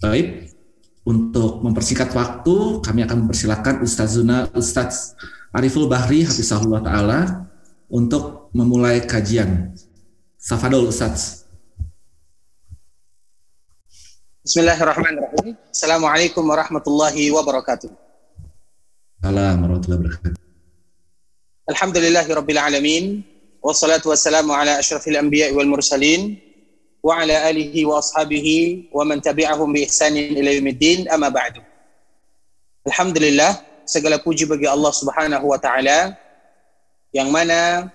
Baik, untuk mempersingkat waktu, kami akan mempersilahkan Ustazuna Ustaz Ariful Bahri Hafizahullah Ta'ala untuk memulai kajian. Safadol Ustaz. Bismillahirrahmanirrahim. Assalamualaikum warahmatullahi wabarakatuh. Salam warahmatullahi wabarakatuh. Alhamdulillahi rabbil alamin. Wassalatu wassalamu ala ashrafil anbiya wal mursalin wa ala alihi wa ashabihi wa man tabi'ahum bi ihsanin ila yaumiddin amma ba'du. Alhamdulillah, segala puji bagi Allah Subhanahu wa taala yang mana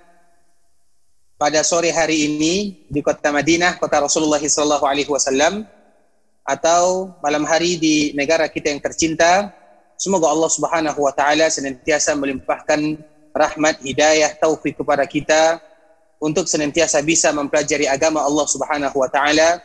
pada sore hari ini di kota Madinah, kota Rasulullah sallallahu alaihi wasallam atau malam hari di negara kita yang tercinta, semoga Allah Subhanahu wa taala senantiasa melimpahkan rahmat, hidayah, taufik kepada kita untuk senantiasa bisa mempelajari agama Allah Subhanahu wa taala.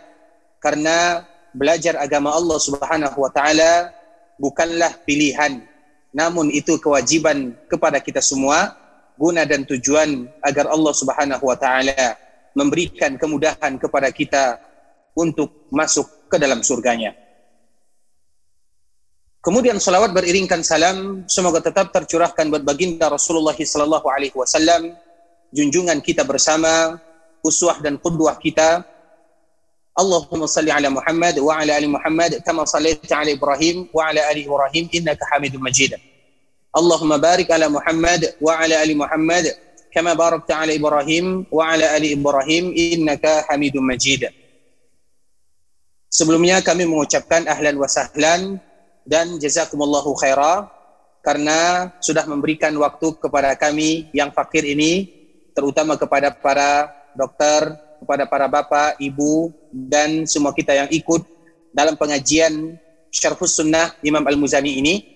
Karena belajar agama Allah Subhanahu wa taala bukanlah pilihan namun itu kewajiban kepada kita semua guna dan tujuan agar Allah Subhanahu wa taala memberikan kemudahan kepada kita untuk masuk ke dalam surganya. Kemudian salawat beriringkan salam semoga tetap tercurahkan buat baginda Rasulullah sallallahu alaihi wasallam junjungan kita bersama, uswah dan qudwah kita. Allahumma salli ala Muhammad wa ala ali Muhammad kama sallaita ala Ibrahim wa ala ali Ibrahim innaka Hamidum Majid. Allahumma barik ala Muhammad wa ala ali Muhammad kama barakta ala Ibrahim wa ala ali Ibrahim innaka Hamidum Majid. Sebelumnya kami mengucapkan ahlan wa sahlan dan jazakumullahu khaira karena sudah memberikan waktu kepada kami yang fakir ini terutama kepada para dokter, kepada para bapak, ibu, dan semua kita yang ikut dalam pengajian Syarhus Sunnah Imam Al-Muzani ini.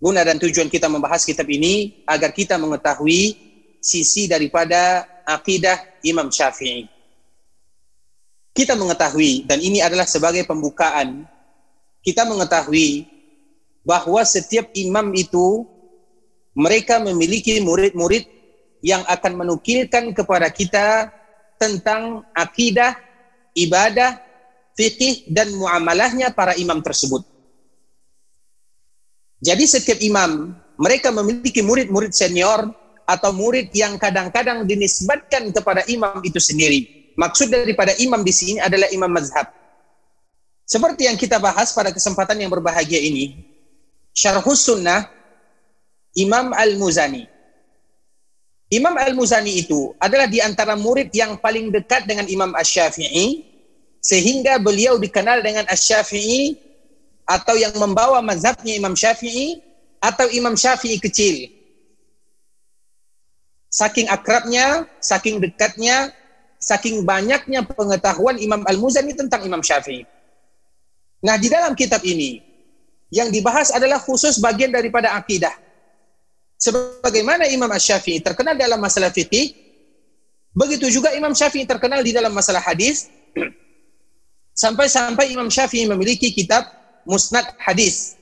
Guna dan tujuan kita membahas kitab ini agar kita mengetahui sisi daripada akidah Imam Syafi'i. Kita mengetahui, dan ini adalah sebagai pembukaan, kita mengetahui bahwa setiap imam itu mereka memiliki murid-murid yang akan menukilkan kepada kita tentang akidah, ibadah, fikih dan muamalahnya para imam tersebut. Jadi setiap imam mereka memiliki murid-murid senior atau murid yang kadang-kadang dinisbatkan kepada imam itu sendiri. Maksud daripada imam di sini adalah imam mazhab. Seperti yang kita bahas pada kesempatan yang berbahagia ini, Syarhus Sunnah Imam Al-Muzani Imam Al-Muzani itu adalah di antara murid yang paling dekat dengan Imam Ash-Syafi'i sehingga beliau dikenal dengan Ash-Syafi'i atau yang membawa mazhabnya Imam Syafi'i atau Imam Syafi'i kecil. Saking akrabnya, saking dekatnya, saking banyaknya pengetahuan Imam Al-Muzani tentang Imam Syafi'i. Nah, di dalam kitab ini yang dibahas adalah khusus bagian daripada akidah Sebagaimana Imam Ash-Syafi'i terkenal dalam masalah fikih, begitu juga Imam Syafi'i terkenal di dalam masalah hadis. Sampai-sampai Imam Syafi'i memiliki kitab Musnad Hadis.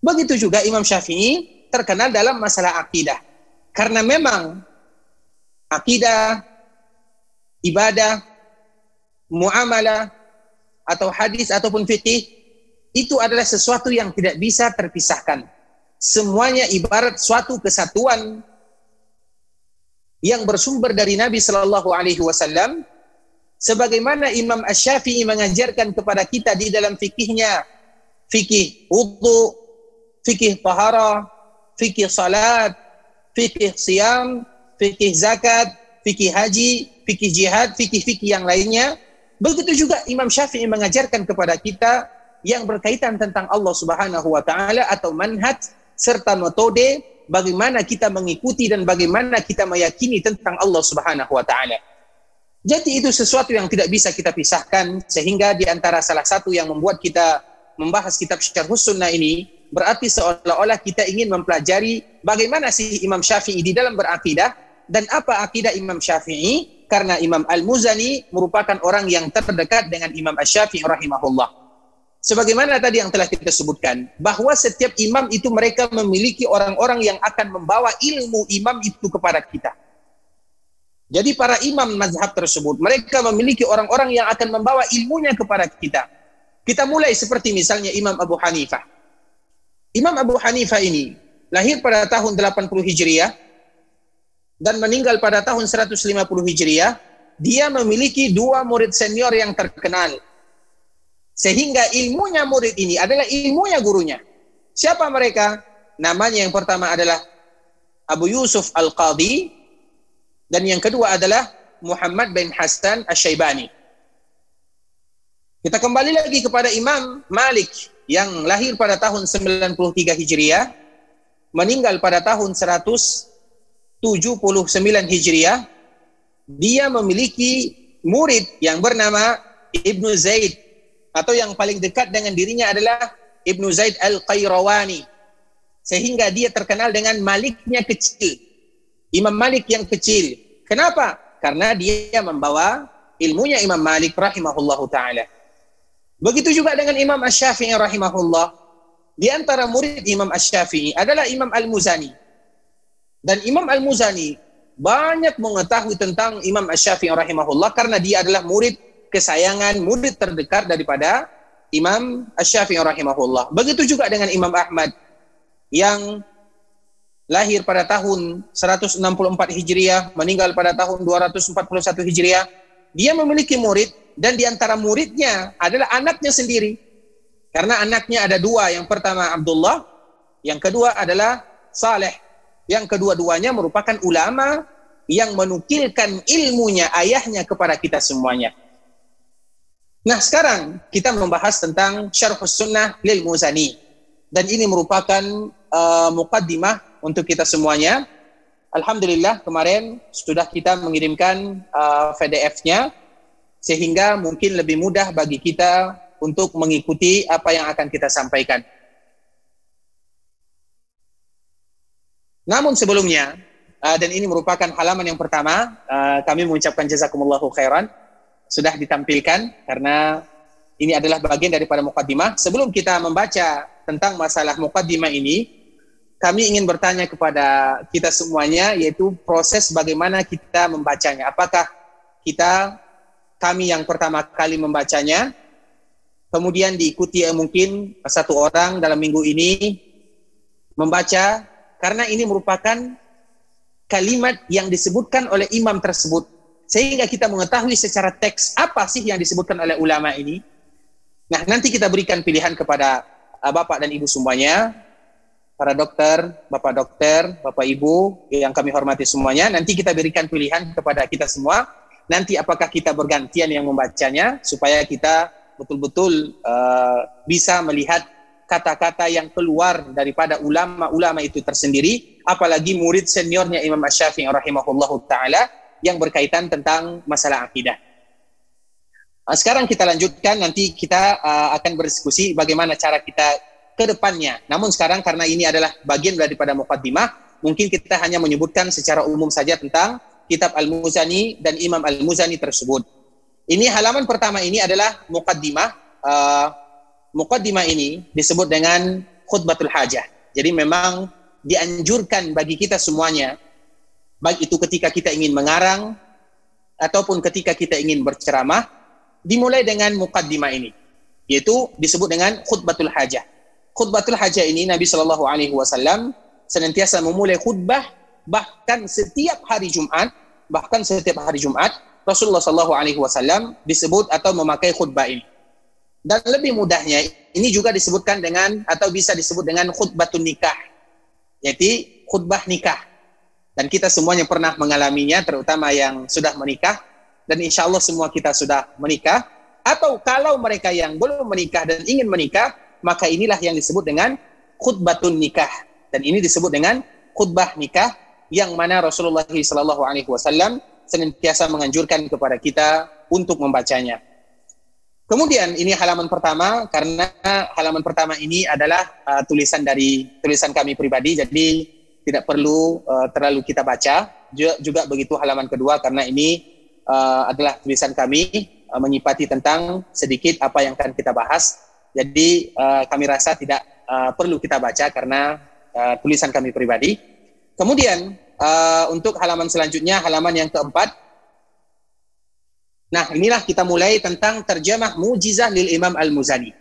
Begitu juga Imam Syafi'i terkenal dalam masalah akidah. Karena memang akidah, ibadah, muamalah, atau hadis ataupun fikih itu adalah sesuatu yang tidak bisa terpisahkan semuanya ibarat suatu kesatuan yang bersumber dari Nabi Shallallahu Alaihi Wasallam, sebagaimana Imam Ash-Syafi'i mengajarkan kepada kita di dalam fikihnya, fikih wudhu, fikih tahara, fikih salat, fikih siam, fikih zakat, fikih haji, fikih jihad, fikih-fikih yang lainnya. Begitu juga Imam Syafi'i mengajarkan kepada kita yang berkaitan tentang Allah Subhanahu wa taala atau manhaj serta metode bagaimana kita mengikuti dan bagaimana kita meyakini tentang Allah Subhanahu wa taala. Jadi itu sesuatu yang tidak bisa kita pisahkan sehingga di antara salah satu yang membuat kita membahas kitab Syarhus Sunnah ini berarti seolah-olah kita ingin mempelajari bagaimana sih Imam Syafi'i di dalam berakidah dan apa akidah Imam Syafi'i? Karena Imam Al-Muzani merupakan orang yang terdekat dengan Imam Asy-Syafi'i rahimahullah. Sebagaimana tadi yang telah kita sebutkan, bahwa setiap imam itu mereka memiliki orang-orang yang akan membawa ilmu imam itu kepada kita. Jadi para imam mazhab tersebut, mereka memiliki orang-orang yang akan membawa ilmunya kepada kita. Kita mulai seperti misalnya Imam Abu Hanifah. Imam Abu Hanifah ini lahir pada tahun 80 Hijriah dan meninggal pada tahun 150 Hijriah. Dia memiliki dua murid senior yang terkenal. Sehingga ilmunya murid ini adalah ilmunya gurunya. Siapa mereka? Namanya yang pertama adalah Abu Yusuf Al-Qadi dan yang kedua adalah Muhammad bin Hasan Asy-Syaibani. Kita kembali lagi kepada Imam Malik yang lahir pada tahun 93 Hijriah, meninggal pada tahun 179 Hijriah. Dia memiliki murid yang bernama Ibnu Zaid atau yang paling dekat dengan dirinya adalah Ibnu Zaid Al-Qayrawani. Sehingga dia terkenal dengan Maliknya kecil. Imam Malik yang kecil. Kenapa? Karena dia membawa ilmunya Imam Malik rahimahullahu taala. Begitu juga dengan Imam Ash-Syafi'i rahimahullah. Di antara murid Imam Ash-Syafi'i adalah Imam Al-Muzani. Dan Imam Al-Muzani banyak mengetahui tentang Imam Ash-Syafi'i rahimahullah karena dia adalah murid kesayangan, murid terdekat daripada Imam Ash-Syafi'i rahimahullah. Begitu juga dengan Imam Ahmad yang lahir pada tahun 164 Hijriah, meninggal pada tahun 241 Hijriah. Dia memiliki murid dan di antara muridnya adalah anaknya sendiri. Karena anaknya ada dua, yang pertama Abdullah, yang kedua adalah Saleh. Yang kedua-duanya merupakan ulama yang menukilkan ilmunya ayahnya kepada kita semuanya. Nah sekarang kita membahas tentang Syarhus Sunnah lil Muzani. Dan ini merupakan uh, mukaddimah untuk kita semuanya. Alhamdulillah kemarin sudah kita mengirimkan uh, PDF-nya sehingga mungkin lebih mudah bagi kita untuk mengikuti apa yang akan kita sampaikan. Namun sebelumnya, uh, dan ini merupakan halaman yang pertama, uh, kami mengucapkan jazakumullahu khairan, sudah ditampilkan karena ini adalah bagian daripada mukaddimah. Sebelum kita membaca tentang masalah mukaddimah ini, kami ingin bertanya kepada kita semuanya, yaitu proses bagaimana kita membacanya. Apakah kita kami yang pertama kali membacanya, kemudian diikuti mungkin satu orang dalam minggu ini membaca, karena ini merupakan kalimat yang disebutkan oleh imam tersebut. Sehingga kita mengetahui secara teks apa sih yang disebutkan oleh ulama ini. Nah, nanti kita berikan pilihan kepada uh, Bapak dan Ibu semuanya, para dokter, Bapak dokter, Bapak Ibu yang kami hormati semuanya. Nanti kita berikan pilihan kepada kita semua nanti apakah kita bergantian yang membacanya supaya kita betul-betul uh, bisa melihat kata-kata yang keluar daripada ulama-ulama itu tersendiri apalagi murid seniornya Imam Asy-Syafi'i rahimahullahu taala yang berkaitan tentang masalah akidah. Nah, sekarang kita lanjutkan nanti kita uh, akan berdiskusi bagaimana cara kita ke depannya. Namun sekarang karena ini adalah bagian daripada mukaddimah, mungkin kita hanya menyebutkan secara umum saja tentang kitab Al-Muzani dan Imam Al-Muzani tersebut. Ini halaman pertama ini adalah mukaddimah. Uh, mukaddimah ini disebut dengan khutbatul hajah. Jadi memang dianjurkan bagi kita semuanya, baik itu ketika kita ingin mengarang ataupun ketika kita ingin berceramah, dimulai dengan mukaddimah ini, yaitu disebut dengan khutbatul hajah. Khutbatul hajah ini Nabi Shallallahu Alaihi Wasallam senantiasa memulai khutbah bahkan setiap hari Jumat, bahkan setiap hari Jumat, Rasulullah Shallallahu Alaihi Wasallam disebut atau memakai khutbah ini. Dan lebih mudahnya, ini juga disebutkan dengan atau bisa disebut dengan khutbatun nikah, yaitu khutbah nikah. Dan kita semuanya pernah mengalaminya, terutama yang sudah menikah, dan insya Allah semua kita sudah menikah. Atau kalau mereka yang belum menikah dan ingin menikah, maka inilah yang disebut dengan khutbatun nikah. Dan ini disebut dengan khutbah nikah yang mana Rasulullah Shallallahu Alaihi Wasallam senantiasa menganjurkan kepada kita untuk membacanya. Kemudian ini halaman pertama karena halaman pertama ini adalah uh, tulisan dari tulisan kami pribadi, jadi tidak perlu uh, terlalu kita baca. juga, juga begitu halaman kedua karena ini uh, adalah tulisan kami uh, menyipati tentang sedikit apa yang akan kita bahas. Jadi uh, kami rasa tidak uh, perlu kita baca karena uh, tulisan kami pribadi. Kemudian uh, untuk halaman selanjutnya halaman yang keempat. Nah inilah kita mulai tentang terjemah mujizah lil Imam Al-Muzani.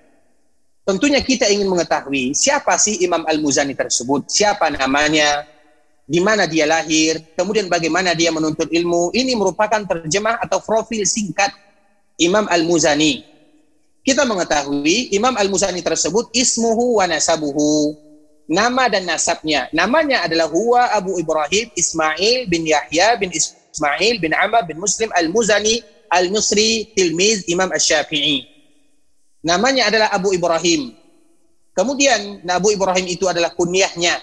Tentunya kita ingin mengetahui siapa sih Imam Al-Muzani tersebut, siapa namanya, di mana dia lahir, kemudian bagaimana dia menuntut ilmu. Ini merupakan terjemah atau profil singkat Imam Al-Muzani. Kita mengetahui Imam Al-Muzani tersebut ismuhu wa nasabuhu. Nama dan nasabnya. Namanya adalah Huwa Abu Ibrahim Ismail bin Yahya bin Ismail bin Amr bin Muslim Al-Muzani Al-Misri Tilmiz Imam Al-Syafi'i. Namanya adalah Abu Ibrahim. Kemudian Abu Ibrahim itu adalah kunyahnya.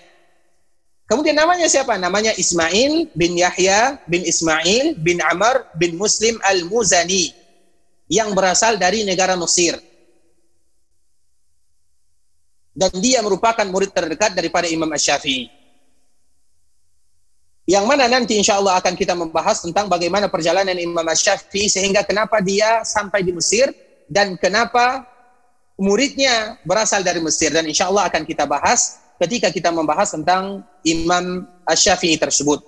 Kemudian namanya siapa? Namanya Ismail bin Yahya bin Ismail bin Amr bin Muslim al-Muzani yang berasal dari negara Mesir. Dan dia merupakan murid terdekat daripada Imam Ash-Syafi'i. Yang mana nanti insya Allah akan kita membahas tentang bagaimana perjalanan Imam Ash-Syafi'i sehingga kenapa dia sampai di Mesir dan kenapa muridnya berasal dari Mesir dan insya Allah akan kita bahas ketika kita membahas tentang Imam Ash-Syafi'i tersebut.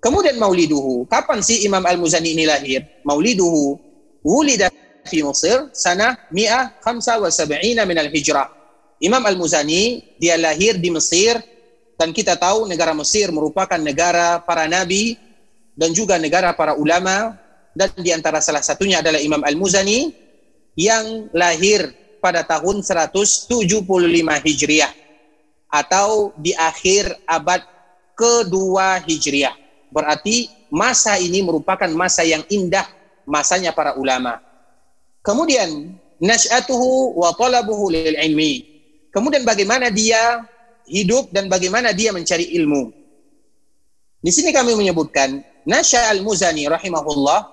Kemudian mauliduhu. Kapan sih Imam Al-Muzani ini lahir? Mauliduhu wulida fi Mesir wa sab'ina min al-hijrah. Imam Al-Muzani dia lahir di Mesir dan kita tahu negara Mesir merupakan negara para nabi dan juga negara para ulama dan di antara salah satunya adalah Imam Al-Muzani yang lahir pada tahun 175 Hijriah atau di akhir abad kedua Hijriah. Berarti masa ini merupakan masa yang indah, masanya para ulama. Kemudian nasyatuhu wa talabuhu lil ilmi. Kemudian bagaimana dia hidup dan bagaimana dia mencari ilmu. Di sini kami menyebutkan Nasha al-Muzani rahimahullah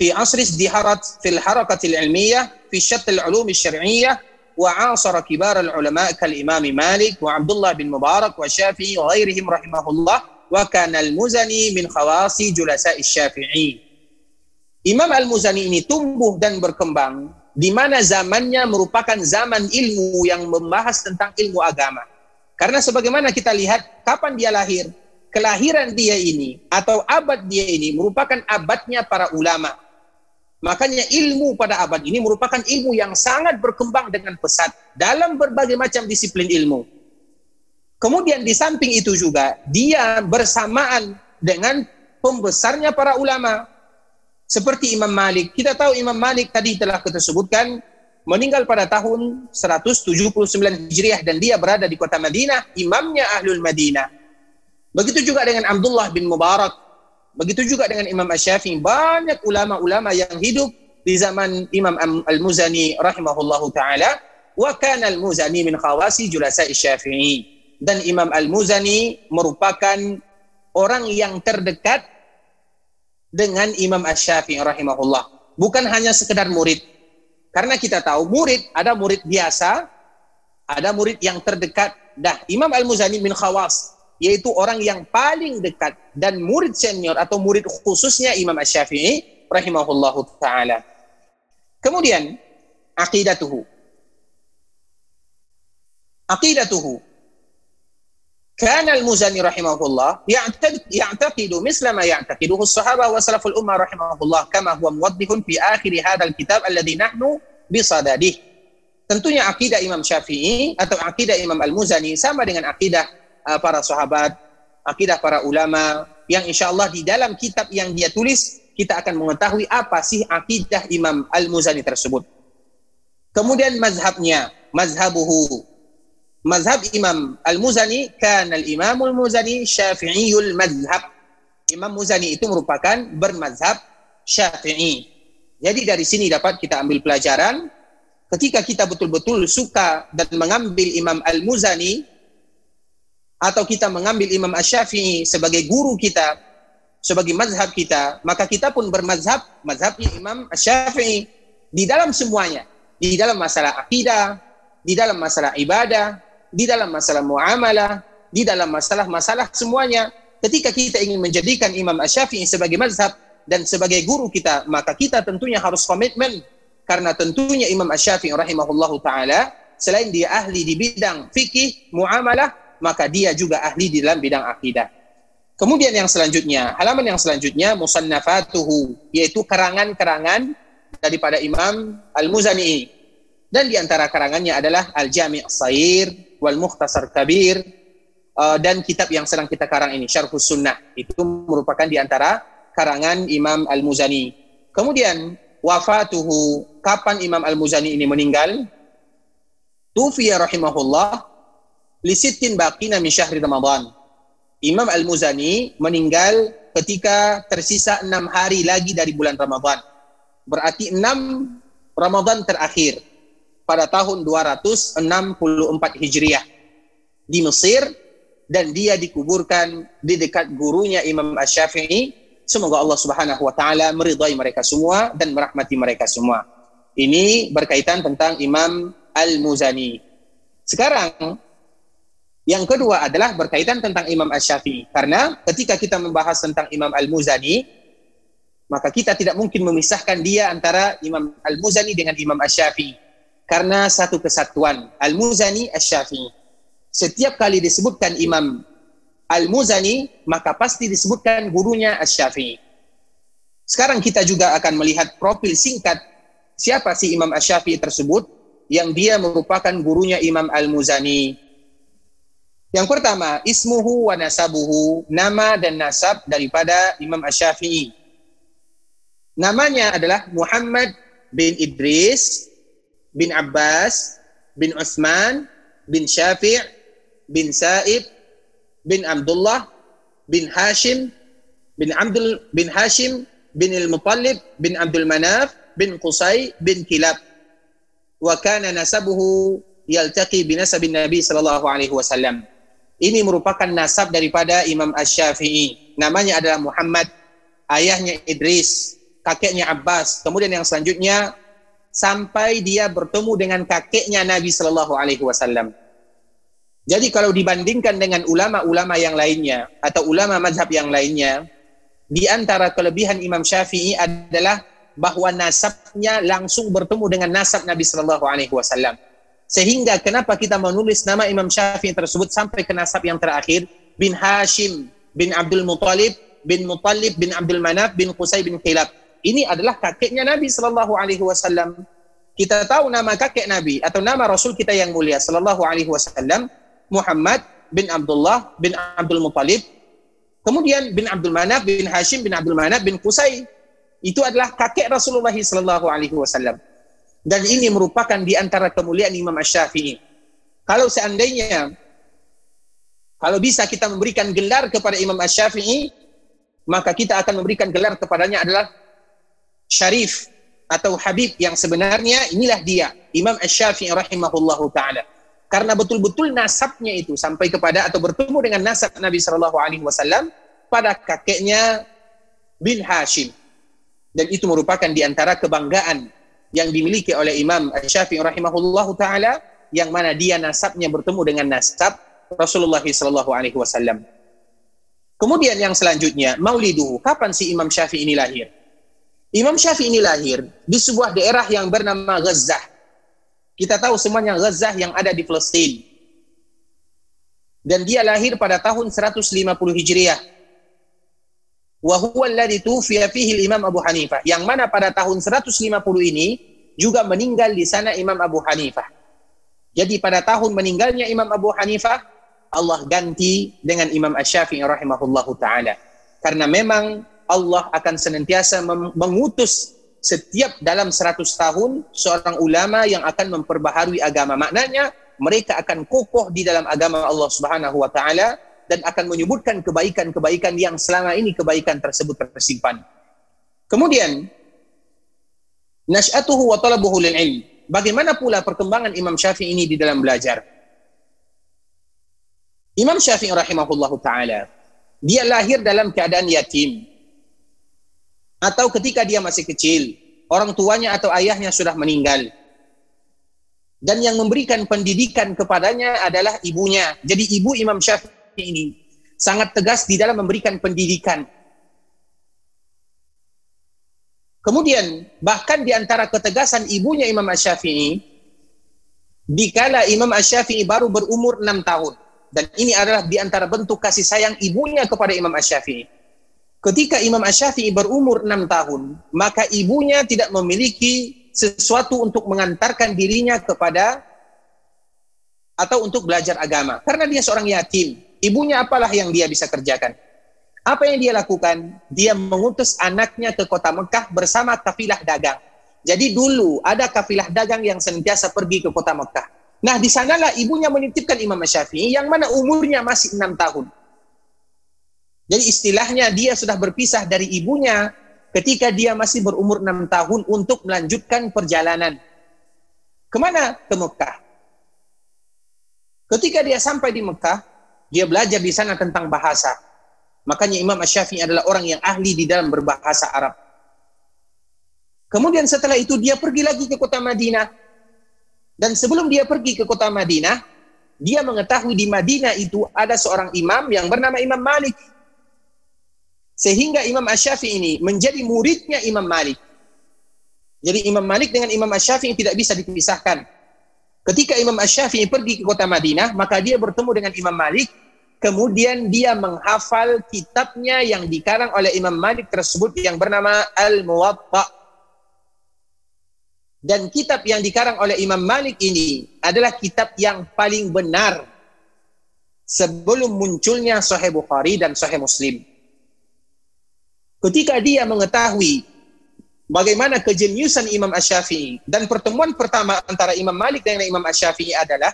fi asris diharat fil harakatil ilmiyah fi syatil ulum syar'iyyah wa asara kibar al-ulama kal Imam Malik wa Abdullah bin Mubarak wa Syafi'i wa ghairihim rahimahullah wa kana al-Muzani min khawasi julasa Syafi'i. Imam Al-Muzani ini tumbuh dan berkembang di mana zamannya merupakan zaman ilmu yang membahas tentang ilmu agama. Karena sebagaimana kita lihat kapan dia lahir, kelahiran dia ini atau abad dia ini merupakan abadnya para ulama. Makanya ilmu pada abad ini merupakan ilmu yang sangat berkembang dengan pesat dalam berbagai macam disiplin ilmu. Kemudian di samping itu juga dia bersamaan dengan pembesarnya para ulama seperti Imam Malik. Kita tahu Imam Malik tadi telah kita sebutkan meninggal pada tahun 179 Hijriah dan dia berada di kota Madinah, imamnya Ahlul Madinah. Begitu juga dengan Abdullah bin Mubarak. Begitu juga dengan Imam Asy-Syafi'i. Banyak ulama-ulama yang hidup di zaman Imam Al-Muzani rahimahullahu taala wa kana Al-Muzani min khawasi julasa Syafi'i. Dan Imam Al-Muzani merupakan orang yang terdekat dengan Imam Asy-Syafi'i rahimahullah. Bukan hanya sekedar murid. Karena kita tahu murid ada murid biasa, ada murid yang terdekat. Dah Imam Al-Muzani min khawas yaitu orang yang paling dekat dan murid senior atau murid khususnya Imam Asy-Syafi'i rahimahullahu taala. Kemudian aqidatuhu. Aqidatuhu كان المزني رحمه الله يعتقد, يعتقد مثل ما يعتقده الصحابة وسلف الأمة رحمه الله كما هو موضح في آخر هذا الكتاب الذي نحن بصدده tentunya akidah Imam Syafi'i atau akidah Imam Al-Muzani sama dengan akidah uh, para sahabat, akidah para ulama, yang insya Allah di dalam kitab yang dia tulis, kita akan mengetahui apa sih akidah Imam Al-Muzani tersebut. Kemudian mazhabnya, mazhabuhu. Mazhab Imam Al-Muzani, kan al-Imam Al-Muzani syafi'iyul mazhab. Imam Muzani itu merupakan bermazhab syafi'i. Jadi dari sini dapat kita ambil pelajaran, ketika kita betul-betul suka dan mengambil Imam Al-Muzani atau kita mengambil Imam Ash-Syafi'i sebagai guru kita, sebagai mazhab kita, maka kita pun bermazhab, mazhabnya Imam Ash-Syafi'i di dalam semuanya, di dalam masalah akidah, di dalam masalah ibadah, di dalam masalah muamalah, di dalam masalah-masalah semuanya, ketika kita ingin menjadikan Imam Asy-Syafi'i sebagai mazhab dan sebagai guru kita, maka kita tentunya harus komitmen. Karena tentunya Imam Asy-Syafi'i rahimahullahu taala selain dia ahli di bidang fikih, muamalah, maka dia juga ahli di dalam bidang akidah. Kemudian yang selanjutnya, halaman yang selanjutnya musannafatuhu yaitu karangan-karangan daripada Imam Al-Muzani. Dan di antara karangannya adalah Al-Jami' As-Sair wal Mukhtasar Kabir uh, dan kitab yang sedang kita karang ini Syarhus Sunnah. Itu merupakan di antara karangan Imam Al-Muzani. Kemudian wafatuhu kapan Imam Al-Muzani ini meninggal? Tufiya rahimahullah li sittin baqina min syahri Ramadan. Imam Al-Muzani meninggal ketika tersisa enam hari lagi dari bulan Ramadan. Berarti enam Ramadan terakhir pada tahun 264 Hijriah di Mesir dan dia dikuburkan di dekat gurunya Imam Asy-Syafi'i. Semoga Allah Subhanahu wa taala meridai mereka semua dan merahmati mereka semua. Ini berkaitan tentang Imam Al-Muzani. Sekarang yang kedua adalah berkaitan tentang Imam Ash-Syafi'i. Karena ketika kita membahas tentang Imam Al-Muzani, maka kita tidak mungkin memisahkan dia antara Imam Al-Muzani dengan Imam Ash-Syafi'i. Karena satu kesatuan, Al-Muzani Ash-Syafi'i. Setiap kali disebutkan Imam Al-Muzani, maka pasti disebutkan gurunya Ash-Syafi'i. Sekarang kita juga akan melihat profil singkat siapa sih Imam Ash-Syafi'i tersebut yang dia merupakan gurunya Imam Al-Muzani. Yang pertama, ismuhu wa nasabuhu, nama dan nasab daripada Imam Ash-Syafi'i. Namanya adalah Muhammad bin Idris bin Abbas bin Utsman bin Syafi' bin Sa'id bin Abdullah bin Hashim bin Abdul bin Hashim bin Al-Muttalib bin Abdul Manaf bin Qusay bin Kilab wa kana nasabuhu yaltaqi bi nasabin Nabi sallallahu alaihi wasallam. Ini merupakan nasab daripada Imam Asy-Syafi'i. Namanya adalah Muhammad, ayahnya Idris, kakeknya Abbas. Kemudian yang selanjutnya sampai dia bertemu dengan kakeknya Nabi sallallahu alaihi wasallam. Jadi kalau dibandingkan dengan ulama-ulama yang lainnya atau ulama mazhab yang lainnya, di antara kelebihan Imam Syafi'i adalah bahwa nasabnya langsung bertemu dengan nasab Nabi Shallallahu Alaihi Wasallam. Sehingga kenapa kita menulis nama Imam Syafi'i tersebut sampai ke nasab yang terakhir bin Hashim bin Abdul Muttalib bin Muttalib bin Abdul Manaf bin Qusay bin Khilab. Ini adalah kakeknya Nabi Shallallahu Alaihi Wasallam. Kita tahu nama kakek Nabi atau nama Rasul kita yang mulia Shallallahu Alaihi Wasallam Muhammad bin Abdullah bin Abdul Muttalib. Kemudian bin Abdul Manaf bin Hashim bin Abdul Manaf bin Qusay itu adalah kakek Rasulullah sallallahu alaihi wasallam. Dan ini merupakan di antara kemuliaan Imam Asy-Syafi'i. Kalau seandainya kalau bisa kita memberikan gelar kepada Imam Asy-Syafi'i, maka kita akan memberikan gelar kepadanya adalah Syarif atau Habib yang sebenarnya inilah dia, Imam Asy-Syafi'i rahimahullahu taala. Karena betul-betul nasabnya itu sampai kepada atau bertemu dengan nasab Nabi sallallahu alaihi wasallam pada kakeknya bin Hashim dan itu merupakan di antara kebanggaan yang dimiliki oleh Imam Syafi'i rahimahullahu taala yang mana dia nasabnya bertemu dengan nasab Rasulullah sallallahu alaihi wasallam. Kemudian yang selanjutnya, Mauliduhu. Kapan si Imam Syafi'i ini lahir? Imam Syafi'i ini lahir di sebuah daerah yang bernama Gazzah. Kita tahu semuanya Gazzah yang ada di Palestina. Dan dia lahir pada tahun 150 Hijriah wa huwa alladhi tufiya Imam Abu Hanifah yang mana pada tahun 150 ini juga meninggal di sana Imam Abu Hanifah. Jadi pada tahun meninggalnya Imam Abu Hanifah Allah ganti dengan Imam Asy-Syafi'i rahimahullahu taala. Karena memang Allah akan senantiasa mengutus setiap dalam 100 tahun seorang ulama yang akan memperbaharui agama. Maknanya mereka akan kokoh di dalam agama Allah Subhanahu wa taala dan akan menyebutkan kebaikan-kebaikan yang selama ini kebaikan tersebut tersimpan. Kemudian nasyatuhu wa talabuhu lil ilm. Bagaimana pula perkembangan Imam Syafi'i ini di dalam belajar? Imam Syafi'i rahimahullahu taala dia lahir dalam keadaan yatim. Atau ketika dia masih kecil, orang tuanya atau ayahnya sudah meninggal. Dan yang memberikan pendidikan kepadanya adalah ibunya. Jadi ibu Imam Syafi'i ini sangat tegas di dalam memberikan pendidikan. Kemudian bahkan di antara ketegasan ibunya Imam Asy-Syafi'i dikala Imam Asy-Syafi'i baru berumur enam tahun dan ini adalah di antara bentuk kasih sayang ibunya kepada Imam Asy-Syafi'i. Ketika Imam Asy-Syafi'i berumur enam tahun, maka ibunya tidak memiliki sesuatu untuk mengantarkan dirinya kepada atau untuk belajar agama karena dia seorang yatim. Ibunya apalah yang dia bisa kerjakan? Apa yang dia lakukan? Dia mengutus anaknya ke kota Mekah bersama kafilah dagang. Jadi dulu ada kafilah dagang yang senantiasa pergi ke kota Mekah. Nah, di sanalah ibunya menitipkan Imam Syafi'i yang mana umurnya masih enam tahun. Jadi istilahnya dia sudah berpisah dari ibunya ketika dia masih berumur enam tahun untuk melanjutkan perjalanan. Ke mana? Ke Mekah. Ketika dia sampai di Mekah, dia belajar di sana tentang bahasa. Makanya Imam Ash-Syafi'i adalah orang yang ahli di dalam berbahasa Arab. Kemudian setelah itu dia pergi lagi ke kota Madinah. Dan sebelum dia pergi ke kota Madinah, dia mengetahui di Madinah itu ada seorang imam yang bernama Imam Malik. Sehingga Imam Ash-Syafi'i ini menjadi muridnya Imam Malik. Jadi Imam Malik dengan Imam Ash-Syafi'i tidak bisa dipisahkan. Ketika Imam Ash-Syafi'i pergi ke kota Madinah, maka dia bertemu dengan Imam Malik kemudian dia menghafal kitabnya yang dikarang oleh Imam Malik tersebut yang bernama Al-Muwatta. Dan kitab yang dikarang oleh Imam Malik ini adalah kitab yang paling benar sebelum munculnya Sahih Bukhari dan Sahih Muslim. Ketika dia mengetahui bagaimana kejeniusan Imam Ash-Syafi'i dan pertemuan pertama antara Imam Malik dengan Imam Ash-Syafi'i adalah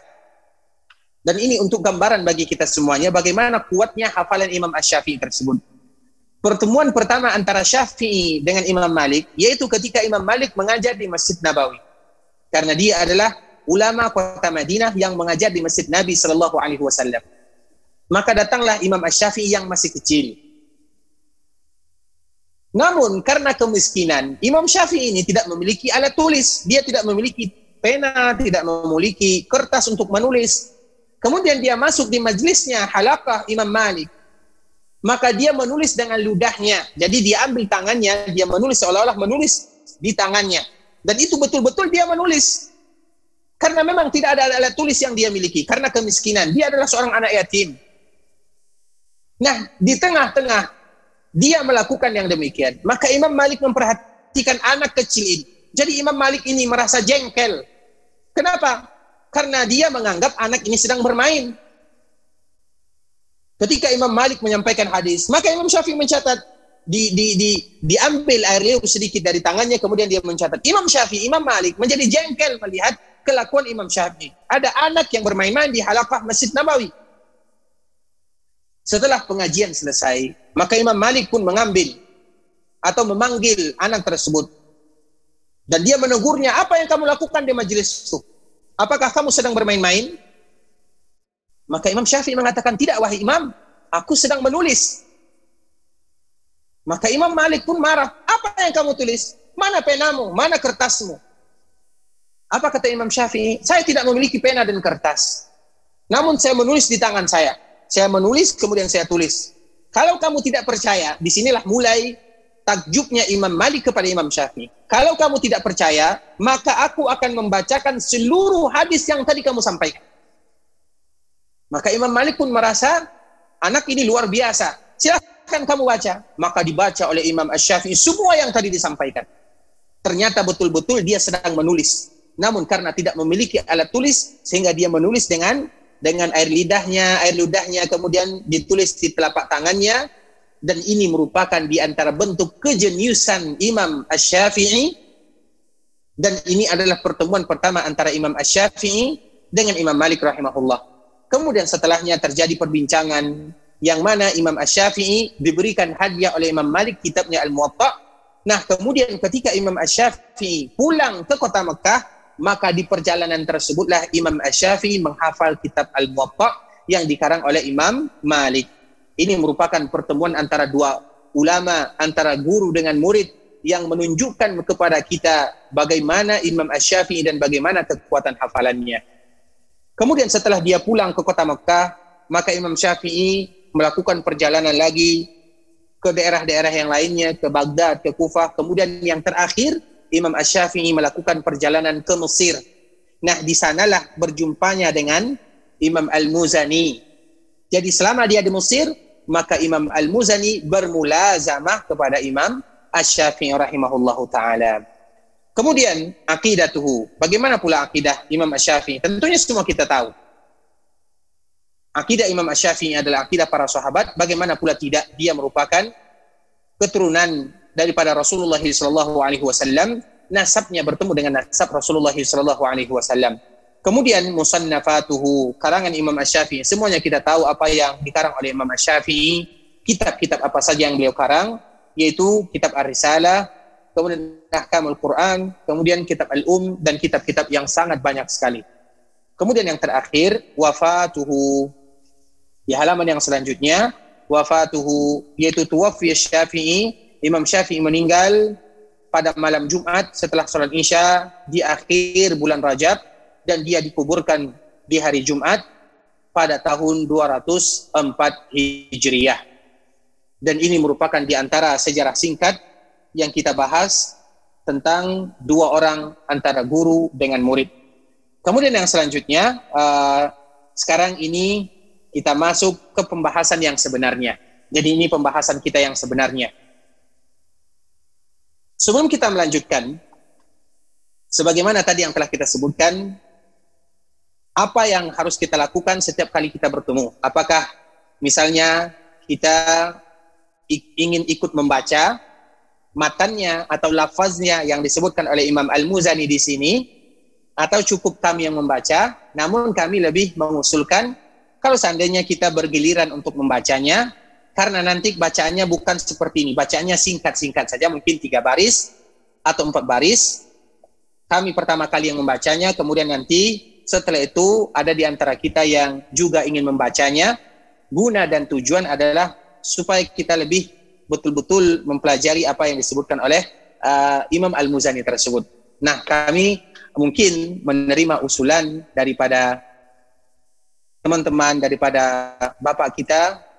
dan ini untuk gambaran bagi kita semuanya bagaimana kuatnya hafalan Imam Ash-Syafi'i tersebut. Pertemuan pertama antara Syafi'i dengan Imam Malik yaitu ketika Imam Malik mengajar di Masjid Nabawi. Karena dia adalah ulama kota Madinah yang mengajar di Masjid Nabi sallallahu alaihi wasallam. Maka datanglah Imam Ash-Syafi'i yang masih kecil. Namun karena kemiskinan, Imam Syafi'i ini tidak memiliki alat tulis. Dia tidak memiliki pena, tidak memiliki kertas untuk menulis. Kemudian dia masuk di majlisnya halakah Imam Malik. Maka dia menulis dengan ludahnya. Jadi dia ambil tangannya, dia menulis seolah-olah menulis di tangannya. Dan itu betul-betul dia menulis. Karena memang tidak ada alat tulis yang dia miliki. Karena kemiskinan. Dia adalah seorang anak yatim. Nah, di tengah-tengah dia melakukan yang demikian. Maka Imam Malik memperhatikan anak kecil ini. Jadi Imam Malik ini merasa jengkel. Kenapa? karena dia menganggap anak ini sedang bermain. Ketika Imam Malik menyampaikan hadis, maka Imam Syafi'i mencatat di, di, di, diambil air liur sedikit dari tangannya, kemudian dia mencatat. Imam Syafi'i, Imam Malik menjadi jengkel melihat kelakuan Imam Syafi'i. Ada anak yang bermain-main di halakah Masjid Nabawi. Setelah pengajian selesai, maka Imam Malik pun mengambil atau memanggil anak tersebut. Dan dia menegurnya, apa yang kamu lakukan di majelis itu? Apakah kamu sedang bermain-main? Maka Imam Syafi'i mengatakan, tidak wahai imam, aku sedang menulis. Maka Imam Malik pun marah, apa yang kamu tulis? Mana penamu? Mana kertasmu? Apa kata Imam Syafi'i? Saya tidak memiliki pena dan kertas. Namun saya menulis di tangan saya. Saya menulis, kemudian saya tulis. Kalau kamu tidak percaya, di sinilah mulai takjubnya Imam Malik kepada Imam Syafi'i. Kalau kamu tidak percaya, maka aku akan membacakan seluruh hadis yang tadi kamu sampaikan. Maka Imam Malik pun merasa anak ini luar biasa. Silahkan kamu baca. Maka dibaca oleh Imam Ash-Syafi'i semua yang tadi disampaikan. Ternyata betul-betul dia sedang menulis. Namun karena tidak memiliki alat tulis, sehingga dia menulis dengan dengan air lidahnya, air ludahnya, kemudian ditulis di telapak tangannya, dan ini merupakan di antara bentuk kejeniusan Imam Ash-Syafi'i dan ini adalah pertemuan pertama antara Imam Ash-Syafi'i dengan Imam Malik rahimahullah. Kemudian setelahnya terjadi perbincangan yang mana Imam Ash-Syafi'i diberikan hadiah oleh Imam Malik kitabnya Al-Muwatta. Nah, kemudian ketika Imam Ash-Syafi'i pulang ke kota Mekah, maka di perjalanan tersebutlah Imam Ash-Syafi'i menghafal kitab Al-Muwatta yang dikarang oleh Imam Malik. Ini merupakan pertemuan antara dua ulama, antara guru dengan murid yang menunjukkan kepada kita bagaimana Imam Ash-Syafi'i dan bagaimana kekuatan hafalannya. Kemudian setelah dia pulang ke kota Mekah, maka Imam Syafi'i melakukan perjalanan lagi ke daerah-daerah yang lainnya, ke Baghdad, ke Kufah. Kemudian yang terakhir, Imam Ash-Syafi'i melakukan perjalanan ke Mesir. Nah, di sanalah berjumpanya dengan Imam Al-Muzani. Jadi selama dia di Mesir, maka Imam Al-Muzani bermula zamah kepada Imam Ash-Syafi'i rahimahullahu taala. Kemudian akidatuhu. Bagaimana pula akidah Imam Ash-Syafi'i? Tentunya semua kita tahu. Akidah Imam Ash-Syafi'i adalah akidah para sahabat. Bagaimana pula tidak dia merupakan keturunan daripada Rasulullah sallallahu alaihi wasallam, nasabnya bertemu dengan nasab Rasulullah sallallahu alaihi wasallam. Kemudian musannafatuhu, karangan Imam Asy-Syafi'i. Semuanya kita tahu apa yang dikarang oleh Imam Asy-Syafi'i, kitab-kitab apa saja yang beliau karang, yaitu kitab Ar-Risalah, kemudian Ahkamul Quran, kemudian kitab Al-Um dan kitab-kitab yang sangat banyak sekali. Kemudian yang terakhir wafatuhu. Di halaman yang selanjutnya wafatuhu yaitu tuwaffi Syafi'i Imam Syafi'i meninggal pada malam Jumat setelah sholat Isya di akhir bulan Rajab dan dia dikuburkan di hari Jumat pada tahun 204 Hijriyah. Dan ini merupakan di antara sejarah singkat yang kita bahas tentang dua orang antara guru dengan murid. Kemudian yang selanjutnya, uh, sekarang ini kita masuk ke pembahasan yang sebenarnya. Jadi ini pembahasan kita yang sebenarnya. Sebelum kita melanjutkan, sebagaimana tadi yang telah kita sebutkan, apa yang harus kita lakukan setiap kali kita bertemu? Apakah misalnya kita ingin ikut membaca matannya atau lafaznya yang disebutkan oleh Imam Al-Muzani di sini, atau cukup kami yang membaca, namun kami lebih mengusulkan kalau seandainya kita bergiliran untuk membacanya, karena nanti bacaannya bukan seperti ini. Bacaannya singkat-singkat saja, mungkin tiga baris atau empat baris. Kami pertama kali yang membacanya, kemudian nanti setelah itu ada di antara kita yang juga ingin membacanya. Guna dan tujuan adalah supaya kita lebih betul-betul mempelajari apa yang disebutkan oleh uh, Imam Al-Muzani tersebut. Nah, kami mungkin menerima usulan daripada teman-teman daripada bapak kita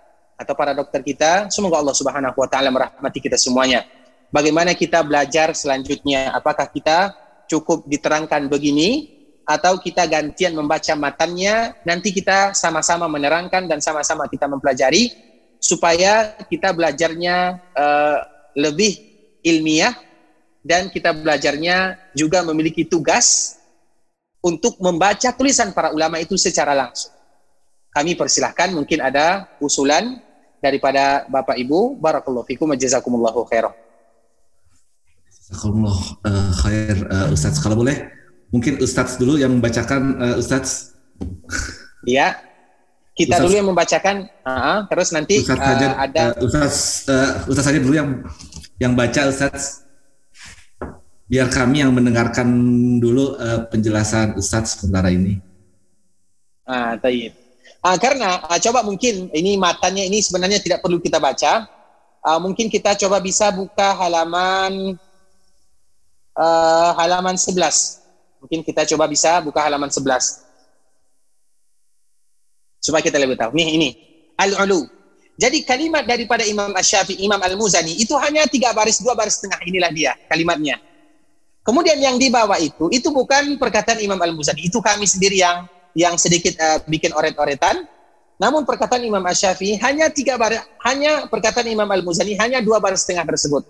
atau para dokter kita. Semoga Allah Subhanahu wa taala merahmati kita semuanya. Bagaimana kita belajar selanjutnya? Apakah kita cukup diterangkan begini atau kita gantian membaca matannya, nanti kita sama-sama menerangkan dan sama-sama kita mempelajari supaya kita belajarnya uh, lebih ilmiah dan kita belajarnya juga memiliki tugas untuk membaca tulisan para ulama itu secara langsung. Kami persilahkan mungkin ada usulan daripada Bapak Ibu. Barakallahu fikum wa jazakumullahu khairan. Jazakumullah uh, khair uh, Ustaz. Kalau boleh mungkin Ustaz dulu yang membacakan uh, Ustaz. Iya. Kita Ustaz, dulu yang membacakan, uh, terus nanti Ustaz uh, ada uh, Ustaz uh, Ustaz saja dulu yang yang baca Ustaz. Biar kami yang mendengarkan dulu uh, penjelasan Ustaz sementara ini. Ah, tayyib. Uh, karena uh, coba mungkin ini matanya ini sebenarnya tidak perlu kita baca. Uh, mungkin kita coba bisa buka halaman uh, halaman 11. Mungkin kita coba bisa buka halaman 11. Supaya kita lebih tahu. Nih ini al-ulu. Jadi kalimat daripada Imam Asy-Syafi'i, Imam Al-Muzani itu hanya tiga baris, dua baris setengah inilah dia kalimatnya. Kemudian yang di bawah itu, itu bukan perkataan Imam Al-Muzani, itu kami sendiri yang yang sedikit uh, bikin oret-oretan. Namun perkataan Imam Asy-Syafi'i hanya tiga baris, hanya perkataan Imam Al-Muzani hanya dua baris setengah tersebut.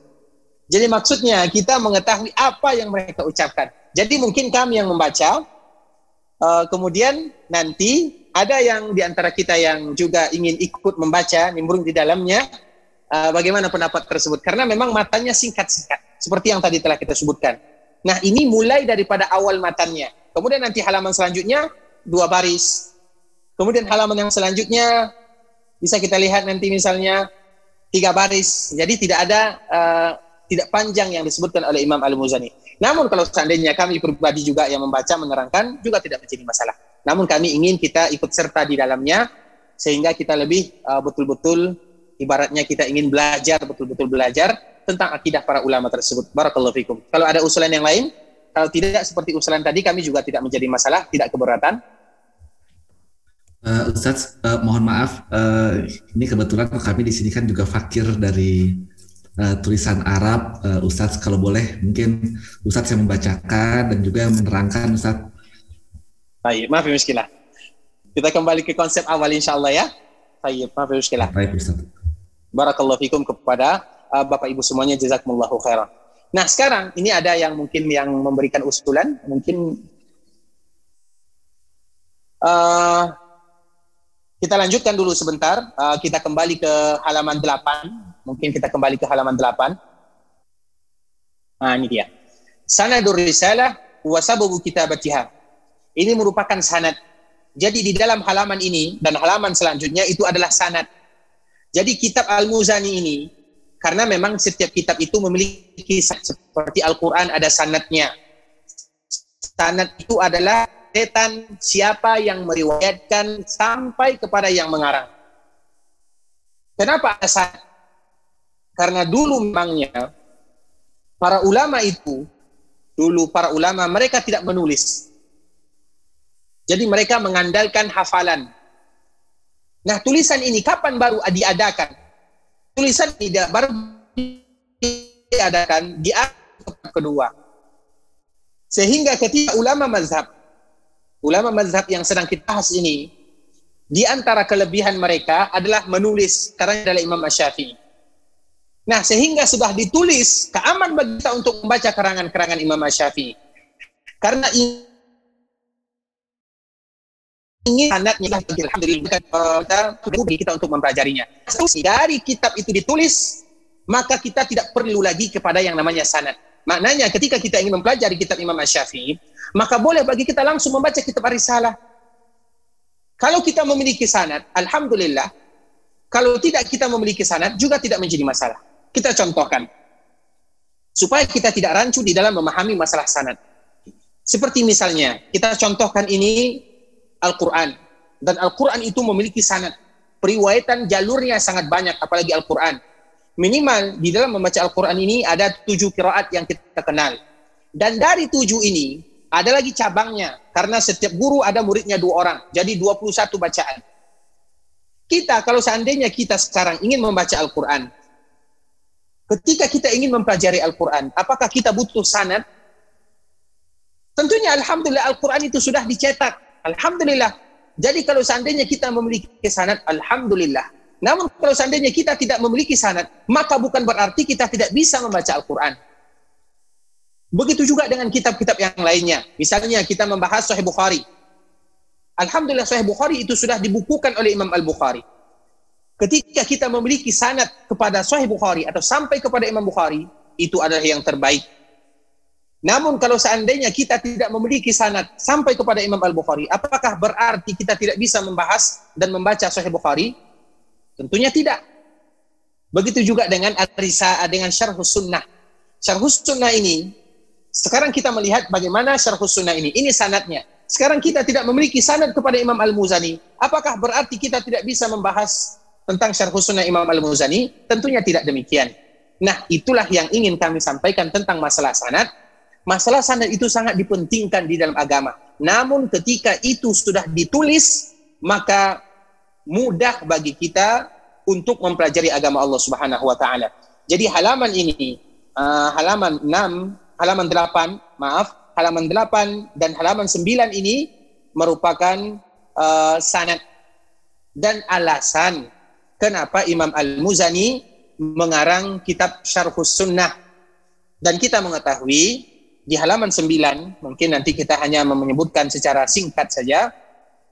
Jadi maksudnya kita mengetahui apa yang mereka ucapkan. Jadi mungkin kami yang membaca, uh, kemudian nanti ada yang di antara kita yang juga ingin ikut membaca, nimbrung di dalamnya, uh, bagaimana pendapat tersebut. Karena memang matanya singkat-singkat, seperti yang tadi telah kita sebutkan. Nah ini mulai daripada awal matanya. Kemudian nanti halaman selanjutnya dua baris. Kemudian halaman yang selanjutnya bisa kita lihat nanti misalnya tiga baris. Jadi tidak ada uh, tidak panjang yang disebutkan oleh Imam Al-Muzani. Namun kalau seandainya kami pribadi juga yang membaca menerangkan juga tidak menjadi masalah. Namun kami ingin kita ikut serta di dalamnya sehingga kita lebih uh, betul-betul ibaratnya kita ingin belajar betul-betul belajar tentang akidah para ulama tersebut. Barakallahu fikum. Kalau ada usulan yang lain, kalau tidak seperti usulan tadi kami juga tidak menjadi masalah, tidak keberatan. Uh, Ustadz, uh, mohon maaf, uh, ini kebetulan kami di sini kan juga fakir dari uh, tulisan Arab. Uh, Ustadz, kalau boleh mungkin Ustadz yang membacakan dan juga menerangkan Ustadz. Baik, maaf ya Miskilah. Kita kembali ke konsep awal insya Allah ya. Baik, maaf ya Miskilah. Baik Ustadz. Barakallahu fikum kepada uh, Bapak Ibu semuanya, jazakumullahu khairan. Nah sekarang ini ada yang mungkin yang memberikan usulan, mungkin uh, kita lanjutkan dulu sebentar. Uh, kita kembali ke halaman 8. Mungkin kita kembali ke halaman 8. Nah, ini dia. Sanadur risalah sababu kitabatiha. Ini merupakan sanad. Jadi di dalam halaman ini dan halaman selanjutnya itu adalah sanad. Jadi kitab Al-Muzani ini karena memang setiap kitab itu memiliki seperti Al-Qur'an ada sanadnya. Sanad itu adalah setan siapa yang meriwayatkan sampai kepada yang mengarang. Kenapa asal? Karena dulu memangnya para ulama itu, dulu para ulama mereka tidak menulis. Jadi mereka mengandalkan hafalan. Nah tulisan ini kapan baru diadakan? Tulisan tidak baru diadakan di abad kedua. Sehingga ketika ulama mazhab ulama mazhab yang sedang kita bahas ini, di antara kelebihan mereka adalah menulis karena adalah Imam Syafi'i. Nah, sehingga sudah ditulis keaman bagi kita untuk membaca karangan-karangan Imam Syafi'i. Karena ingin sanadnya alhamdulillah kita kita untuk mempelajarinya. Dari kitab itu ditulis, maka kita tidak perlu lagi kepada yang namanya sanad. Maknanya ketika kita ingin mempelajari kitab Imam Syafi'i, maka boleh bagi kita langsung membaca kitab Risalah. Kalau kita memiliki sanad, alhamdulillah. Kalau tidak kita memiliki sanad juga tidak menjadi masalah. Kita contohkan. Supaya kita tidak rancu di dalam memahami masalah sanad. Seperti misalnya, kita contohkan ini Al-Qur'an dan Al-Qur'an itu memiliki sanad. Periwayatan jalurnya sangat banyak apalagi Al-Qur'an. Minimal di dalam membaca Al-Qur'an ini ada tujuh kiraat yang kita kenal. Dan dari tujuh ini, ada lagi cabangnya, karena setiap guru ada muridnya dua orang, jadi 21 bacaan. Kita, kalau seandainya kita sekarang ingin membaca Al-Quran, ketika kita ingin mempelajari Al-Quran, apakah kita butuh sanad? Tentunya Alhamdulillah Al-Quran itu sudah dicetak. Alhamdulillah. Jadi kalau seandainya kita memiliki sanad, Alhamdulillah. Namun kalau seandainya kita tidak memiliki sanad, maka bukan berarti kita tidak bisa membaca Al-Quran. Begitu juga dengan kitab-kitab yang lainnya. Misalnya kita membahas Sahih Bukhari. Alhamdulillah Sahih Bukhari itu sudah dibukukan oleh Imam Al-Bukhari. Ketika kita memiliki sanad kepada Sahih Bukhari atau sampai kepada Imam Bukhari, itu adalah yang terbaik. Namun kalau seandainya kita tidak memiliki sanad sampai kepada Imam Al-Bukhari, apakah berarti kita tidak bisa membahas dan membaca Sahih Bukhari? Tentunya tidak. Begitu juga dengan Al-Risa dengan Syarhus Sunnah. Syarhus Sunnah ini sekarang kita melihat bagaimana syarhus sunnah ini. Ini sanatnya. Sekarang kita tidak memiliki sanad kepada Imam Al-Muzani. Apakah berarti kita tidak bisa membahas tentang syarhus sunnah Imam Al-Muzani? Tentunya tidak demikian. Nah, itulah yang ingin kami sampaikan tentang masalah sanad. Masalah sanad itu sangat dipentingkan di dalam agama. Namun ketika itu sudah ditulis, maka mudah bagi kita untuk mempelajari agama Allah Subhanahu wa taala. Jadi halaman ini uh, halaman 6 halaman 8, maaf, halaman 8 dan halaman 9 ini merupakan uh, sanad dan alasan kenapa Imam Al-Muzani mengarang kitab Syarhus Sunnah. Dan kita mengetahui di halaman 9, mungkin nanti kita hanya menyebutkan secara singkat saja,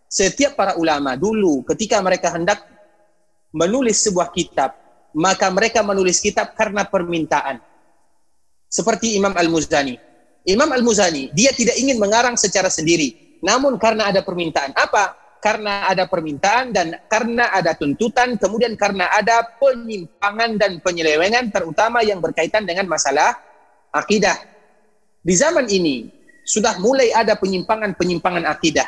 setiap para ulama dulu ketika mereka hendak menulis sebuah kitab, maka mereka menulis kitab karena permintaan seperti Imam Al-Muzani. Imam Al-Muzani, dia tidak ingin mengarang secara sendiri. Namun karena ada permintaan. Apa? Karena ada permintaan dan karena ada tuntutan, kemudian karena ada penyimpangan dan penyelewengan terutama yang berkaitan dengan masalah akidah. Di zaman ini sudah mulai ada penyimpangan-penyimpangan akidah.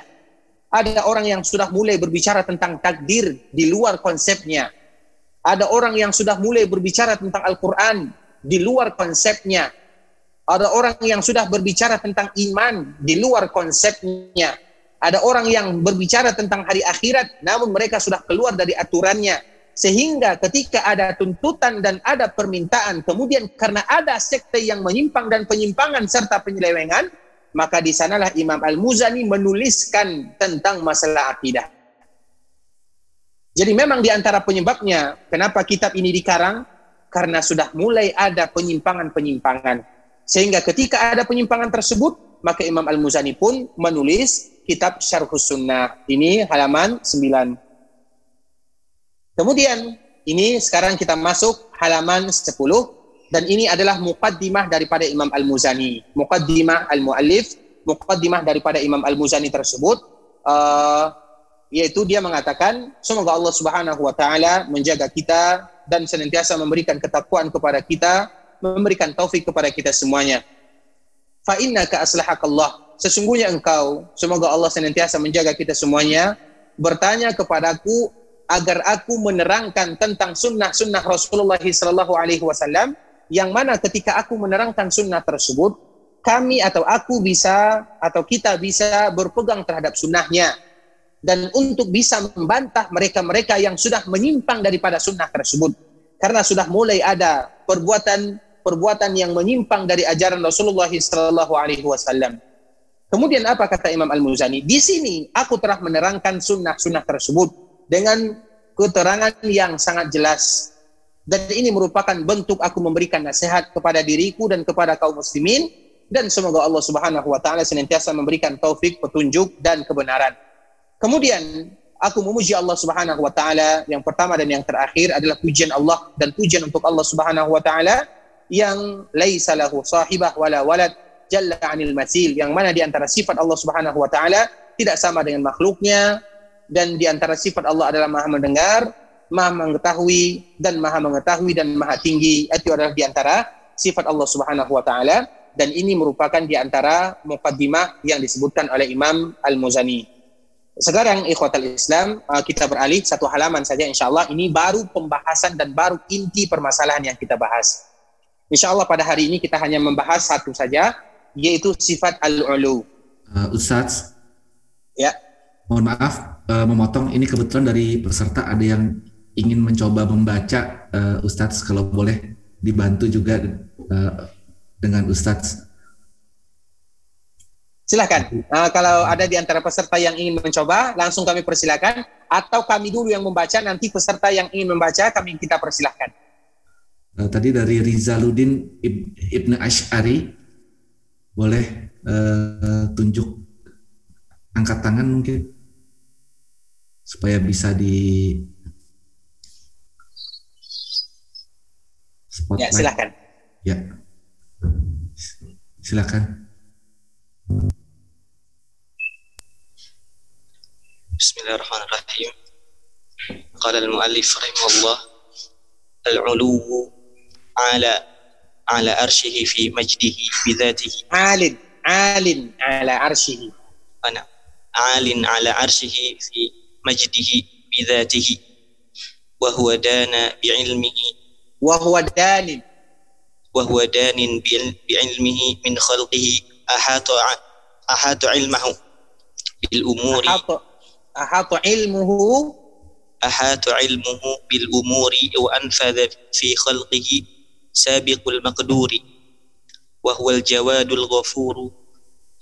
Ada orang yang sudah mulai berbicara tentang takdir di luar konsepnya. Ada orang yang sudah mulai berbicara tentang Al-Quran di luar konsepnya. Ada orang yang sudah berbicara tentang iman di luar konsepnya. ada orang yang berbicara tentang hari akhirat namun mereka sudah keluar dari aturannya sehingga ketika ada tuntutan dan ada permintaan kemudian karena ada sekte yang menyimpang dan penyimpangan serta penyelewengan maka di sanalah Imam Al-Muzani menuliskan tentang masalah akidah. Jadi memang di antara penyebabnya kenapa kitab ini dikarang karena sudah mulai ada penyimpangan-penyimpangan. Sehingga ketika ada penyimpangan tersebut, maka Imam Al-Muzani pun menulis kitab Syarhus Sunnah. Ini halaman 9. Kemudian ini sekarang kita masuk halaman 10 dan ini adalah muqaddimah daripada Imam Al-Muzani. Muqaddimah Al-Muallif, muqaddimah daripada Imam Al-Muzani tersebut uh, yaitu dia mengatakan semoga Allah Subhanahu wa taala menjaga kita dan senantiasa memberikan ketakwaan kepada kita, memberikan taufik kepada kita semuanya. Fa innaka aslahakallah. Sesungguhnya engkau, semoga Allah senantiasa menjaga kita semuanya, bertanya kepadaku agar aku menerangkan tentang sunnah-sunnah Rasulullah Sallallahu Alaihi Wasallam yang mana ketika aku menerangkan sunnah tersebut, kami atau aku bisa atau kita bisa berpegang terhadap sunnahnya dan untuk bisa membantah mereka-mereka yang sudah menyimpang daripada sunnah tersebut karena sudah mulai ada perbuatan perbuatan yang menyimpang dari ajaran Rasulullah Sallallahu Alaihi Wasallam. Kemudian apa kata Imam Al Muzani? Di sini aku telah menerangkan sunnah-sunnah tersebut dengan keterangan yang sangat jelas. Dan ini merupakan bentuk aku memberikan nasihat kepada diriku dan kepada kaum muslimin. Dan semoga Allah Subhanahu wa taala senantiasa memberikan taufik, petunjuk dan kebenaran. Kemudian aku memuji Allah Subhanahu wa taala. Yang pertama dan yang terakhir adalah pujian Allah dan pujian untuk Allah Subhanahu wa taala yang laisa lahu sahibah wala walad jalla anil masil. Yang mana di antara sifat Allah Subhanahu wa taala tidak sama dengan makhluknya dan di antara sifat Allah adalah Maha mendengar, maha mengetahui dan maha mengetahui dan maha tinggi itu adalah di antara sifat Allah Subhanahu wa taala dan ini merupakan di antara mukaddimah yang disebutkan oleh Imam Al-Muzani. Sekarang ikhwatal Islam uh, kita beralih satu halaman saja insyaallah ini baru pembahasan dan baru inti permasalahan yang kita bahas. Insyaallah pada hari ini kita hanya membahas satu saja yaitu sifat al-ulu. Uh, Ustaz. Ya. Mohon maaf uh, memotong ini kebetulan dari peserta ada yang ingin mencoba membaca uh, Ustadz kalau boleh dibantu juga uh, dengan Ustadz. Silahkan. Nah, kalau ada di antara peserta yang ingin mencoba, langsung kami persilahkan. Atau kami dulu yang membaca, nanti peserta yang ingin membaca, kami kita persilahkan. Uh, tadi dari Rizaluddin Ib Ibnu Ash'ari, boleh uh, tunjuk angkat tangan mungkin supaya bisa di Spotlight. Ya, silakan. Ya. Silakan. Bismillahirrahmanirrahim. Qala al-muallif rahimahullah al-ulu ala ala arshihi fi majdihi. Alin, alin ala arshihi. Ana alin ala arshihi fi Wa huwa dana bi ilmihi وهو دان. وهو دان بعلمه من خلقه. أحاط أحاط علمه بالأمور. أحاط أحاط علمه. أحاط علمه بالأمور وأنفذ في خلقه سابق المقدور. وهو الجواد الغفور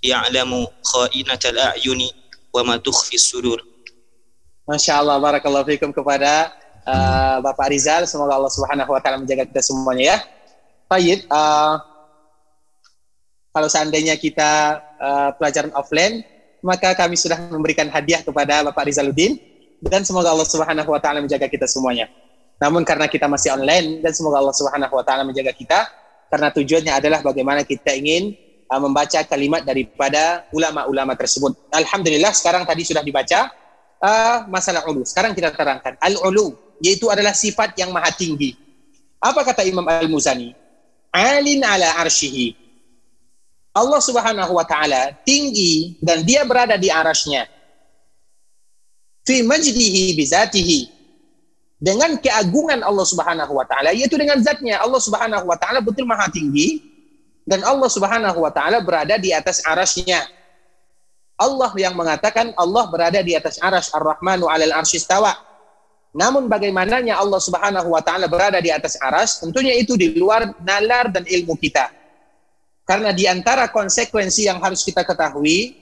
يعلم خائنة الأعين وما تخفي الصدور. Masya Allah, Barakallahu Fikum kepada uh, Bapak Rizal. Semoga Allah Subhanahu Wa Taala menjaga kita semuanya ya. Baik, uh, eh, kalau seandainya kita uh, pelajaran offline, maka kami sudah memberikan hadiah kepada Bapak Rizaluddin dan semoga Allah Subhanahu wa taala menjaga kita semuanya. Namun karena kita masih online dan semoga Allah Subhanahu wa taala menjaga kita karena tujuannya adalah bagaimana kita ingin uh, membaca kalimat daripada ulama-ulama tersebut. Alhamdulillah sekarang tadi sudah dibaca uh, masalah ulu. Sekarang kita terangkan al-ulu yaitu adalah sifat yang maha tinggi. Apa kata Imam Al-Muzani? Alin ala arshihi. Allah Subhanahu wa taala tinggi dan dia berada di arasnya. Fi majdihi bizatihi. Dengan keagungan Allah Subhanahu wa taala yaitu dengan zatnya Allah Subhanahu wa taala betul maha tinggi dan Allah Subhanahu wa taala berada di atas arasnya. Allah yang mengatakan Allah berada di atas aras ar-Rahmanu alal arsyistawa. Namun bagaimananya Allah Subhanahu wa taala berada di atas aras, tentunya itu di luar nalar dan ilmu kita. Karena di antara konsekuensi yang harus kita ketahui,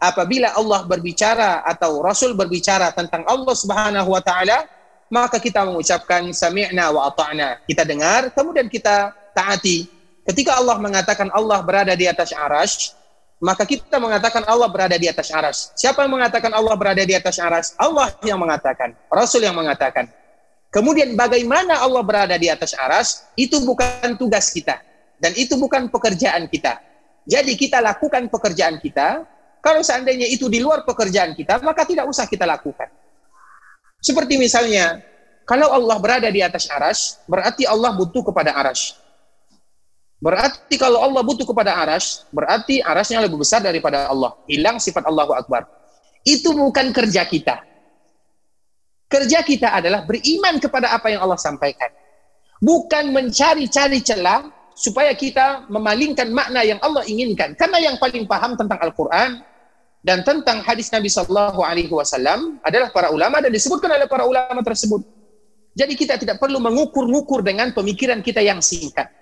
apabila Allah berbicara atau Rasul berbicara tentang Allah Subhanahu wa taala, maka kita mengucapkan sami'na wa ata'na. Kita dengar, kemudian kita taati. Ketika Allah mengatakan Allah berada di atas aras, maka kita mengatakan Allah berada di atas aras. Siapa yang mengatakan Allah berada di atas aras? Allah yang mengatakan, Rasul yang mengatakan. Kemudian bagaimana Allah berada di atas aras, itu bukan tugas kita. Dan itu bukan pekerjaan kita. Jadi kita lakukan pekerjaan kita, kalau seandainya itu di luar pekerjaan kita, maka tidak usah kita lakukan. Seperti misalnya, kalau Allah berada di atas aras, berarti Allah butuh kepada aras. Berarti kalau Allah butuh kepada aras, berarti arasnya lebih besar daripada Allah. Hilang sifat Allahu Akbar. Itu bukan kerja kita. Kerja kita adalah beriman kepada apa yang Allah sampaikan. Bukan mencari-cari celah supaya kita memalingkan makna yang Allah inginkan. Karena yang paling paham tentang Al-Quran dan tentang hadis Nabi Shallallahu Alaihi Wasallam adalah para ulama dan disebutkan oleh para ulama tersebut. Jadi kita tidak perlu mengukur-ngukur dengan pemikiran kita yang singkat.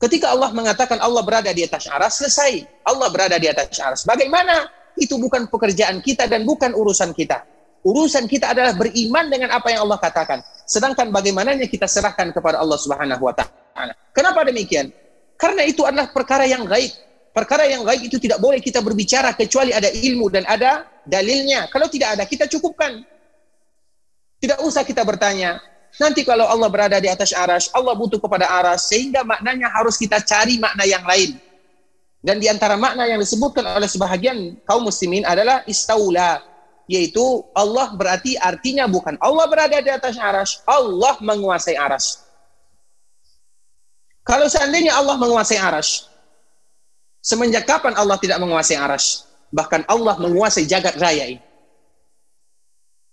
Ketika Allah mengatakan Allah berada di atas aras, selesai. Allah berada di atas aras. Bagaimana? Itu bukan pekerjaan kita dan bukan urusan kita. Urusan kita adalah beriman dengan apa yang Allah katakan. Sedangkan bagaimananya kita serahkan kepada Allah Subhanahu wa taala. Kenapa demikian? Karena itu adalah perkara yang gaib perkara yang gaib itu tidak boleh kita berbicara kecuali ada ilmu dan ada dalilnya. Kalau tidak ada, kita cukupkan. Tidak usah kita bertanya. Nanti kalau Allah berada di atas aras, Allah butuh kepada aras, sehingga maknanya harus kita cari makna yang lain. Dan di antara makna yang disebutkan oleh sebahagian kaum muslimin adalah istaula, yaitu Allah berarti artinya bukan Allah berada di atas aras, Allah menguasai aras. Kalau seandainya Allah menguasai aras, Semenjak kapan Allah tidak menguasai aras? Bahkan Allah menguasai jagat raya ini.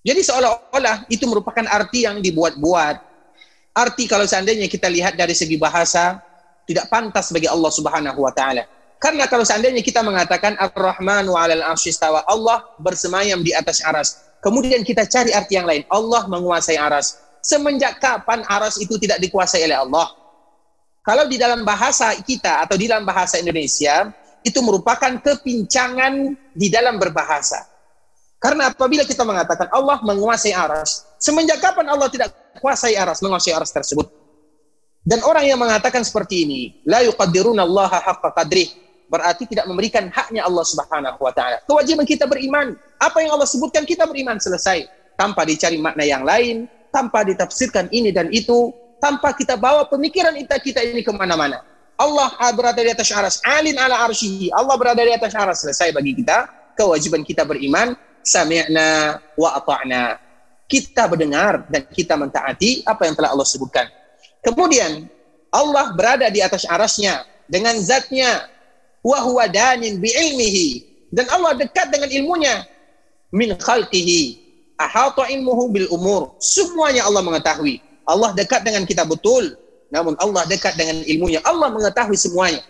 Jadi seolah-olah itu merupakan arti yang dibuat-buat. Arti kalau seandainya kita lihat dari segi bahasa, tidak pantas bagi Allah subhanahu wa ta'ala. Karena kalau seandainya kita mengatakan Ar-Rahman wa alal arsyistawa, Allah bersemayam di atas aras. Kemudian kita cari arti yang lain. Allah menguasai aras. Semenjak kapan aras itu tidak dikuasai oleh Allah? Kalau di dalam bahasa kita atau di dalam bahasa Indonesia, itu merupakan kepincangan di dalam berbahasa. Karena apabila kita mengatakan Allah menguasai aras, semenjak kapan Allah tidak kuasai aras, menguasai aras tersebut? Dan orang yang mengatakan seperti ini, la yuqaddiruna Allah haqqa qadrih, berarti tidak memberikan haknya Allah Subhanahu wa taala. Kewajiban kita beriman, apa yang Allah sebutkan kita beriman selesai, tanpa dicari makna yang lain, tanpa ditafsirkan ini dan itu, tanpa kita bawa pemikiran kita kita ini ke mana-mana. Allah berada di atas aras, alin ala arsyihi. Allah berada di atas aras. Selesai bagi kita. Kewajiban kita beriman. Sami'na wa ata'na. Kita mendengar dan kita mentaati apa yang telah Allah sebutkan. Kemudian, Allah berada di atas arasnya dengan zatnya. Wa huwa danin bi'ilmihi. Dan Allah dekat dengan ilmunya. Min khalqihi. Ahata ilmuhu bil umur. Semuanya Allah mengetahui Allah dekat dengan kita betul, namun Allah dekat dengan ilmunya. Allah mengetahui semuanya.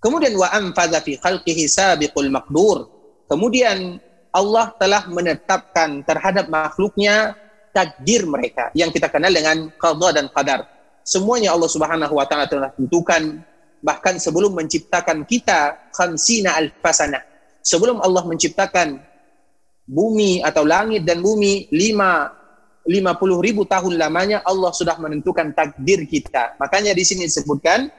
Kemudian wa anfadha fi khalqihi sabiqul maqdur. Kemudian Allah telah menetapkan terhadap makhluknya takdir mereka yang kita kenal dengan qada dan qadar. Semuanya Allah Subhanahu wa taala telah tentukan bahkan sebelum menciptakan kita khamsina alfasana. Sebelum Allah menciptakan bumi atau langit dan bumi lima 50 ribu tahun lamanya Allah sudah menentukan takdir kita. Makanya di sini disebutkan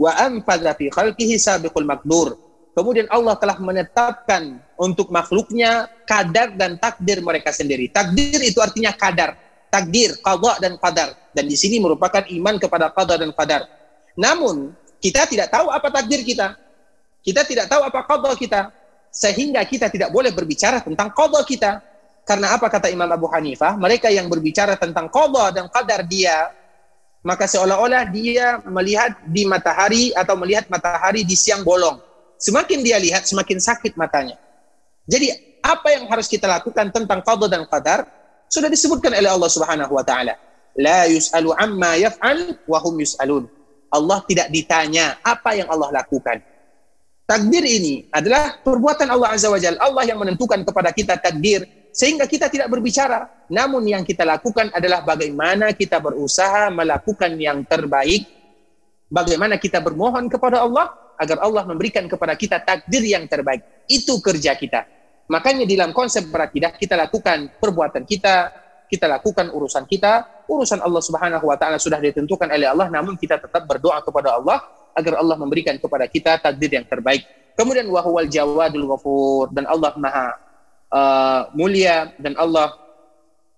wa anfadha fi khalqihi sabiqul maqdur. Kemudian Allah telah menetapkan untuk makhluknya kadar dan takdir mereka sendiri. Takdir itu artinya kadar, takdir, qada dan qadar. Dan di sini merupakan iman kepada qada dan qadar. Namun kita tidak tahu apa takdir kita. Kita tidak tahu apa qada kita. Sehingga kita tidak boleh berbicara tentang qada kita karena apa kata Imam Abu Hanifah? Mereka yang berbicara tentang qada dan qadar dia, maka seolah-olah dia melihat di matahari atau melihat matahari di siang bolong. Semakin dia lihat, semakin sakit matanya. Jadi apa yang harus kita lakukan tentang qada dan qadar sudah disebutkan oleh Allah Subhanahu wa taala. La yus'alu amma yaf'al wa hum yus'alun. Allah tidak ditanya apa yang Allah lakukan. Takdir ini adalah perbuatan Allah Azza wa Jalla. Allah yang menentukan kepada kita takdir sehingga kita tidak berbicara. Namun yang kita lakukan adalah bagaimana kita berusaha melakukan yang terbaik. Bagaimana kita bermohon kepada Allah agar Allah memberikan kepada kita takdir yang terbaik. Itu kerja kita. Makanya dalam konsep berakidah kita lakukan perbuatan kita, kita lakukan urusan kita, urusan Allah Subhanahu wa taala sudah ditentukan oleh Allah namun kita tetap berdoa kepada Allah agar Allah memberikan kepada kita takdir yang terbaik. Kemudian wahwal jawadul ghafur dan Allah Maha uh, mulia dan Allah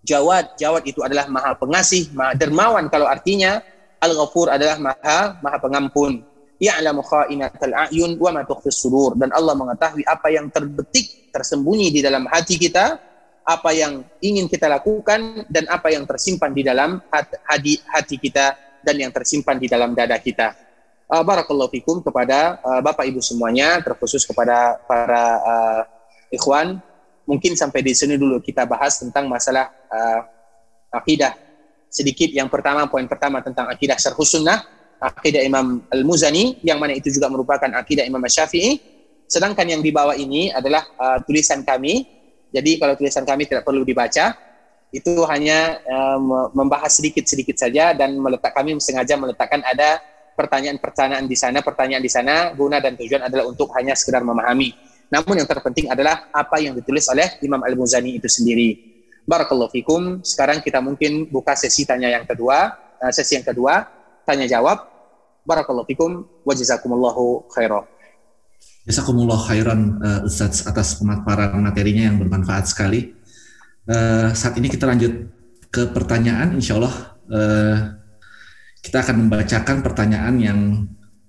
Jawad, Jawad itu adalah Maha Pengasih, Maha Dermawan kalau artinya Al-Ghafur adalah Maha Maha Pengampun. Ya'lamu kha'inatal a'yun wa ma tukhfis sudur dan Allah mengetahui apa yang terbetik, tersembunyi di dalam hati kita, apa yang ingin kita lakukan dan apa yang tersimpan di dalam hati, hati kita dan yang tersimpan di dalam dada kita uh, barakallahu fikum kepada uh, Bapak Ibu semuanya, terkhusus kepada para uh, ikhwan. Mungkin sampai di sini dulu kita bahas tentang masalah uh, akidah. Sedikit yang pertama, poin pertama tentang akidah syarh sunnah, akidah Imam Al-Muzani, yang mana itu juga merupakan akidah Imam Syafi'i. Sedangkan yang di bawah ini adalah uh, tulisan kami. Jadi kalau tulisan kami tidak perlu dibaca, itu hanya uh, membahas sedikit-sedikit saja dan meletak kami sengaja meletakkan ada pertanyaan-pertanyaan di sana, pertanyaan di sana, guna dan tujuan adalah untuk hanya sekedar memahami. Namun yang terpenting adalah apa yang ditulis oleh Imam Al-Muzani itu sendiri. Barakallahu fikum. Sekarang kita mungkin buka sesi tanya yang kedua, uh, sesi yang kedua, tanya jawab. Barakallahu fikum wa jazakumullahu khairan. Jazakumullah khairan uh, Ustaz atas pemaparan materinya yang bermanfaat sekali. Uh, saat ini kita lanjut ke pertanyaan, insya Allah uh, kita akan membacakan pertanyaan yang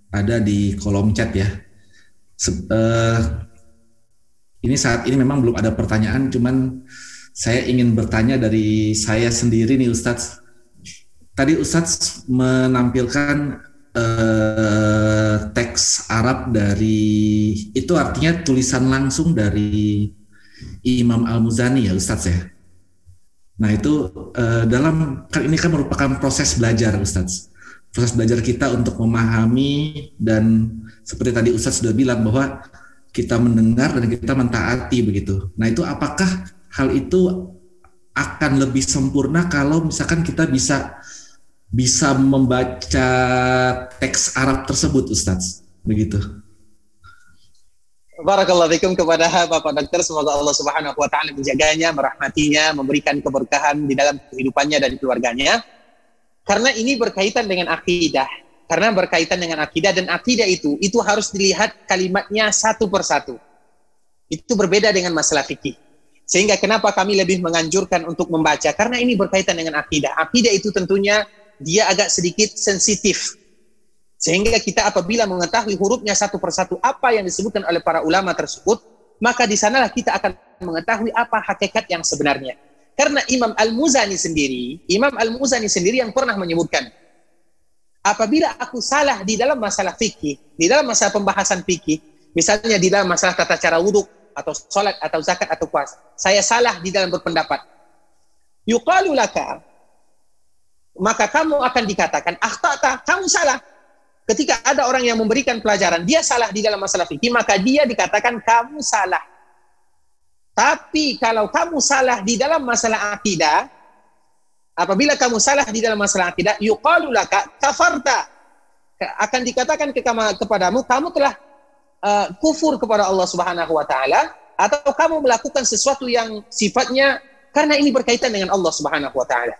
ada di kolom chat ya. Se uh, ini saat ini memang belum ada pertanyaan, cuman saya ingin bertanya dari saya sendiri nih Ustadz. Tadi Ustadz menampilkan uh, teks Arab dari itu artinya tulisan langsung dari Imam Al Muzani ya Ustadz ya. Nah itu uh, dalam kan ini kan merupakan proses belajar Ustadz. Proses belajar kita untuk memahami dan seperti tadi Ustadz sudah bilang bahwa kita mendengar dan kita mentaati begitu. Nah itu apakah hal itu akan lebih sempurna kalau misalkan kita bisa bisa membaca teks Arab tersebut Ustadz begitu. Barakallahu kepada Bapak Dokter. Semoga Allah Subhanahu wa taala menjaganya, merahmatinya, memberikan keberkahan di dalam kehidupannya dan keluarganya. Karena ini berkaitan dengan akidah. Karena berkaitan dengan akidah dan akidah itu itu harus dilihat kalimatnya satu persatu. Itu berbeda dengan masalah fikih. Sehingga kenapa kami lebih menganjurkan untuk membaca karena ini berkaitan dengan akidah. Akidah itu tentunya dia agak sedikit sensitif sehingga kita apabila mengetahui hurufnya satu persatu apa yang disebutkan oleh para ulama tersebut, maka di sanalah kita akan mengetahui apa hakikat yang sebenarnya. Karena Imam Al-Muzani sendiri, Imam Al-Muzani sendiri yang pernah menyebutkan, apabila aku salah di dalam masalah fikih, di dalam masalah pembahasan fikih, misalnya di dalam masalah tata cara wudhu, atau sholat, atau zakat, atau puasa, saya salah di dalam berpendapat. Yuqalu laka, maka kamu akan dikatakan, akhtata, kamu salah ketika ada orang yang memberikan pelajaran, dia salah di dalam masalah fikih, maka dia dikatakan kamu salah. Tapi kalau kamu salah di dalam masalah akidah, apabila kamu salah di dalam masalah akidah, yuqalu laka kafarta. Akan dikatakan ke kepadamu, kamu telah uh, kufur kepada Allah Subhanahu wa taala atau kamu melakukan sesuatu yang sifatnya karena ini berkaitan dengan Allah Subhanahu wa taala.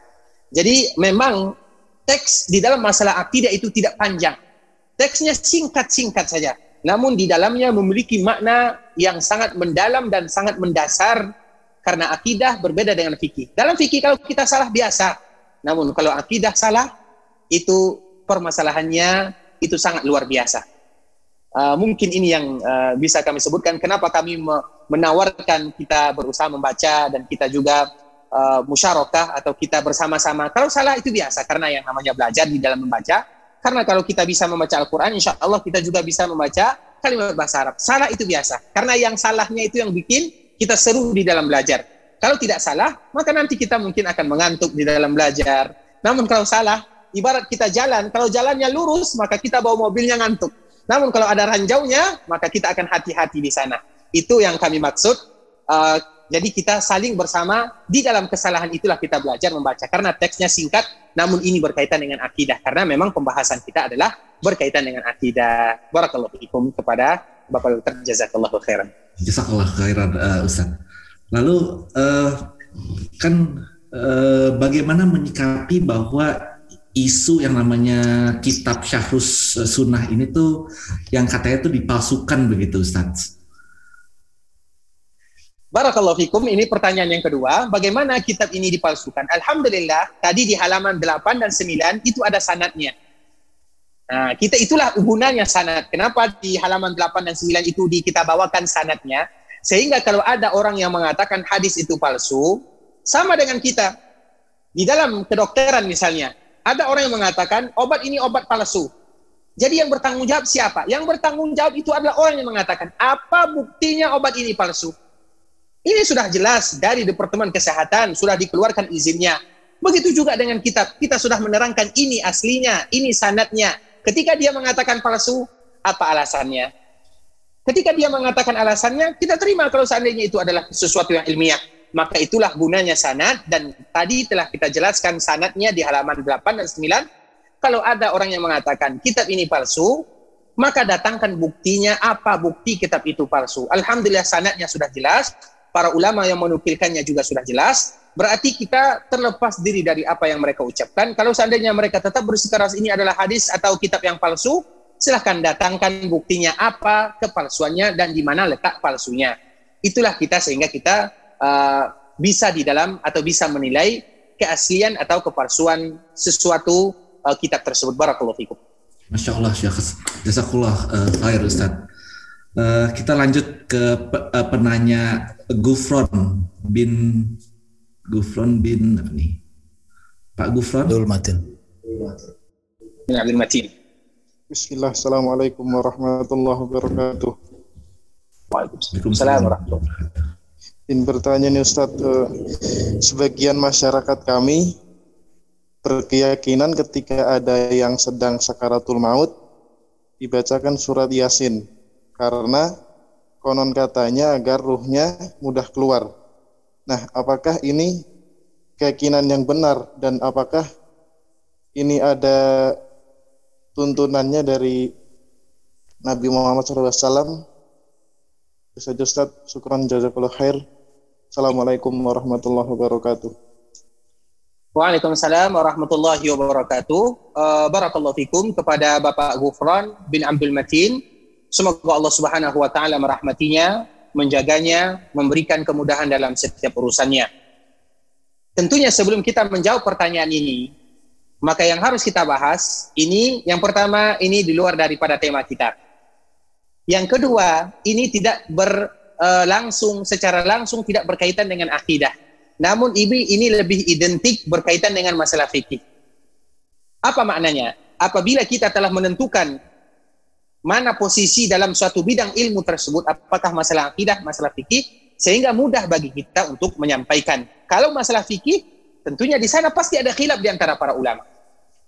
Jadi memang teks di dalam masalah akidah itu tidak panjang Teksnya singkat-singkat saja. Namun di dalamnya memiliki makna yang sangat mendalam dan sangat mendasar karena akidah berbeda dengan fikih. Dalam fikih kalau kita salah biasa. Namun kalau akidah salah itu permasalahannya itu sangat luar biasa. Uh, mungkin ini yang uh, bisa kami sebutkan kenapa kami menawarkan kita berusaha membaca dan kita juga uh, musyarakah atau kita bersama-sama. Kalau salah itu biasa karena yang namanya belajar di dalam membaca karena kalau kita bisa membaca Al-Quran, insya Allah kita juga bisa membaca kalimat bahasa Arab. Salah itu biasa. Karena yang salahnya itu yang bikin kita seru di dalam belajar. Kalau tidak salah, maka nanti kita mungkin akan mengantuk di dalam belajar. Namun kalau salah, ibarat kita jalan, kalau jalannya lurus, maka kita bawa mobilnya ngantuk. Namun kalau ada ranjaunya, maka kita akan hati-hati di sana. Itu yang kami maksud. Uh, jadi kita saling bersama di dalam kesalahan itulah kita belajar membaca karena teksnya singkat namun ini berkaitan dengan akidah karena memang pembahasan kita adalah berkaitan dengan akidah. Barakallahu fikum kepada Bapak Dr. Jazakallahu khairan. Jazakallah khairan uh, Ustaz. Lalu uh, kan uh, bagaimana menyikapi bahwa isu yang namanya kitab Syahrus Sunnah ini tuh yang katanya tuh dipalsukan begitu Ustaz. Barakallahu fikum, ini pertanyaan yang kedua. Bagaimana kitab ini dipalsukan? Alhamdulillah, tadi di halaman 8 dan 9 itu ada sanatnya. Nah, kita itulah gunanya sanat. Kenapa di halaman 8 dan 9 itu di, kita bawakan sanatnya? Sehingga kalau ada orang yang mengatakan hadis itu palsu, sama dengan kita. Di dalam kedokteran misalnya, ada orang yang mengatakan obat ini obat palsu. Jadi yang bertanggung jawab siapa? Yang bertanggung jawab itu adalah orang yang mengatakan, apa buktinya obat ini palsu? Ini sudah jelas dari Departemen Kesehatan, sudah dikeluarkan izinnya. Begitu juga dengan kitab. Kita sudah menerangkan ini aslinya, ini sanatnya. Ketika dia mengatakan palsu, apa alasannya? Ketika dia mengatakan alasannya, kita terima kalau seandainya itu adalah sesuatu yang ilmiah. Maka itulah gunanya sanat dan tadi telah kita jelaskan sanatnya di halaman 8 dan 9. Kalau ada orang yang mengatakan kitab ini palsu, maka datangkan buktinya apa bukti kitab itu palsu. Alhamdulillah sanatnya sudah jelas, para ulama yang menukilkannya juga sudah jelas, berarti kita terlepas diri dari apa yang mereka ucapkan. Kalau seandainya mereka tetap bersikeras ini adalah hadis atau kitab yang palsu, silahkan datangkan buktinya apa kepalsuannya dan di mana letak palsunya. Itulah kita sehingga kita uh, bisa di dalam atau bisa menilai keaslian atau kepalsuan sesuatu uh, kitab tersebut. Barakallahu fikum. Masya Allah, Syekh. Jazakullah uh, khair Ustaz. Uh, kita lanjut ke uh, penanya Gufron bin Gufron bin apa nih? Pak Gufron? Abdul Matin. Bin Abdul Matin. Bismillah, Assalamualaikum warahmatullahi wabarakatuh. Waalaikumsalam warahmatullahi wabarakatuh. Ingin bertanya nih Ustadz, eh, sebagian masyarakat kami berkeyakinan ketika ada yang sedang sakaratul maut dibacakan surat Yasin karena konon katanya agar ruhnya mudah keluar. Nah, apakah ini keyakinan yang benar dan apakah ini ada tuntunannya dari Nabi Muhammad SAW? Bisa Ustaz, syukran jazakallah khair. Assalamualaikum warahmatullahi wabarakatuh. Waalaikumsalam warahmatullahi wabarakatuh. Uh, barakallahu fikum kepada Bapak Gufran bin Abdul Matin Semoga Allah Subhanahu wa taala merahmatinya, menjaganya, memberikan kemudahan dalam setiap urusannya. Tentunya sebelum kita menjawab pertanyaan ini, maka yang harus kita bahas ini yang pertama ini di luar daripada tema kita. Yang kedua, ini tidak berlangsung eh, secara langsung tidak berkaitan dengan akidah. Namun ini ini lebih identik berkaitan dengan masalah fikih. Apa maknanya? Apabila kita telah menentukan mana posisi dalam suatu bidang ilmu tersebut, apakah masalah akidah, masalah fikih, sehingga mudah bagi kita untuk menyampaikan. Kalau masalah fikih, tentunya di sana pasti ada khilaf di antara para ulama.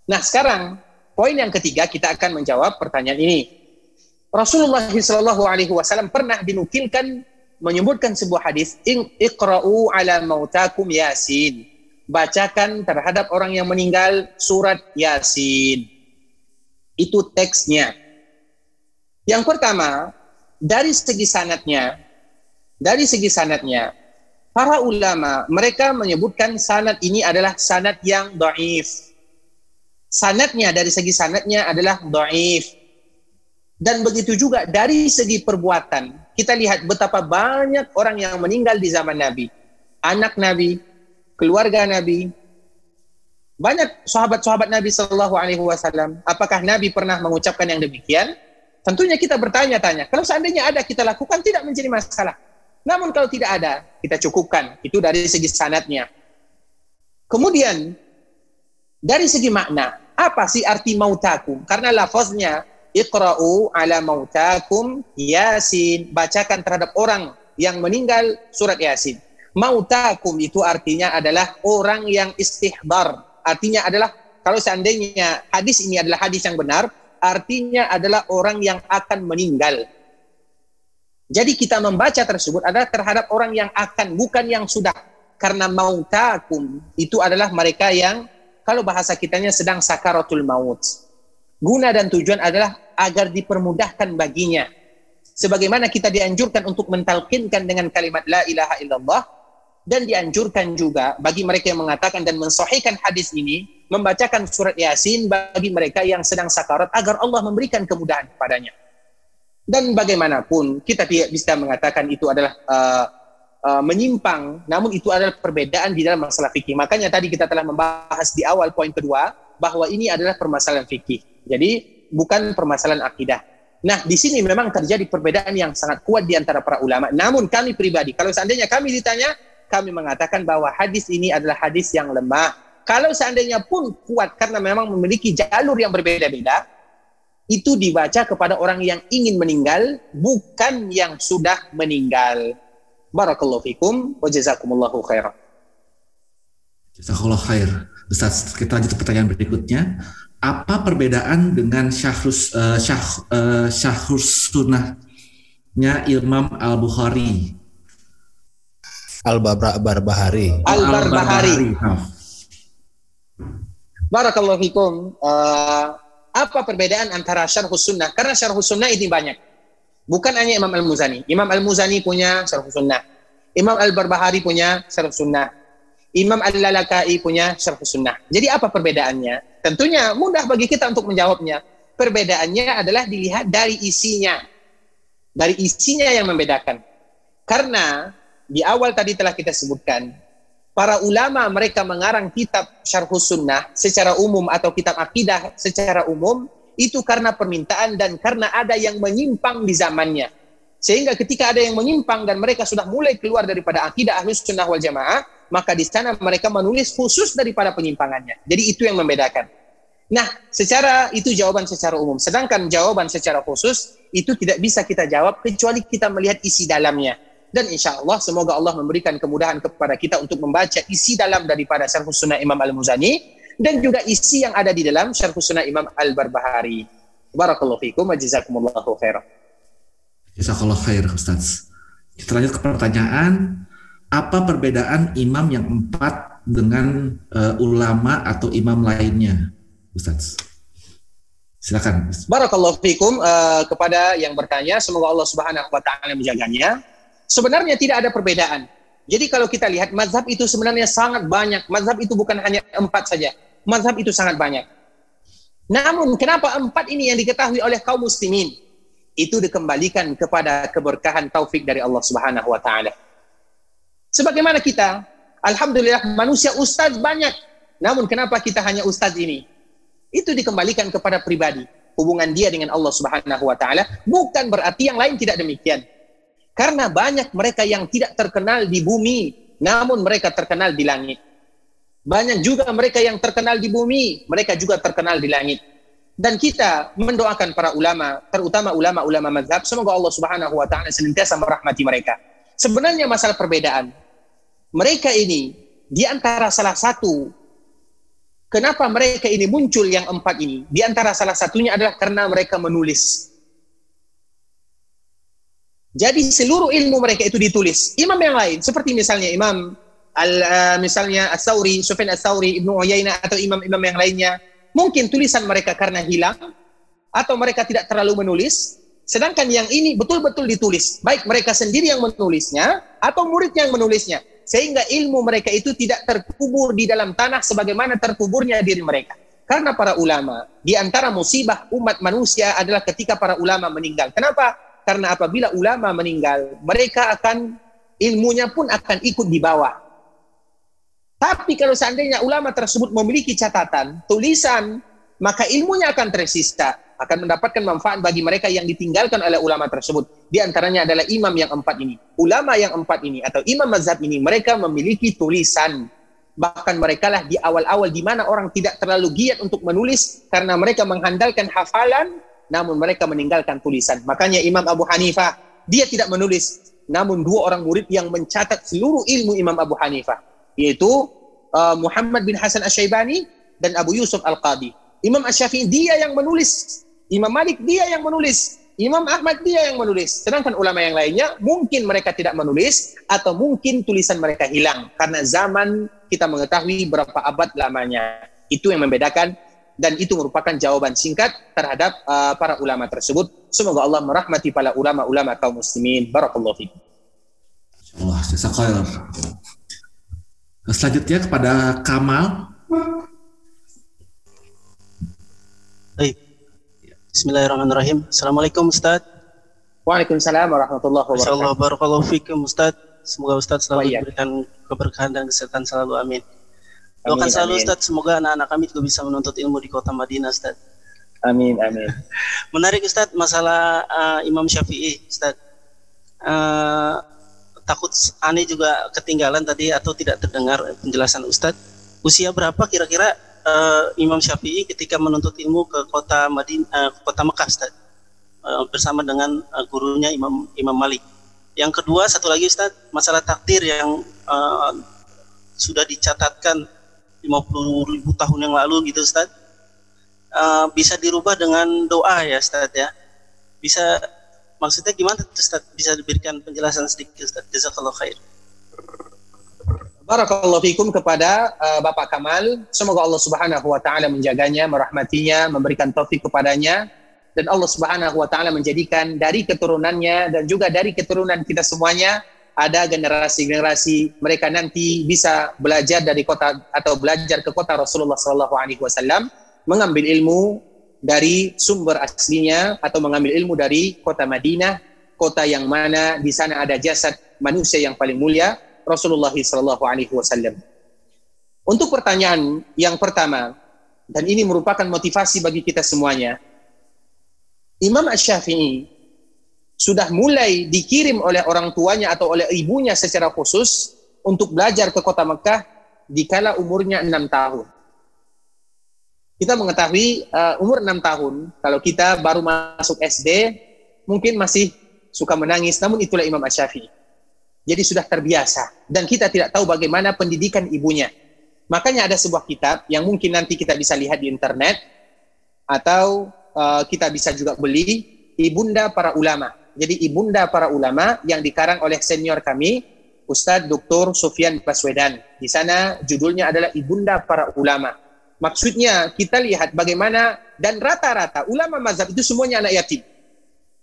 Nah sekarang, poin yang ketiga kita akan menjawab pertanyaan ini. Rasulullah Shallallahu Alaihi Wasallam pernah dinukilkan menyebutkan sebuah hadis, Iqra'u ala mautakum yasin. Bacakan terhadap orang yang meninggal surat Yasin. Itu teksnya. Yang pertama, dari segi sanatnya, dari segi sanatnya, para ulama mereka menyebutkan sanat ini adalah sanat yang doif. Sanatnya dari segi sanatnya adalah doif. Dan begitu juga dari segi perbuatan, kita lihat betapa banyak orang yang meninggal di zaman Nabi. Anak Nabi, keluarga Nabi, banyak sahabat-sahabat Nabi Shallallahu Alaihi Wasallam. Apakah Nabi pernah mengucapkan yang demikian? Tentunya kita bertanya-tanya. Kalau seandainya ada kita lakukan tidak menjadi masalah. Namun kalau tidak ada, kita cukupkan. Itu dari segi sanatnya. Kemudian dari segi makna, apa sih arti mautakum? Karena lafaznya Iqra'u ala mautakum Yasin. Bacakan terhadap orang yang meninggal surat Yasin. Mautakum itu artinya adalah orang yang istihbar. Artinya adalah kalau seandainya hadis ini adalah hadis yang benar, artinya adalah orang yang akan meninggal. Jadi kita membaca tersebut adalah terhadap orang yang akan, bukan yang sudah. Karena mautakum itu adalah mereka yang kalau bahasa kitanya sedang sakaratul maut. Guna dan tujuan adalah agar dipermudahkan baginya. Sebagaimana kita dianjurkan untuk mentalkinkan dengan kalimat la ilaha illallah dan dianjurkan juga bagi mereka yang mengatakan dan mensahihkan hadis ini membacakan surat Yasin bagi mereka yang sedang sakarat agar Allah memberikan kemudahan kepadanya. Dan bagaimanapun kita tidak bisa mengatakan itu adalah uh, uh, menyimpang, namun itu adalah perbedaan di dalam masalah fikih. Makanya tadi kita telah membahas di awal poin kedua bahwa ini adalah permasalahan fikih. Jadi bukan permasalahan akidah. Nah, di sini memang terjadi perbedaan yang sangat kuat di antara para ulama. Namun kami pribadi, kalau seandainya kami ditanya, kami mengatakan bahwa hadis ini adalah hadis yang lemah. Kalau seandainya pun kuat karena memang memiliki jalur yang berbeda-beda, itu dibaca kepada orang yang ingin meninggal, bukan yang sudah meninggal. Barakallahu fikum wa jazakumullahu khairan. Jazakallah khair. Ustaz, kita lanjut ke pertanyaan berikutnya. Apa perbedaan dengan syahrus uh, syah, uh, syahrus sunnahnya Imam Al Bukhari? Al Barbahari. Al Barbahari. Barakallahu fikum. Uh, apa perbedaan antara syarhus sunnah? Karena syarhus sunnah ini banyak. Bukan hanya Imam Al-Muzani. Imam Al-Muzani punya syarhus sunnah. Imam Al-Barbahari punya syarhus sunnah. Imam Al-Lalakai punya syarhus sunnah. Jadi apa perbedaannya? Tentunya mudah bagi kita untuk menjawabnya. Perbedaannya adalah dilihat dari isinya. Dari isinya yang membedakan. Karena di awal tadi telah kita sebutkan, para ulama mereka mengarang kitab syarhus sunnah secara umum atau kitab akidah secara umum itu karena permintaan dan karena ada yang menyimpang di zamannya. Sehingga ketika ada yang menyimpang dan mereka sudah mulai keluar daripada akidah ahlus sunnah wal jamaah, maka di sana mereka menulis khusus daripada penyimpangannya. Jadi itu yang membedakan. Nah, secara itu jawaban secara umum. Sedangkan jawaban secara khusus itu tidak bisa kita jawab kecuali kita melihat isi dalamnya dan insya Allah semoga Allah memberikan kemudahan kepada kita untuk membaca isi dalam daripada Syarh Sunnah Imam Al-Muzani dan juga isi yang ada di dalam Syarh Sunnah Imam Al-Barbahari. Barakallahu fikum wa jazakumullahu khairan. Jazakallah khair Ustaz. Kita lanjut ke pertanyaan, apa perbedaan imam yang empat dengan uh, ulama atau imam lainnya, Ustaz? Silakan. Barakallahu fikum uh, kepada yang bertanya, semoga Allah Subhanahu wa taala menjaganya. Sebenarnya tidak ada perbedaan. Jadi kalau kita lihat mazhab itu sebenarnya sangat banyak. Mazhab itu bukan hanya empat saja. Mazhab itu sangat banyak. Namun kenapa empat ini yang diketahui oleh kaum muslimin? Itu dikembalikan kepada keberkahan taufik dari Allah Subhanahu wa taala. Sebagaimana kita, alhamdulillah manusia ustaz banyak. Namun kenapa kita hanya ustaz ini? Itu dikembalikan kepada pribadi, hubungan dia dengan Allah Subhanahu wa taala, bukan berarti yang lain tidak demikian. Karena banyak mereka yang tidak terkenal di bumi, namun mereka terkenal di langit. Banyak juga mereka yang terkenal di bumi, mereka juga terkenal di langit. Dan kita mendoakan para ulama, terutama ulama-ulama mazhab, semoga Allah Subhanahu wa taala senantiasa merahmati mereka. Sebenarnya masalah perbedaan. Mereka ini di antara salah satu kenapa mereka ini muncul yang empat ini? Di antara salah satunya adalah karena mereka menulis. Jadi seluruh ilmu mereka itu ditulis. Imam yang lain seperti misalnya Imam al uh, misalnya As-Sauri, Sufyan As-Sauri, Ibnu Uyainah atau imam-imam yang lainnya, mungkin tulisan mereka karena hilang atau mereka tidak terlalu menulis, sedangkan yang ini betul-betul ditulis. Baik mereka sendiri yang menulisnya atau murid yang menulisnya. Sehingga ilmu mereka itu tidak terkubur di dalam tanah sebagaimana terkuburnya diri mereka. Karena para ulama, di antara musibah umat manusia adalah ketika para ulama meninggal. Kenapa? Karena apabila ulama meninggal, mereka akan ilmunya pun akan ikut di bawah. Tapi kalau seandainya ulama tersebut memiliki catatan, tulisan, maka ilmunya akan tersisa, akan mendapatkan manfaat bagi mereka yang ditinggalkan oleh ulama tersebut. Di antaranya adalah imam yang empat ini. Ulama yang empat ini atau imam mazhab ini, mereka memiliki tulisan. Bahkan mereka lah di awal-awal di mana orang tidak terlalu giat untuk menulis karena mereka mengandalkan hafalan namun mereka meninggalkan tulisan. Makanya Imam Abu Hanifah, dia tidak menulis, namun dua orang murid yang mencatat seluruh ilmu Imam Abu Hanifah, yaitu uh, Muhammad bin Hasan Asy-Syaibani dan Abu Yusuf Al-Qadi. Imam Asy-Syafi'i dia yang menulis Imam Malik dia yang menulis, Imam Ahmad dia yang menulis. Sedangkan ulama yang lainnya mungkin mereka tidak menulis atau mungkin tulisan mereka hilang karena zaman kita mengetahui berapa abad lamanya. Itu yang membedakan dan itu merupakan jawaban singkat terhadap uh, para ulama tersebut. Semoga Allah merahmati para ulama-ulama kaum muslimin. Barakallahu fikum. Allah. Selanjutnya kepada Kamal. Baik. Bismillahirrahmanirrahim. Assalamualaikum Ustaz. Waalaikumsalam warahmatullahi wabarakatuh. Allah barakallahu fikum Ustaz. Semoga Ustaz selalu Wa'iyyak. diberikan keberkahan dan kesehatan selalu amin. Doakan selalu amin. Ustaz, semoga anak-anak kami juga bisa menuntut ilmu di kota Madinah Ustaz. Amin, amin. Menarik Ustaz masalah uh, Imam Syafi'i Ustaz. Uh, takut aneh juga ketinggalan tadi atau tidak terdengar penjelasan Ustaz. Usia berapa kira-kira uh, Imam Syafi'i ketika menuntut ilmu ke kota Madinah, uh, kota Mekah Ustaz? Uh, bersama dengan uh, gurunya Imam Imam Malik. Yang kedua satu lagi Ustaz, masalah takdir yang uh, sudah dicatatkan 50 ribu tahun yang lalu gitu Ustaz. Uh, bisa dirubah dengan doa ya Ustaz ya. Bisa maksudnya gimana Ustaz? Bisa diberikan penjelasan sedikit Ustaz. Jazakallah khair. Barakallahu fikum kepada uh, Bapak Kamal. Semoga Allah Subhanahu wa taala menjaganya, merahmatinya, memberikan taufik kepadanya dan Allah Subhanahu wa taala menjadikan dari keturunannya dan juga dari keturunan kita semuanya ada generasi-generasi mereka nanti bisa belajar dari kota atau belajar ke kota Rasulullah sallallahu alaihi wasallam mengambil ilmu dari sumber aslinya atau mengambil ilmu dari kota Madinah, kota yang mana di sana ada jasad manusia yang paling mulia Rasulullah sallallahu alaihi wasallam. Untuk pertanyaan yang pertama dan ini merupakan motivasi bagi kita semuanya. Imam Asy-Syafi'i sudah mulai dikirim oleh orang tuanya atau oleh ibunya secara khusus untuk belajar ke kota Mekah di kala umurnya enam tahun. Kita mengetahui uh, umur enam tahun, kalau kita baru masuk SD, mungkin masih suka menangis, namun itulah Imam Asy-Syafi'i. Jadi sudah terbiasa dan kita tidak tahu bagaimana pendidikan ibunya. Makanya ada sebuah kitab yang mungkin nanti kita bisa lihat di internet atau uh, kita bisa juga beli Ibunda para ulama. Jadi Ibunda para ulama yang dikarang oleh senior kami Ustadz Dr. Sufyan Baswedan. Di sana judulnya adalah Ibunda para ulama. Maksudnya kita lihat bagaimana dan rata-rata ulama mazhab itu semuanya anak yatim.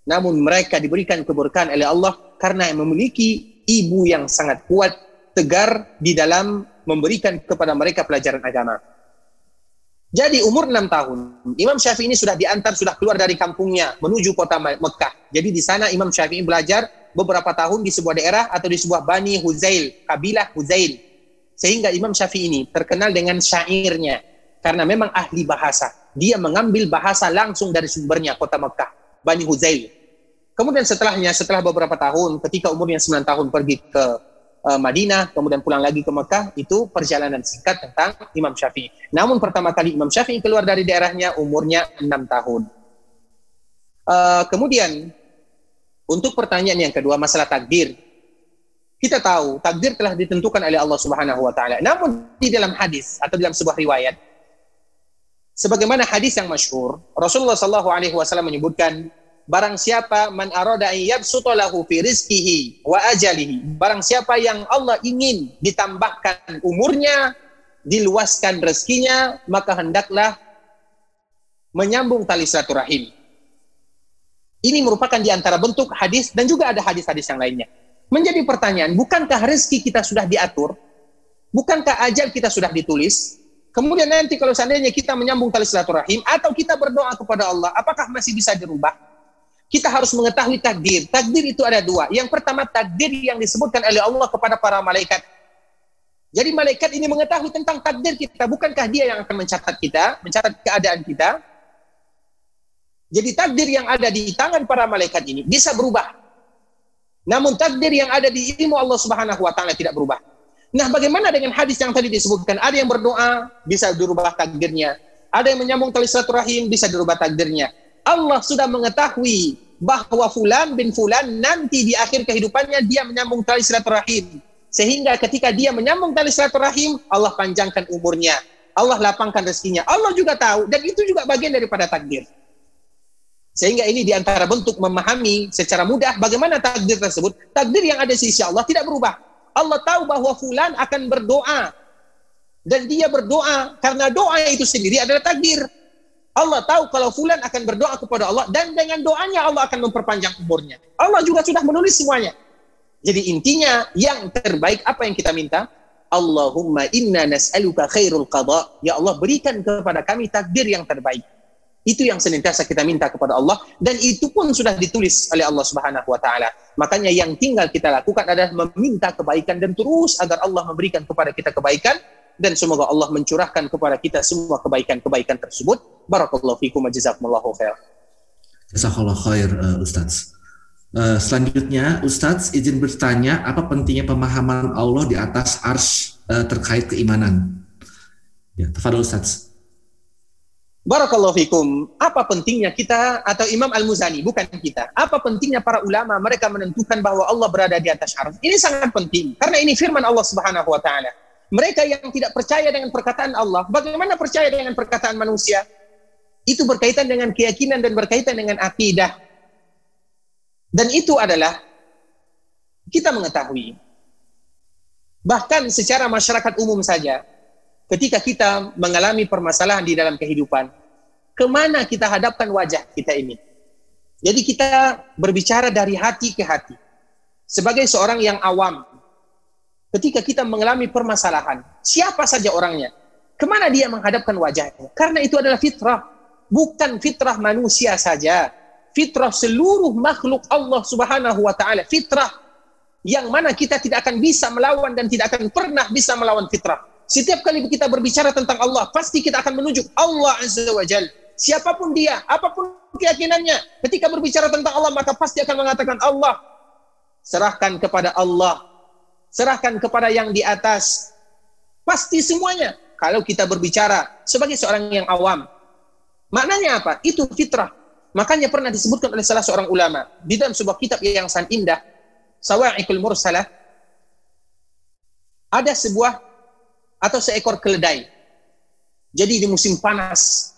Namun mereka diberikan keberkahan oleh Allah karena memiliki ibu yang sangat kuat, tegar di dalam memberikan kepada mereka pelajaran agama. Jadi umur 6 tahun, Imam Syafi'i ini sudah diantar, sudah keluar dari kampungnya menuju kota Mekah. Jadi di sana Imam Syafi'i belajar beberapa tahun di sebuah daerah atau di sebuah Bani Huzail, kabilah Huzail. Sehingga Imam Syafi'i ini terkenal dengan syairnya karena memang ahli bahasa. Dia mengambil bahasa langsung dari sumbernya kota Mekah, Bani Huzail. Kemudian setelahnya, setelah beberapa tahun, ketika umurnya 9 tahun pergi ke uh, Madinah, kemudian pulang lagi ke Mekah, itu perjalanan singkat tentang Imam Syafi'i. Namun pertama kali Imam Syafi'i keluar dari daerahnya umurnya 6 tahun. Uh, kemudian, untuk pertanyaan yang kedua, masalah takdir. Kita tahu, takdir telah ditentukan oleh Allah Subhanahu wa taala. Namun di dalam hadis atau dalam sebuah riwayat sebagaimana hadis yang masyhur, Rasulullah sallallahu alaihi wasallam menyebutkan barang siapa man arada an yabsuta fi wa ajalihi barang siapa yang Allah ingin ditambahkan umurnya diluaskan rezekinya maka hendaklah menyambung tali silaturahim. Ini merupakan di antara bentuk hadis dan juga ada hadis-hadis yang lainnya. Menjadi pertanyaan bukankah rezeki kita sudah diatur? Bukankah ajal kita sudah ditulis? Kemudian nanti kalau seandainya kita menyambung tali silaturahim atau kita berdoa kepada Allah apakah masih bisa dirubah kita harus mengetahui takdir. Takdir itu ada dua. Yang pertama takdir yang disebutkan oleh Allah kepada para malaikat. Jadi malaikat ini mengetahui tentang takdir kita. Bukankah dia yang akan mencatat kita, mencatat keadaan kita? Jadi takdir yang ada di tangan para malaikat ini bisa berubah. Namun takdir yang ada di ilmu Allah Subhanahu wa taala tidak berubah. Nah, bagaimana dengan hadis yang tadi disebutkan? Ada yang berdoa bisa dirubah takdirnya. Ada yang menyambung tali silaturahim bisa dirubah takdirnya. Allah sudah mengetahui bahwa fulan bin fulan nanti di akhir kehidupannya dia menyambung tali silaturahim. Sehingga ketika dia menyambung tali silaturahim, Allah panjangkan umurnya. Allah lapangkan rezekinya. Allah juga tahu dan itu juga bagian daripada takdir. Sehingga ini di antara bentuk memahami secara mudah bagaimana takdir tersebut. Takdir yang ada di sisi Allah tidak berubah. Allah tahu bahwa fulan akan berdoa. Dan dia berdoa karena doa itu sendiri adalah takdir. Allah tahu kalau fulan akan berdoa kepada Allah dan dengan doanya Allah akan memperpanjang umurnya. Allah juga sudah menulis semuanya. Jadi intinya yang terbaik apa yang kita minta? Allahumma inna nas'aluka khairul qada. Ya Allah berikan kepada kami takdir yang terbaik. Itu yang senantiasa kita minta kepada Allah dan itu pun sudah ditulis oleh Allah Subhanahu wa taala. Makanya yang tinggal kita lakukan adalah meminta kebaikan dan terus agar Allah memberikan kepada kita kebaikan dan semoga Allah mencurahkan kepada kita semua kebaikan-kebaikan tersebut. Barakallahu fikum wa jazakumullahu khair. Jazakallah khair uh, Ustaz. Uh, selanjutnya Ustaz izin bertanya apa pentingnya pemahaman Allah di atas ars uh, terkait keimanan? Ya, tafadhol Ustaz. Barakallahu fikum. Apa pentingnya kita atau Imam Al-Muzani, bukan kita. Apa pentingnya para ulama mereka menentukan bahwa Allah berada di atas arsy? Ini sangat penting karena ini firman Allah Subhanahu wa taala. Mereka yang tidak percaya dengan perkataan Allah, bagaimana percaya dengan perkataan manusia? Itu berkaitan dengan keyakinan dan berkaitan dengan akidah. Dan itu adalah kita mengetahui bahkan secara masyarakat umum saja ketika kita mengalami permasalahan di dalam kehidupan, ke mana kita hadapkan wajah kita ini? Jadi kita berbicara dari hati ke hati. Sebagai seorang yang awam, ketika kita mengalami permasalahan, siapa saja orangnya, ke mana dia menghadapkan wajahnya? Karena itu adalah fitrah, bukan fitrah manusia saja. Fitrah seluruh makhluk Allah Subhanahu wa taala, fitrah yang mana kita tidak akan bisa melawan dan tidak akan pernah bisa melawan fitrah. Setiap kali kita berbicara tentang Allah, pasti kita akan menunjuk Allah Azza wa Jal. Siapa pun dia, apa pun keyakinannya, ketika berbicara tentang Allah, maka pasti akan mengatakan Allah. Serahkan kepada Allah. Serahkan kepada yang di atas. Pasti semuanya. Kalau kita berbicara sebagai seorang yang awam. Maknanya apa? Itu fitrah. Makanya pernah disebutkan oleh salah seorang ulama. Di dalam sebuah kitab yang sangat indah. Sawa'ikul Mursalah. Ada sebuah atau seekor keledai. Jadi di musim panas.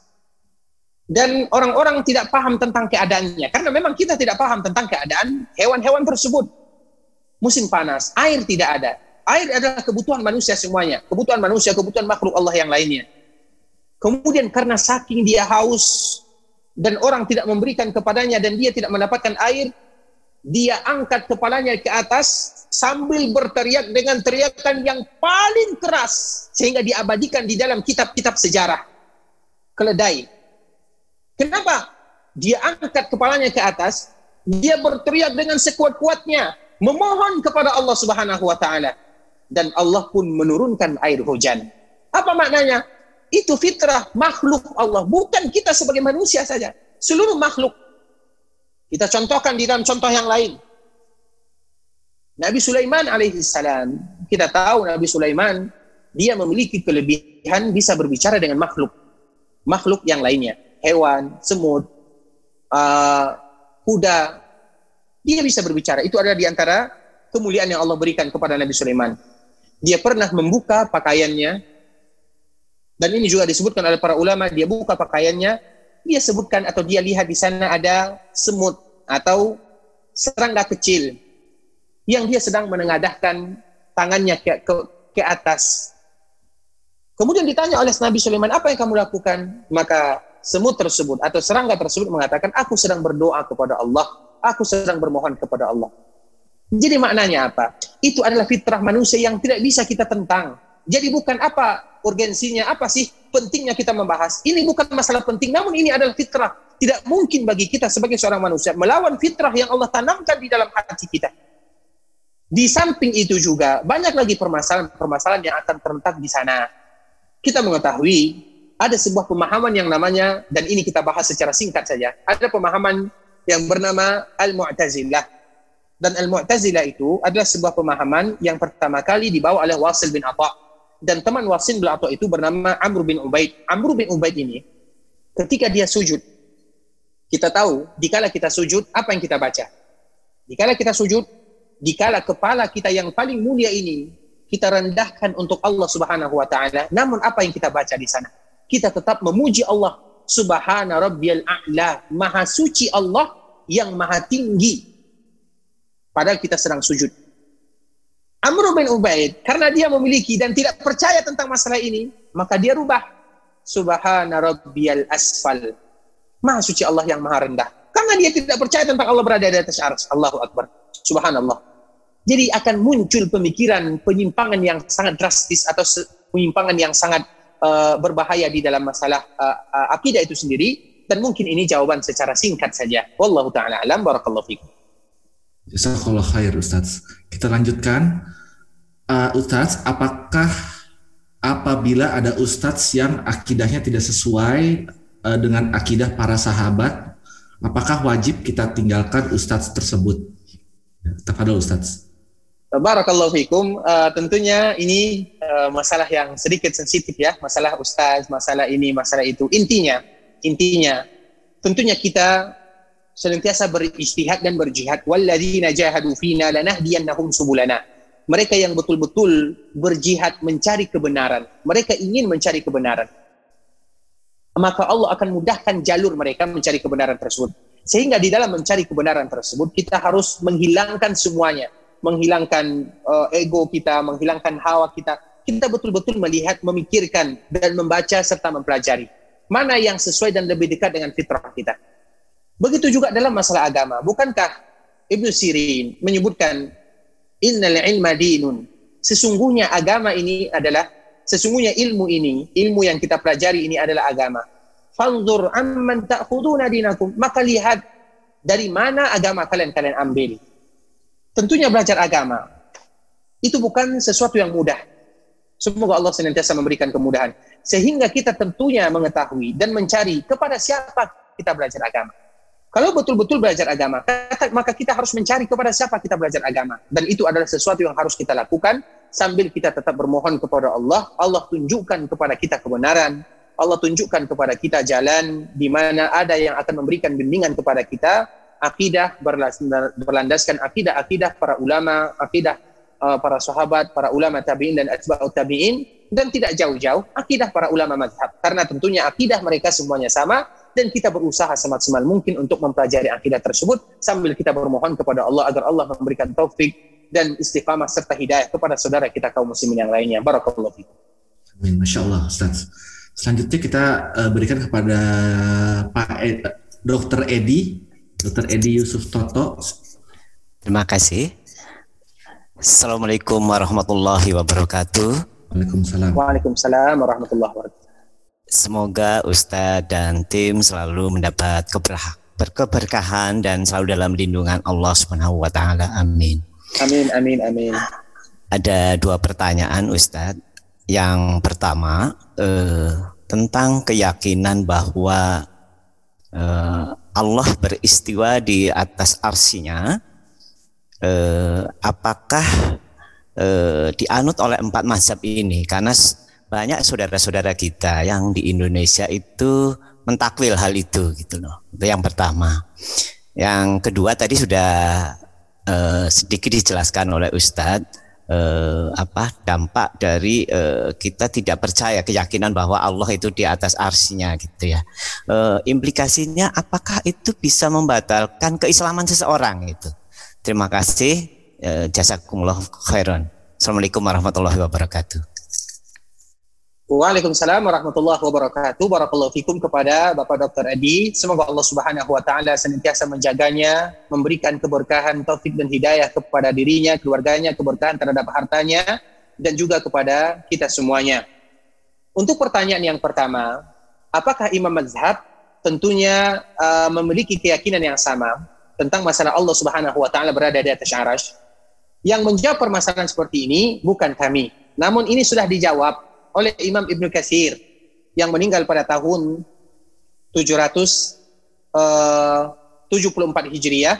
Dan orang-orang tidak paham tentang keadaannya. Karena memang kita tidak paham tentang keadaan hewan-hewan tersebut. Musim panas, air tidak ada. Air adalah kebutuhan manusia semuanya. Kebutuhan manusia, kebutuhan makhluk Allah yang lainnya. Kemudian karena saking dia haus, dan orang tidak memberikan kepadanya dan dia tidak mendapatkan air, dia angkat kepalanya ke atas sambil berteriak dengan teriakan yang paling keras sehingga diabadikan di dalam kitab-kitab sejarah. Keledai. Kenapa? Dia angkat kepalanya ke atas, dia berteriak dengan sekuat-kuatnya, memohon kepada Allah Subhanahu wa taala dan Allah pun menurunkan air hujan. Apa maknanya? Itu fitrah makhluk Allah, bukan kita sebagai manusia saja. Seluruh makhluk. Kita contohkan di dalam contoh yang lain. Nabi Sulaiman alaihi salam, kita tahu Nabi Sulaiman dia memiliki kelebihan bisa berbicara dengan makhluk. Makhluk yang lainnya, hewan, semut, uh, kuda, dia bisa berbicara. Itu adalah di antara kemuliaan yang Allah berikan kepada Nabi Sulaiman. Dia pernah membuka pakaiannya, dan ini juga disebutkan oleh para ulama, dia buka pakaiannya, dia sebutkan atau dia lihat di sana ada semut atau serangga kecil yang dia sedang menengadahkan tangannya ke, ke, ke atas. Kemudian ditanya oleh Nabi Sulaiman, apa yang kamu lakukan? Maka semut tersebut atau serangga tersebut mengatakan, aku sedang berdoa kepada Allah. Aku sedang bermohon kepada Allah. Jadi maknanya apa? Itu adalah fitrah manusia yang tidak bisa kita tentang. Jadi bukan apa urgensinya, apa sih pentingnya kita membahas. Ini bukan masalah penting, namun ini adalah fitrah. Tidak mungkin bagi kita sebagai seorang manusia melawan fitrah yang Allah tanamkan di dalam hati kita. Di samping itu juga banyak lagi permasalahan-permasalahan yang akan terletak di sana. Kita mengetahui ada sebuah pemahaman yang namanya dan ini kita bahas secara singkat saja. Ada pemahaman yang bernama Al-Mu'tazilah. Dan Al-Mu'tazilah itu adalah sebuah pemahaman yang pertama kali dibawa oleh Wasil bin Atha. Dan teman Wasil bin Atha itu bernama Amr bin Ubaid. Amr bin Ubaid ini ketika dia sujud kita tahu dikala kita sujud apa yang kita baca. Dikala kita sujud dikala kepala kita yang paling mulia ini kita rendahkan untuk Allah Subhanahu wa taala, namun apa yang kita baca di sana? Kita tetap memuji Allah subhana rabbiyal a'la maha suci Allah yang maha tinggi. Padahal kita sedang sujud. Amr bin Ubaid karena dia memiliki dan tidak percaya tentang masalah ini maka dia rubah. Subhana rabbiyal asfal maha suci Allah yang maha rendah. Karena dia tidak percaya tentang Allah berada di atas arsy Allahu akbar. Subhanallah. Jadi akan muncul pemikiran penyimpangan yang sangat drastis atau penyimpangan yang sangat uh, berbahaya di dalam masalah uh, uh, akidah itu sendiri dan mungkin ini jawaban secara singkat saja. Wallahu taala alam barakallahu fikum. Jazakallah khair Ustaz. Kita lanjutkan. Uh, Ustaz, apakah apabila ada Ustaz yang akidahnya tidak sesuai uh, dengan akidah para sahabat, apakah wajib kita tinggalkan Ustaz tersebut? Tafadol Ustaz. Barakallahu fikum. Uh, tentunya ini uh, masalah yang sedikit sensitif ya, masalah ustaz, masalah ini, masalah itu. Intinya, intinya tentunya kita senantiasa beristihad dan berjihad. Walladzina jahadu fina lanahdiyannahum subulana. Mereka yang betul-betul berjihad mencari kebenaran. Mereka ingin mencari kebenaran. Maka Allah akan mudahkan jalur mereka mencari kebenaran tersebut. Sehingga di dalam mencari kebenaran tersebut kita harus menghilangkan semuanya menghilangkan uh, ego kita, menghilangkan hawa kita. Kita betul-betul melihat, memikirkan dan membaca serta mempelajari mana yang sesuai dan lebih dekat dengan fitrah kita. Begitu juga dalam masalah agama. Bukankah Ibnu Sirin menyebutkan innal ilma dinun. Sesungguhnya agama ini adalah sesungguhnya ilmu ini, ilmu yang kita pelajari ini adalah agama. Fanzur amman ta'khuduna dinakum. Maka lihat dari mana agama kalian kalian ambil Tentunya belajar agama itu bukan sesuatu yang mudah. Semoga Allah senantiasa memberikan kemudahan sehingga kita tentunya mengetahui dan mencari kepada siapa kita belajar agama. Kalau betul-betul belajar agama, maka kita harus mencari kepada siapa kita belajar agama. Dan itu adalah sesuatu yang harus kita lakukan sambil kita tetap bermohon kepada Allah. Allah tunjukkan kepada kita kebenaran. Allah tunjukkan kepada kita jalan di mana ada yang akan memberikan bimbingan kepada kita akidah berlandaskan akidah-akidah para ulama, akidah uh, para sahabat, para ulama tabi'in dan atba'ut tabi'in dan tidak jauh-jauh akidah para ulama mazhab karena tentunya akidah mereka semuanya sama dan kita berusaha semaksimal mungkin untuk mempelajari akidah tersebut sambil kita bermohon kepada Allah agar Allah memberikan taufik dan istiqamah serta hidayah kepada saudara kita kaum muslimin yang lainnya. Barakallahu fikum. Amin. Masya Allah, Ustaz. Selanjutnya kita uh, berikan kepada Pak Ed, Dr. Edi Dr. Edi Yusuf Toto. Terima kasih. Assalamualaikum warahmatullahi wabarakatuh. Waalaikumsalam. Waalaikumsalam warahmatullahi wabarakatuh. Semoga Ustadz dan tim selalu mendapat keberkahan dan selalu dalam lindungan Allah Subhanahu wa taala. Amin. Amin amin amin. Ada dua pertanyaan Ustadz. Yang pertama eh, tentang keyakinan bahwa eh, Allah beristiwa di atas arsinya eh, apakah eh, dianut oleh empat mazhab ini? Karena banyak saudara-saudara kita yang di Indonesia itu mentakwil hal itu gitu loh. Itu yang pertama. Yang kedua tadi sudah eh, sedikit dijelaskan oleh Ustadz eh, apa dampak dari eh, kita tidak percaya keyakinan bahwa Allah itu di atas arsinya gitu ya. Eh, implikasinya apakah itu bisa membatalkan keislaman seseorang itu? Terima kasih. Eh, jazakumullah khairan. Assalamualaikum warahmatullahi wabarakatuh. Waalaikumsalam warahmatullahi wabarakatuh. Barakallahu fikum kepada Bapak Dr. Adi. Semoga Allah Subhanahu wa taala senantiasa menjaganya, memberikan keberkahan, taufik dan hidayah kepada dirinya, keluarganya, keberkahan terhadap hartanya dan juga kepada kita semuanya. Untuk pertanyaan yang pertama, apakah imam mazhab tentunya uh, memiliki keyakinan yang sama tentang masalah Allah Subhanahu wa taala berada di atas arash? Yang menjawab permasalahan seperti ini bukan kami. Namun ini sudah dijawab oleh Imam Ibnu Katsir yang meninggal pada tahun 774 eh, Hijriah.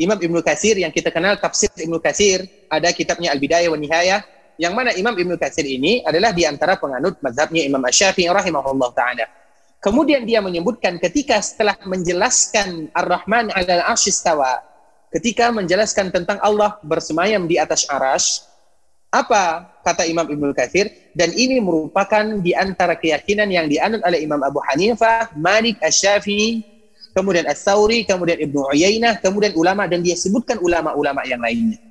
Imam Ibnu Katsir yang kita kenal tafsir Ibnu Katsir ada kitabnya Al-Bidayah wa Nihayah yang mana Imam Ibnu Katsir ini adalah di antara penganut mazhabnya Imam Asy-Syafi'i rahimahullah taala. Kemudian dia menyebutkan ketika setelah menjelaskan Ar-Rahman 'alal 'arsy ketika menjelaskan tentang Allah bersemayam di atas arash, Apa kata Imam Ibnu Katsir? Dan ini merupakan di antara keyakinan yang dianut oleh Imam Abu Hanifah, Malik, Asy-Syafi'i, kemudian Ats-Tsauri, kemudian Ibnu Uyainah, kemudian ulama dan dia sebutkan ulama-ulama yang lainnya.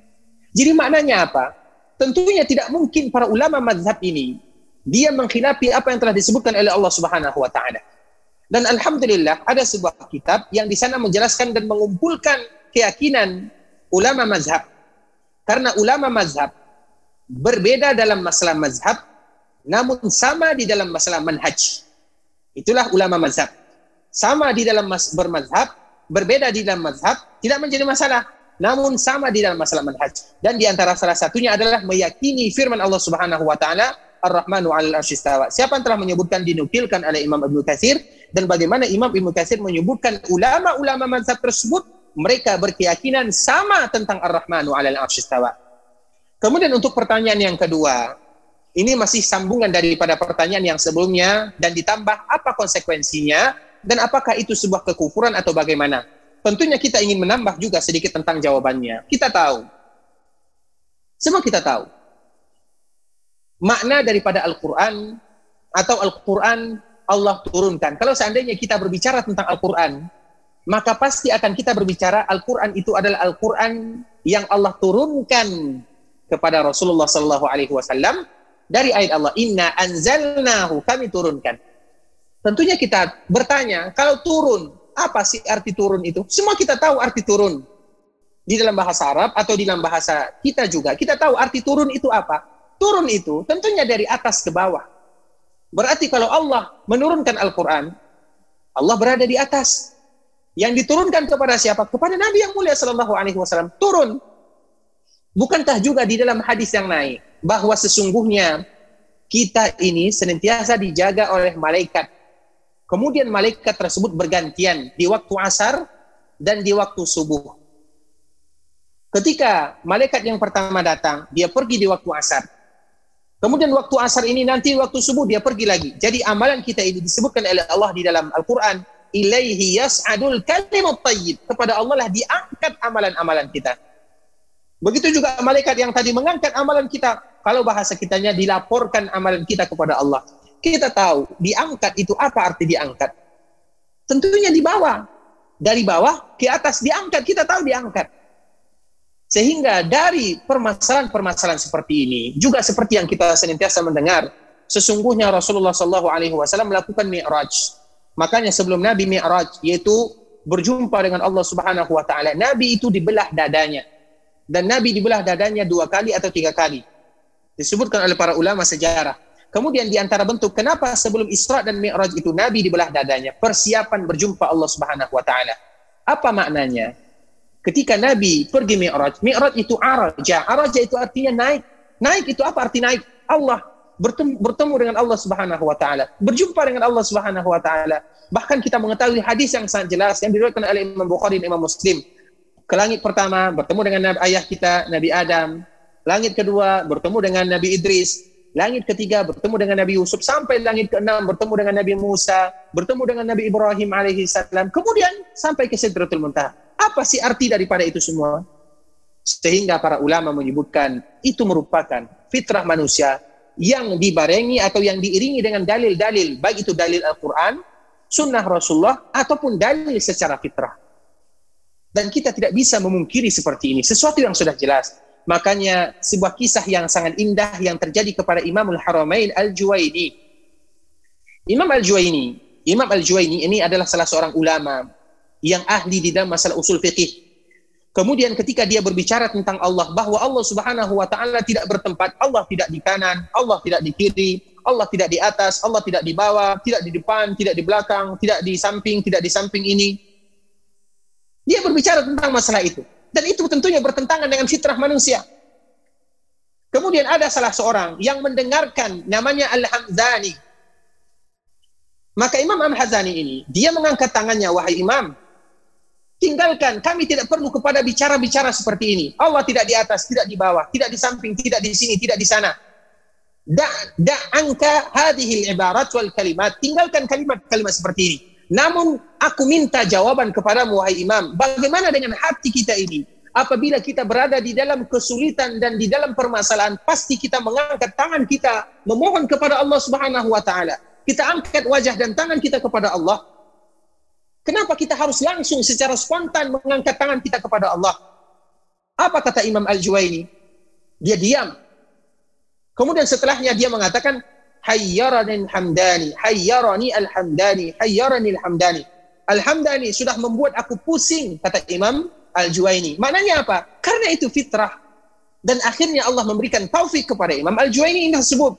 Jadi maknanya apa? Tentunya tidak mungkin para ulama mazhab ini dia mengkhilafi apa yang telah disebutkan oleh Allah Subhanahu wa taala. Dan alhamdulillah ada sebuah kitab yang di sana menjelaskan dan mengumpulkan keyakinan ulama mazhab. Karena ulama mazhab berbeda dalam masalah mazhab, namun sama di dalam masalah manhaj. Itulah ulama mazhab. Sama di dalam mas bermazhab, berbeda di dalam mazhab, tidak menjadi masalah. Namun sama di dalam masalah manhaj. Dan di antara salah satunya adalah meyakini firman Allah Subhanahu wa taala Ar-Rahmanu 'alal arsyistawa. Siapa yang telah menyebutkan dinukilkan oleh Imam Ibnu Katsir dan bagaimana Imam Ibnu Katsir menyebutkan ulama-ulama mazhab tersebut mereka berkeyakinan sama tentang Ar-Rahmanu 'alal arsyistawa. Kemudian untuk pertanyaan yang kedua, ini masih sambungan daripada pertanyaan yang sebelumnya dan ditambah apa konsekuensinya dan apakah itu sebuah kekufuran atau bagaimana? Tentunya kita ingin menambah juga sedikit tentang jawabannya. Kita tahu. Semua kita tahu. Makna daripada Al-Quran atau Al-Quran Allah turunkan. Kalau seandainya kita berbicara tentang Al-Quran, maka pasti akan kita berbicara Al-Quran itu adalah Al-Quran yang Allah turunkan kepada Rasulullah Sallallahu Alaihi Wasallam dari ayat Allah Inna anzalnahu kami turunkan. Tentunya kita bertanya kalau turun apa sih arti turun itu? Semua kita tahu arti turun di dalam bahasa Arab atau di dalam bahasa kita juga. Kita tahu arti turun itu apa? Turun itu tentunya dari atas ke bawah. Berarti kalau Allah menurunkan Al-Quran, Allah berada di atas. Yang diturunkan kepada siapa? Kepada Nabi yang mulia Sallallahu Alaihi Wasallam. Turun Bukankah juga di dalam hadis yang naik bahwa sesungguhnya kita ini senantiasa dijaga oleh malaikat. Kemudian malaikat tersebut bergantian di waktu asar dan di waktu subuh. Ketika malaikat yang pertama datang, dia pergi di waktu asar. Kemudian waktu asar ini nanti waktu subuh dia pergi lagi. Jadi amalan kita ini disebutkan oleh Allah di dalam Al-Qur'an, ilaihi yas'adul kalimut thayyib. Kepada Allah lah diangkat amalan-amalan kita. Begitu juga malaikat yang tadi mengangkat amalan kita. Kalau bahasa kitanya dilaporkan amalan kita kepada Allah. Kita tahu diangkat itu apa arti diangkat. Tentunya di bawah. Dari bawah ke atas diangkat. Kita tahu diangkat. Sehingga dari permasalahan-permasalahan seperti ini, juga seperti yang kita senantiasa mendengar, sesungguhnya Rasulullah Shallallahu Alaihi Wasallam melakukan mi'raj. Makanya sebelum Nabi mi'raj, yaitu berjumpa dengan Allah Subhanahu Wa Taala, Nabi itu dibelah dadanya dan Nabi dibelah dadanya dua kali atau tiga kali. Disebutkan oleh para ulama sejarah. Kemudian di antara bentuk kenapa sebelum Isra dan Mi'raj itu Nabi dibelah dadanya, persiapan berjumpa Allah Subhanahu wa taala. Apa maknanya? Ketika Nabi pergi Mi'raj, Mi'raj itu araja. Araja itu artinya naik. Naik itu apa arti naik? Allah bertemu, bertemu dengan Allah Subhanahu wa taala, berjumpa dengan Allah Subhanahu wa taala. Bahkan kita mengetahui hadis yang sangat jelas yang diriwayatkan oleh Imam Bukhari dan Imam Muslim ke langit pertama bertemu dengan Nabi, ayah kita Nabi Adam. Langit kedua bertemu dengan Nabi Idris. Langit ketiga bertemu dengan Nabi Yusuf sampai langit keenam bertemu dengan Nabi Musa, bertemu dengan Nabi Ibrahim alaihi salam. Kemudian sampai ke Sidratul Muntaha. Apa sih arti daripada itu semua? Sehingga para ulama menyebutkan itu merupakan fitrah manusia yang dibarengi atau yang diiringi dengan dalil-dalil, baik itu dalil Al-Quran, sunnah Rasulullah, ataupun dalil secara fitrah. Dan kita tidak bisa memungkiri seperti ini. Sesuatu yang sudah jelas. Makanya sebuah kisah yang sangat indah yang terjadi kepada Imamul Haramain Al-Juwaini. Imam Al-Juwaini, Imam Al-Juwaini ini adalah salah seorang ulama yang ahli di dalam masalah usul fikih. Kemudian ketika dia berbicara tentang Allah bahwa Allah Subhanahu wa taala tidak bertempat, Allah tidak di kanan, Allah tidak di kiri, Allah tidak di atas, Allah tidak di bawah, tidak di depan, tidak di belakang, tidak di samping, tidak di samping ini. Dia berbicara tentang masalah itu. Dan itu tentunya bertentangan dengan fitrah manusia. Kemudian ada salah seorang yang mendengarkan namanya Al-Hamzani. Maka Imam Al-Hamzani ini, dia mengangkat tangannya, wahai imam, tinggalkan, kami tidak perlu kepada bicara-bicara seperti ini. Allah tidak di atas, tidak di bawah, tidak di samping, tidak di sini, tidak di sana. Da, da angka hadihil ibarat wal kalimat. Tinggalkan kalimat-kalimat seperti ini. Namun aku minta jawaban kepadamu wahai imam, bagaimana dengan hati kita ini? apabila kita berada di dalam kesulitan dan di dalam permasalahan, pasti kita mengangkat tangan kita memohon kepada Allah Subhanahu wa taala. Kita angkat wajah dan tangan kita kepada Allah. Kenapa kita harus langsung secara spontan mengangkat tangan kita kepada Allah? Apa kata Imam Al-Juwaini? Dia diam. Kemudian setelahnya dia mengatakan hayyarani hamdani, hayyarani al-hamdani, hayyarani al-hamdani. Al-hamdani sudah membuat aku pusing kata Imam Al-Juwaini. Maknanya apa? Karena itu fitrah. Dan akhirnya Allah memberikan taufik kepada Imam Al-Juwaini ini tersebut.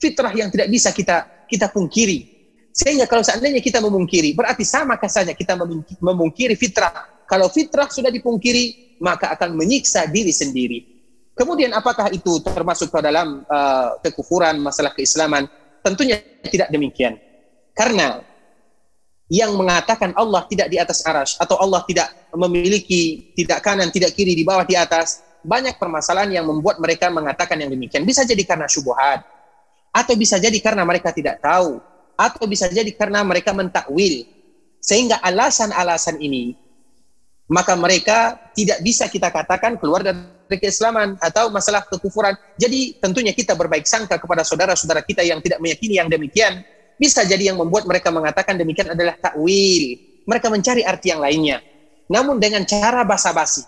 Fitrah yang tidak bisa kita kita pungkiri. Sehingga kalau seandainya kita memungkiri, berarti sama saja kita memungkiri fitrah. Kalau fitrah sudah dipungkiri, maka akan menyiksa diri sendiri. Kemudian apakah itu termasuk ke dalam uh, kekufuran, masalah keislaman? Tentunya tidak demikian. Karena yang mengatakan Allah tidak di atas arash atau Allah tidak memiliki tidak kanan, tidak kiri, di bawah, di atas, banyak permasalahan yang membuat mereka mengatakan yang demikian. Bisa jadi karena syubhat, atau bisa jadi karena mereka tidak tahu, atau bisa jadi karena mereka mentakwil. Sehingga alasan-alasan ini, maka mereka tidak bisa kita katakan keluar dari keislaman atau masalah kekufuran. Jadi tentunya kita berbaik sangka kepada saudara-saudara kita yang tidak meyakini yang demikian, bisa jadi yang membuat mereka mengatakan demikian adalah takwil. Mereka mencari arti yang lainnya. Namun dengan cara basa-basi.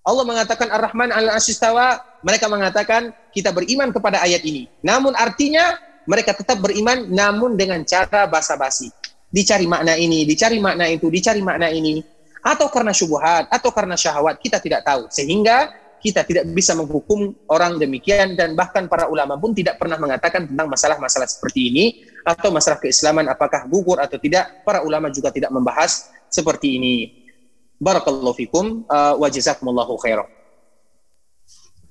Allah mengatakan Ar-Rahman al asistawa mereka mengatakan kita beriman kepada ayat ini. Namun artinya mereka tetap beriman namun dengan cara basa-basi. Dicari makna ini, dicari makna itu, dicari makna ini. Atau karena syubhat, atau karena syahwat, kita tidak tahu. Sehingga kita tidak bisa menghukum orang demikian dan bahkan para ulama pun tidak pernah mengatakan tentang masalah-masalah seperti ini atau masalah keislaman apakah gugur atau tidak. Para ulama juga tidak membahas seperti ini. Barakallahu fikum uh, wa jazakumullahu khairan.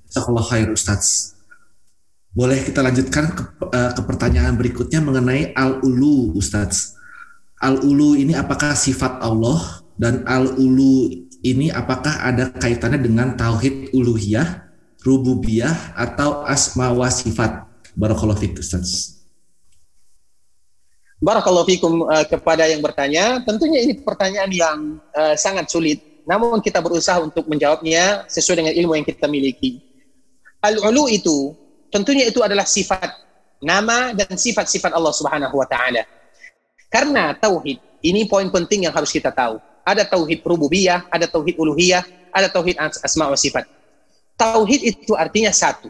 Jazakallahu khair Ustaz. Boleh kita lanjutkan ke, uh, ke pertanyaan berikutnya mengenai al-ulu Ustaz? Al-ulu ini apakah sifat Allah dan al-ulu ini apakah ada kaitannya dengan tauhid uluhiyah, rububiyah atau asma wa sifat? Barakallahu fiik Ustaz. Barakallahu fikum uh, kepada yang bertanya. Tentunya ini pertanyaan yang uh, sangat sulit. Namun kita berusaha untuk menjawabnya sesuai dengan ilmu yang kita miliki. Al-ulu itu tentunya itu adalah sifat nama dan sifat-sifat Allah Subhanahu wa taala. Karena tauhid ini poin penting yang harus kita tahu. Ada tauhid rububiyah, ada tauhid uluhiyah, ada tauhid asma wa sifat. Tauhid itu artinya satu.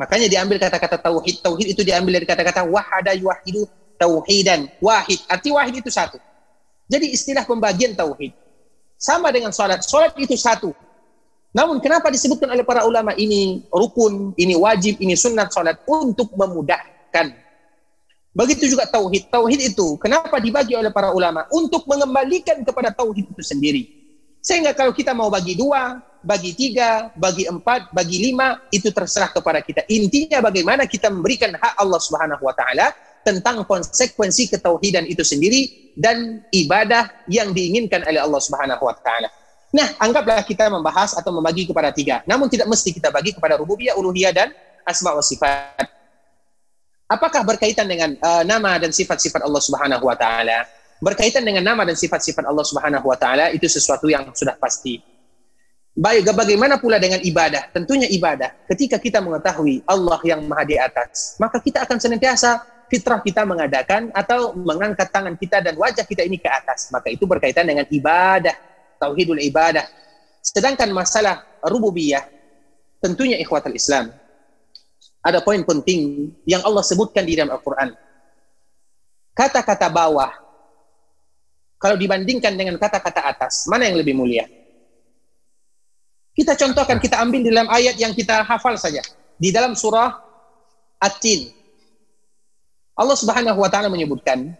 Makanya diambil kata-kata tauhid. Tauhid itu diambil dari kata-kata wahada yuwahidu tauhidan. Wahid. Arti wahid itu satu. Jadi istilah pembagian tauhid. Sama dengan sholat. Sholat itu satu. Namun kenapa disebutkan oleh para ulama ini rukun, ini wajib, ini sunnah sholat untuk memudahkan Begitu juga tauhid. Tauhid itu kenapa dibagi oleh para ulama? Untuk mengembalikan kepada tauhid itu sendiri. Sehingga kalau kita mau bagi dua, bagi tiga, bagi empat, bagi lima, itu terserah kepada kita. Intinya bagaimana kita memberikan hak Allah Subhanahu wa taala tentang konsekuensi ketauhidan itu sendiri dan ibadah yang diinginkan oleh Allah Subhanahu wa taala. Nah, anggaplah kita membahas atau membagi kepada tiga. Namun tidak mesti kita bagi kepada rububiyah, uluhiyah dan asma wa sifat. Apakah berkaitan dengan uh, nama dan sifat-sifat Allah Subhanahu wa taala? Berkaitan dengan nama dan sifat-sifat Allah Subhanahu wa taala itu sesuatu yang sudah pasti. Baik, bagaimana pula dengan ibadah? Tentunya ibadah. Ketika kita mengetahui Allah yang Maha di atas, maka kita akan senantiasa fitrah kita mengadakan atau mengangkat tangan kita dan wajah kita ini ke atas. Maka itu berkaitan dengan ibadah, tauhidul ibadah. Sedangkan masalah rububiyah, tentunya ikhwatal Islam, ada poin penting yang Allah sebutkan di dalam Al-Quran. Kata-kata bawah, kalau dibandingkan dengan kata-kata atas, mana yang lebih mulia? Kita contohkan, kita ambil di dalam ayat yang kita hafal saja. Di dalam surah At-Tin. Allah Subhanahu wa taala menyebutkan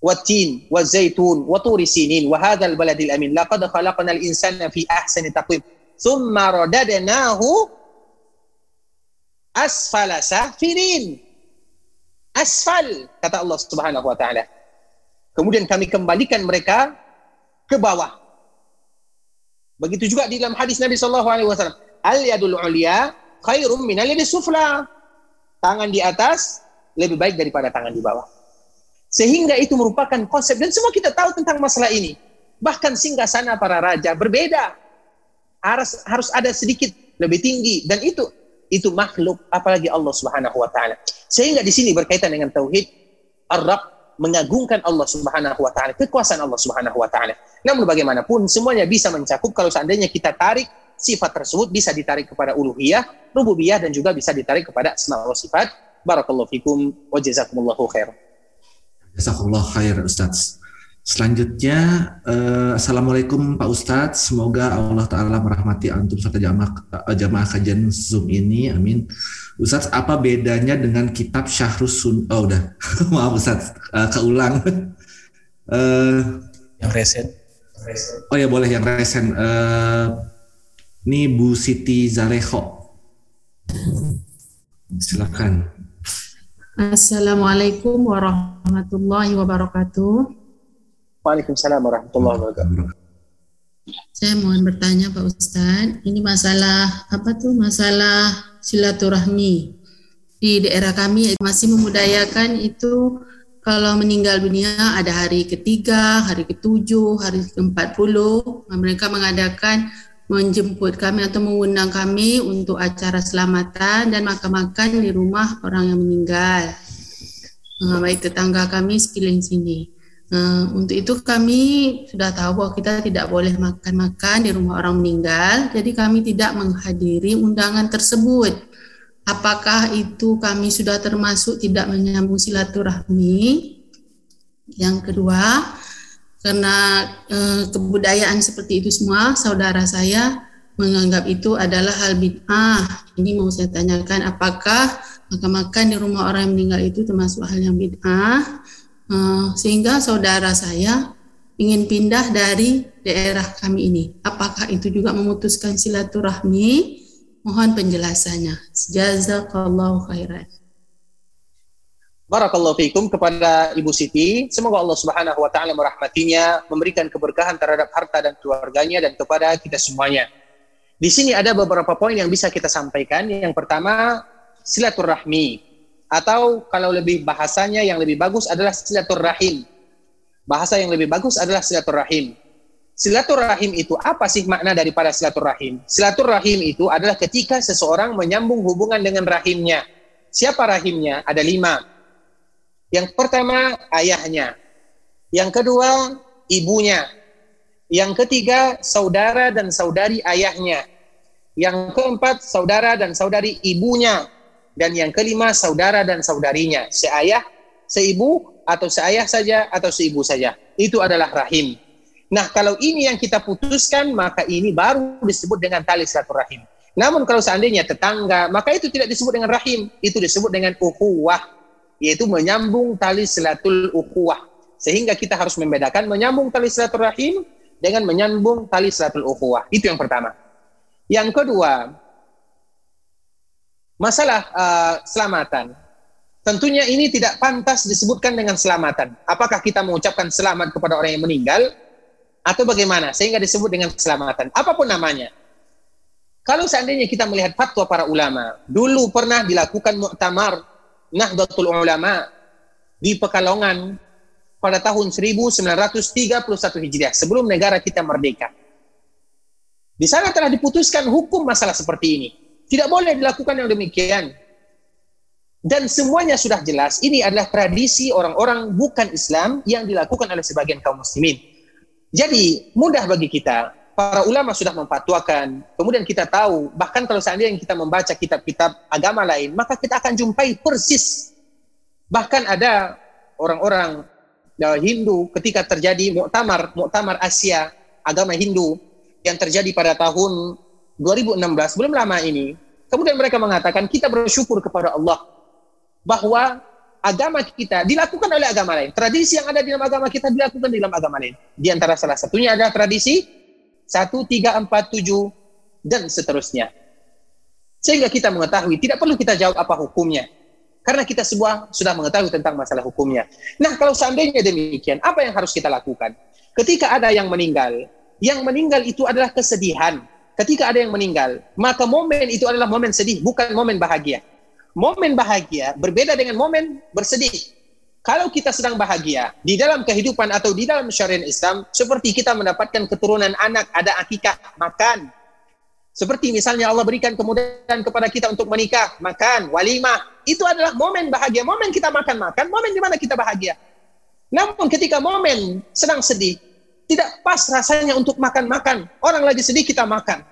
wa-zaitun, wa-turi sinin, wa hadzal baladil amin. Laqad khalaqnal insana fi ahsani taqwim. Tsumma radadnahu asfala safirin. Asfal kata Allah Subhanahu wa taala. Kemudian kami kembalikan mereka ke bawah. Begitu juga di dalam hadis Nabi sallallahu alaihi wasallam, al yadul ulya khairum min al sufla. Tangan di atas lebih baik daripada tangan di bawah. Sehingga itu merupakan konsep dan semua kita tahu tentang masalah ini. Bahkan singgah sana para raja berbeda. harus harus ada sedikit lebih tinggi dan itu itu makhluk apalagi Allah Subhanahu wa taala. Sehingga di sini berkaitan dengan tauhid Ar-Rabb mengagungkan Allah Subhanahu wa taala, kekuasaan Allah Subhanahu wa taala. Namun bagaimanapun semuanya bisa mencakup kalau seandainya kita tarik sifat tersebut bisa ditarik kepada uluhiyah, rububiyah dan juga bisa ditarik kepada asma wa sifat. Barakallahu fikum wa jazakumullahu khair. Jazakallah khair Ustaz. Selanjutnya, eh, Assalamualaikum Pak Ustadz. Semoga Allah Ta'ala merahmati antum serta jamaah, eh, jamaah kajian Zoom ini. Amin. Ustadz, apa bedanya dengan kitab Syahrus Sun... Oh udah, maaf Ustadz, eh, keulang. Eh, Yang resen. oh ya boleh yang resen. Eh, ini Bu Siti Zaleho. Silakan. Assalamualaikum warahmatullahi wabarakatuh. Waalaikumsalam warahmatullahi wabarakatuh. Saya mohon bertanya Pak Ustadz, ini masalah apa tuh masalah silaturahmi di daerah kami masih memudayakan itu kalau meninggal dunia ada hari ketiga, hari ketujuh, hari ke-40, mereka mengadakan menjemput kami atau mengundang kami untuk acara selamatan dan makan-makan di rumah orang yang meninggal. Nah, baik tetangga kami sekeliling sini. Nah, untuk itu kami sudah tahu bahwa kita tidak boleh makan-makan di rumah orang meninggal, jadi kami tidak menghadiri undangan tersebut. Apakah itu kami sudah termasuk tidak menyambung silaturahmi? Yang kedua, karena eh, kebudayaan seperti itu semua, saudara saya menganggap itu adalah hal bid'ah. Ini mau saya tanyakan, apakah makan-makan di rumah orang meninggal itu termasuk hal yang bid'ah? Eh, sehingga saudara saya ingin pindah dari daerah kami ini. Apakah itu juga memutuskan silaturahmi? Mohon penjelasannya. Jazakallahu khairan. Barakallahu fiikum kepada Ibu Siti. Semoga Allah Subhanahu wa taala merahmatinya, memberikan keberkahan terhadap harta dan keluarganya dan kepada kita semuanya. Di sini ada beberapa poin yang bisa kita sampaikan. Yang pertama, silaturahmi atau kalau lebih bahasanya yang lebih bagus adalah silaturahim. Bahasa yang lebih bagus adalah silaturahim. Silaturahim itu apa sih makna daripada silaturahim? Silaturahim itu adalah ketika seseorang menyambung hubungan dengan rahimnya. Siapa rahimnya? Ada lima. Yang pertama, ayahnya. Yang kedua, ibunya. Yang ketiga, saudara dan saudari ayahnya. Yang keempat, saudara dan saudari ibunya. Dan yang kelima, saudara dan saudarinya. Seayah, seibu, atau seayah saja, atau seibu saja. Itu adalah rahim. Nah, kalau ini yang kita putuskan, maka ini baru disebut dengan tali silaturahim. Namun kalau seandainya tetangga, maka itu tidak disebut dengan rahim. Itu disebut dengan ukhuwah yaitu menyambung tali silatul ukhuwah. Sehingga kita harus membedakan menyambung tali silaturahim dengan menyambung tali silatul ukhuwah. Itu yang pertama. Yang kedua, masalah uh, selamatan. Tentunya ini tidak pantas disebutkan dengan selamatan. Apakah kita mengucapkan selamat kepada orang yang meninggal atau bagaimana sehingga disebut dengan keselamatan apa pun namanya. Kalau seandainya kita melihat fatwa para ulama, dulu pernah dilakukan muktamar Nahdlatul Ulama di Pekalongan pada tahun 1931 Hijriah sebelum negara kita merdeka. Di sana telah diputuskan hukum masalah seperti ini. Tidak boleh dilakukan yang demikian. Dan semuanya sudah jelas, ini adalah tradisi orang-orang bukan Islam yang dilakukan oleh sebagian kaum muslimin. Jadi, mudah bagi kita, para ulama sudah memfatwakan, kemudian kita tahu, bahkan kalau seandainya kita membaca kitab-kitab agama lain, maka kita akan jumpai persis. Bahkan ada orang-orang Hindu ketika terjadi muktamar, muktamar Asia, agama Hindu, yang terjadi pada tahun 2016, belum lama ini, kemudian mereka mengatakan, kita bersyukur kepada Allah, bahwa agama kita dilakukan oleh agama lain. Tradisi yang ada di dalam agama kita dilakukan di dalam agama lain. Di antara salah satunya adalah tradisi satu, tiga, empat, tujuh, dan seterusnya. Sehingga kita mengetahui, tidak perlu kita jawab apa hukumnya. Karena kita semua sudah mengetahui tentang masalah hukumnya. Nah, kalau seandainya demikian, apa yang harus kita lakukan? Ketika ada yang meninggal, yang meninggal itu adalah kesedihan. Ketika ada yang meninggal, maka momen itu adalah momen sedih, bukan momen bahagia. Momen bahagia berbeda dengan momen bersedih. Kalau kita sedang bahagia di dalam kehidupan atau di dalam syariat Islam, seperti kita mendapatkan keturunan anak, ada akikah, makan. Seperti misalnya Allah berikan kemudahan kepada kita untuk menikah, makan, walimah. Itu adalah momen bahagia. Momen kita makan-makan, momen di mana kita bahagia. Namun ketika momen sedang sedih, tidak pas rasanya untuk makan-makan. Orang lagi sedih kita makan.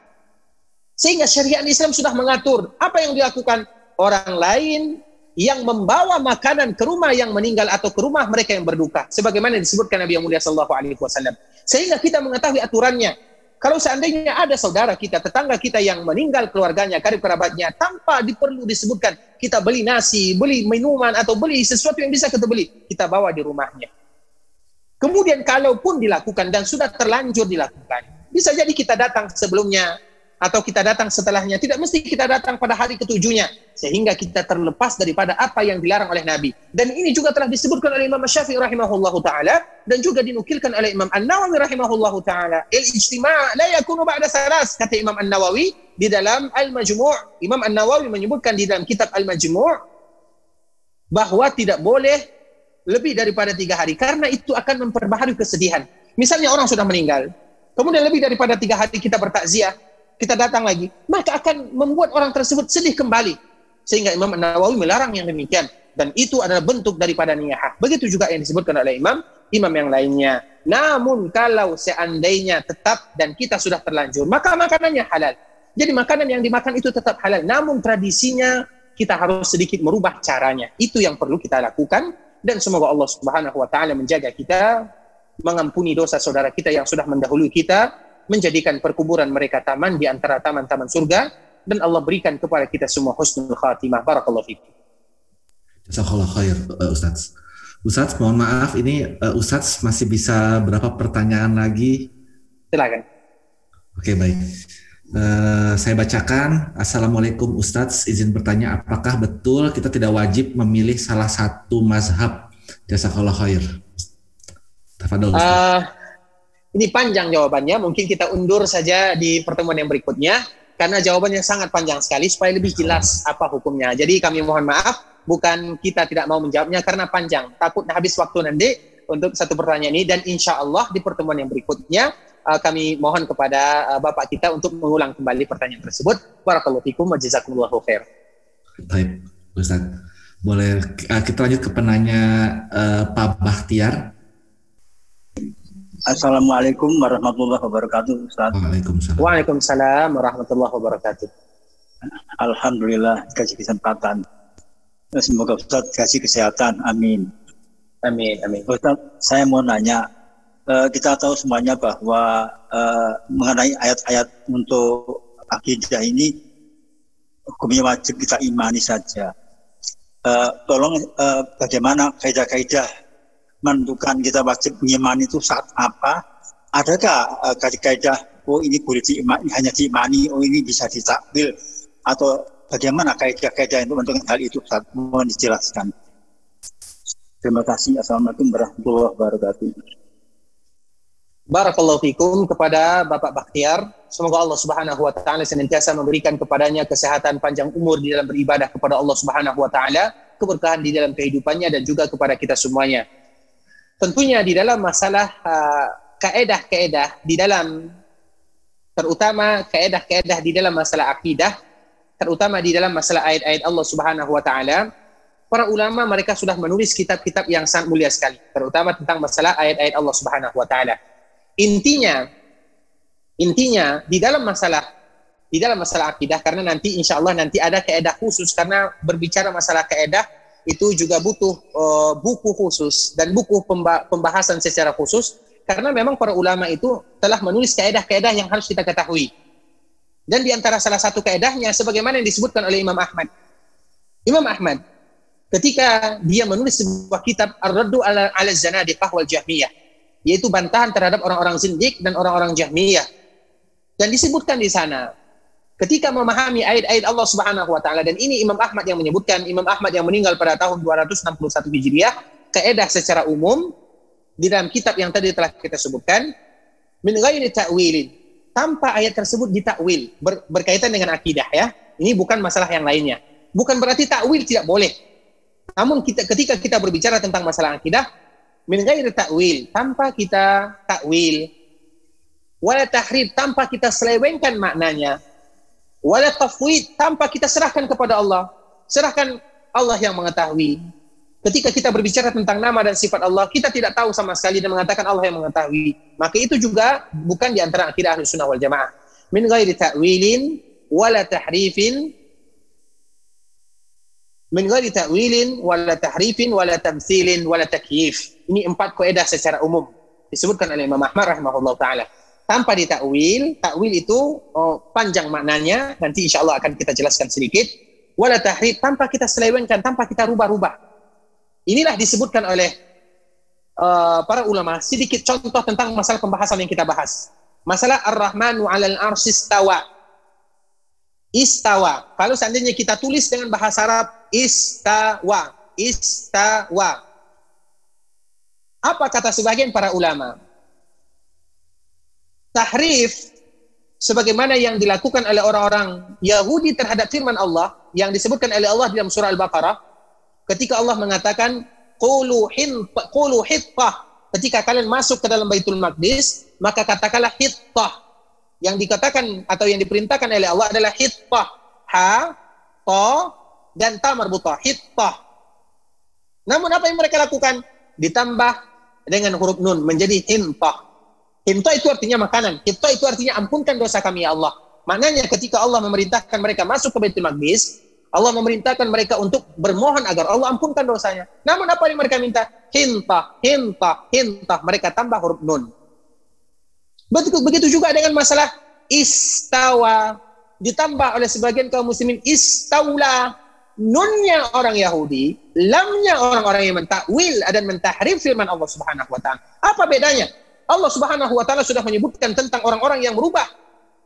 Sehingga syariat Islam sudah mengatur apa yang dilakukan. Orang lain yang membawa makanan ke rumah yang meninggal atau ke rumah mereka yang berduka. Sebagaimana disebutkan Nabi yang mulia sallallahu alaihi wasallam. Sehingga kita mengetahui aturannya. Kalau seandainya ada saudara kita tetangga kita yang meninggal keluarganya karib kerabatnya tanpa diperlu disebutkan kita beli nasi beli minuman atau beli sesuatu yang bisa kita beli kita bawa di rumahnya kemudian kalaupun dilakukan dan sudah terlanjur dilakukan bisa jadi kita datang sebelumnya atau kita datang setelahnya. Tidak mesti kita datang pada hari ketujuhnya. Sehingga kita terlepas daripada apa yang dilarang oleh Nabi. Dan ini juga telah disebutkan oleh Imam Syafi'i rahimahullah ta'ala. Dan juga dinukilkan oleh Imam An-Nawawi rahimahullah ta'ala. Il-ijtima' la yakunu ba'da salas. Kata Imam An-Nawawi di dalam Al-Majmu' Imam An-Nawawi menyebutkan di dalam kitab Al-Majmu' bahwa tidak boleh lebih daripada tiga hari. Karena itu akan memperbaharui kesedihan. Misalnya orang sudah meninggal. Kemudian lebih daripada tiga hari kita bertakziah kita datang lagi, maka akan membuat orang tersebut sedih kembali. Sehingga Imam Nawawi melarang yang demikian. Dan itu adalah bentuk daripada niyahah. Begitu juga yang disebutkan oleh Imam, Imam yang lainnya. Namun kalau seandainya tetap dan kita sudah terlanjur, maka makanannya halal. Jadi makanan yang dimakan itu tetap halal. Namun tradisinya kita harus sedikit merubah caranya. Itu yang perlu kita lakukan. Dan semoga Allah subhanahu wa ta'ala menjaga kita, mengampuni dosa saudara kita yang sudah mendahului kita, menjadikan perkuburan mereka taman di antara taman-taman surga dan Allah berikan kepada kita semua husnul khatimah. Barakallahu fikum. Jazakallah khair uh, Ustaz. Ustaz, mohon maaf ini uh, Ustaz masih bisa berapa pertanyaan lagi? Silakan. Oke, baik. Uh, saya bacakan. Assalamualaikum Ustadz, izin bertanya apakah betul kita tidak wajib memilih salah satu mazhab? Jazakallah khair. Tafadol. Uh, ini panjang jawabannya, mungkin kita undur saja di pertemuan yang berikutnya karena jawabannya sangat panjang sekali supaya lebih jelas apa hukumnya. Jadi kami mohon maaf, bukan kita tidak mau menjawabnya karena panjang. Takut habis waktu nanti untuk satu pertanyaan ini dan insya Allah di pertemuan yang berikutnya uh, kami mohon kepada uh, Bapak kita untuk mengulang kembali pertanyaan tersebut. Barakallahu fikum wa jazakumullahu khair. Baik, Ustaz. Boleh uh, kita lanjut ke penanya uh, Pak Bahtiar. Assalamualaikum warahmatullahi wabarakatuh Ustaz. Waalaikumsalam. Waalaikumsalam warahmatullahi wabarakatuh. Alhamdulillah kasih kesempatan. Semoga Ustaz kasih kesehatan. Amin. Amin. Amin. Ustaz, saya mau nanya. Eh, kita tahu semuanya bahwa uh, mengenai ayat-ayat untuk akidah ini hukumnya wajib kita imani saja. Uh, tolong uh, bagaimana kaidah-kaidah menentukan kita wajib mengimani itu saat apa? Adakah uh, kaidah oh ini boleh diimani, hanya diimani, oh ini bisa ditakwil atau bagaimana kaidah-kaidah untuk menentukan hal itu saat mohon dijelaskan. Terima kasih. Assalamualaikum warahmatullahi wabarakatuh. Barakallahu fikum kepada Bapak Bakhtiar. Semoga Allah Subhanahu wa taala senantiasa memberikan kepadanya kesehatan panjang umur di dalam beribadah kepada Allah Subhanahu wa taala, keberkahan di dalam kehidupannya dan juga kepada kita semuanya tentunya di dalam masalah uh, kaedah-kaedah di dalam terutama kaedah-kaedah di dalam masalah akidah terutama di dalam masalah ayat-ayat Allah Subhanahu wa taala para ulama mereka sudah menulis kitab-kitab yang sangat mulia sekali terutama tentang masalah ayat-ayat Allah Subhanahu wa taala intinya intinya di dalam masalah di dalam masalah akidah karena nanti insya Allah nanti ada keedah khusus karena berbicara masalah keedah itu juga butuh uh, buku khusus dan buku pembahasan secara khusus karena memang para ulama itu telah menulis kaedah-kaedah yang harus kita ketahui. Dan di antara salah satu kaedahnya sebagaimana yang disebutkan oleh Imam Ahmad. Imam Ahmad ketika dia menulis sebuah kitab Ar-Raddu ala, ala Zanadiqah wal Jahmiyah yaitu bantahan terhadap orang-orang zindik dan orang-orang Jahmiyah. Dan disebutkan di sana ketika memahami ayat-ayat Allah Subhanahu wa taala dan ini Imam Ahmad yang menyebutkan Imam Ahmad yang meninggal pada tahun 261 Hijriah kaidah secara umum di dalam kitab yang tadi telah kita sebutkan min ghairi ta'wilin tanpa ayat tersebut ditakwil ber, berkaitan dengan akidah ya. Ini bukan masalah yang lainnya. Bukan berarti takwil tidak boleh namun kita ketika kita berbicara tentang masalah akidah min ghairi tanpa kita takwil wala tahrib tanpa kita selewengkan maknanya wala tafwid tanpa kita serahkan kepada Allah. Serahkan Allah yang mengetahui. Ketika kita berbicara tentang nama dan sifat Allah, kita tidak tahu sama sekali dan mengatakan Allah yang mengetahui. Maka itu juga bukan di antara akidah Ahlus Sunnah wal Jamaah. Min ghairi ta'wilin wala tahrifin min ghairi ta'wilin wala tahrifin wala tamthilin wala takyif. Ini empat kaidah secara umum disebutkan oleh Imam Ahmad rahimahullah taala. Tanpa ditakwil, takwil itu oh, panjang maknanya, nanti insya Allah akan kita jelaskan sedikit. Wala tahrif tanpa kita selewengkan, tanpa kita rubah-rubah. Inilah disebutkan oleh uh, para ulama sedikit contoh tentang masalah pembahasan yang kita bahas. Masalah Ar-Rahmanu 'alal arsy istawa. Istawa. Kalau seandainya kita tulis dengan bahasa Arab istawa, istawa. Apa kata sebagian para ulama? Tahrif sebagaimana yang dilakukan oleh orang-orang Yahudi terhadap firman Allah yang disebutkan oleh Allah dalam surah Al-Baqarah ketika Allah mengatakan qulu qulu ketika kalian masuk ke dalam Baitul Maqdis maka katakanlah hittah yang dikatakan atau yang diperintahkan oleh Allah adalah hittah ha ta dan ta marbutah hittah namun apa yang mereka lakukan ditambah dengan huruf nun menjadi hintah hintah itu artinya makanan hintah itu artinya ampunkan dosa kami ya Allah maknanya ketika Allah memerintahkan mereka masuk ke Baitul Maqdis Allah memerintahkan mereka untuk bermohon agar Allah ampunkan dosanya. Namun apa yang mereka minta? Hinta, hinta, hinta. Mereka tambah huruf nun. Begitu, begitu juga dengan masalah istawa. Ditambah oleh sebagian kaum muslimin istaula. Nunnya orang Yahudi, lamnya orang-orang yang mentakwil dan mentahrif firman Allah Subhanahu wa taala. Apa bedanya? Allah Subhanahu wa taala sudah menyebutkan tentang orang-orang yang berubah.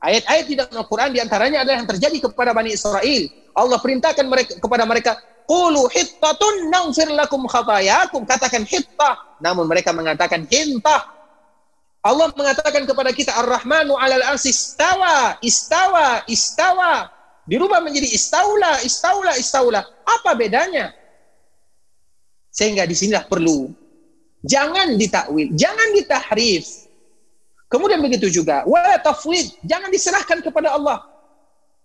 Ayat-ayat di dalam Al-Quran di antaranya adalah yang terjadi kepada Bani Israel Allah perintahkan mereka kepada mereka, "Qulu hittatun naghfir lakum khatayakum." Katakan hittah, namun mereka mengatakan hintah. Allah mengatakan kepada kita Ar-Rahmanu 'alal 'arsy istawa, istawa, istawa. Dirubah menjadi istaula, istaula, istaula. Apa bedanya? Sehingga di sinilah perlu jangan ditakwil, jangan ditahrif. Kemudian begitu juga, wa tafwid, jangan diserahkan kepada Allah.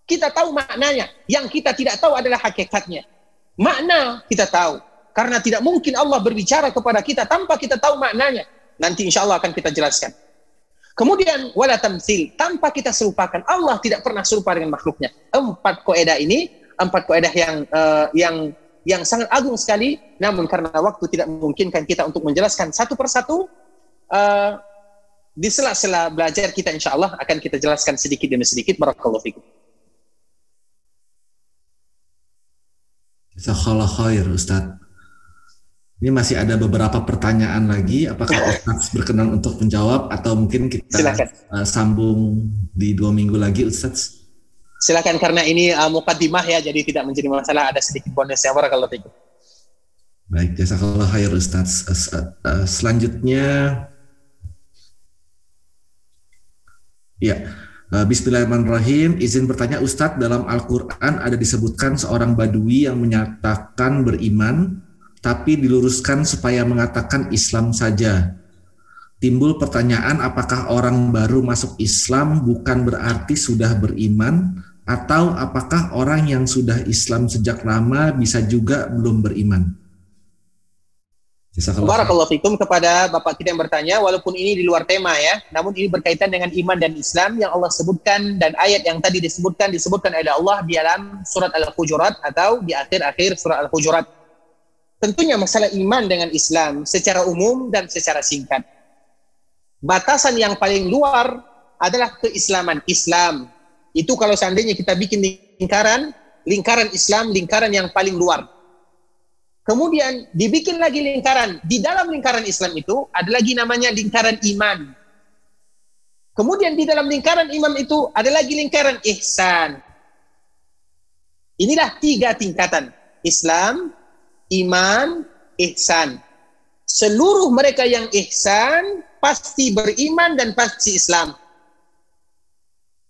Kita tahu maknanya. Yang kita tidak tahu adalah hakikatnya. Makna kita tahu. Karena tidak mungkin Allah berbicara kepada kita tanpa kita tahu maknanya. Nanti insya Allah akan kita jelaskan. Kemudian wala tamsil tanpa kita serupakan Allah tidak pernah serupa dengan makhluknya. Empat koedah ini, empat koedah yang uh, yang yang sangat agung sekali. Namun karena waktu tidak memungkinkan kita untuk menjelaskan satu persatu, uh, di sela-sela belajar kita insya Allah akan kita jelaskan sedikit demi sedikit. Barakallahu fikum. Jazakallah khair Ustaz. Ini masih ada beberapa pertanyaan lagi. Apakah Ustaz berkenan untuk menjawab atau mungkin kita Silakan. Uh, sambung di dua minggu lagi Ustaz? Silakan karena ini uh, mukadimah ya, jadi tidak menjadi masalah. Ada sedikit bonus yang kalau itu. Baik, jazakallah khair Ustaz. Uh, uh, selanjutnya, ya. Eh, Bismillahirrahmanirrahim. Izin bertanya Ustadz, dalam Al-Quran ada disebutkan seorang badui yang menyatakan beriman, tapi diluruskan supaya mengatakan Islam saja. Timbul pertanyaan apakah orang baru masuk Islam bukan berarti sudah beriman, atau apakah orang yang sudah Islam sejak lama bisa juga belum beriman? Barakallahu fikum kepada Bapak kita yang bertanya, walaupun ini di luar tema ya, namun ini berkaitan dengan iman dan Islam yang Allah sebutkan dan ayat yang tadi disebutkan disebutkan oleh Allah di dalam surat Al-Hujurat atau di akhir-akhir surat Al-Hujurat. Tentunya masalah iman dengan Islam secara umum dan secara singkat. Batasan yang paling luar adalah keislaman. Islam itu kalau seandainya kita bikin lingkaran, lingkaran Islam, lingkaran yang paling luar Kemudian dibikin lagi lingkaran. Di dalam lingkaran Islam itu ada lagi namanya lingkaran iman. Kemudian di dalam lingkaran iman itu ada lagi lingkaran ihsan. Inilah tiga tingkatan. Islam, iman, ihsan. Seluruh mereka yang ihsan pasti beriman dan pasti Islam.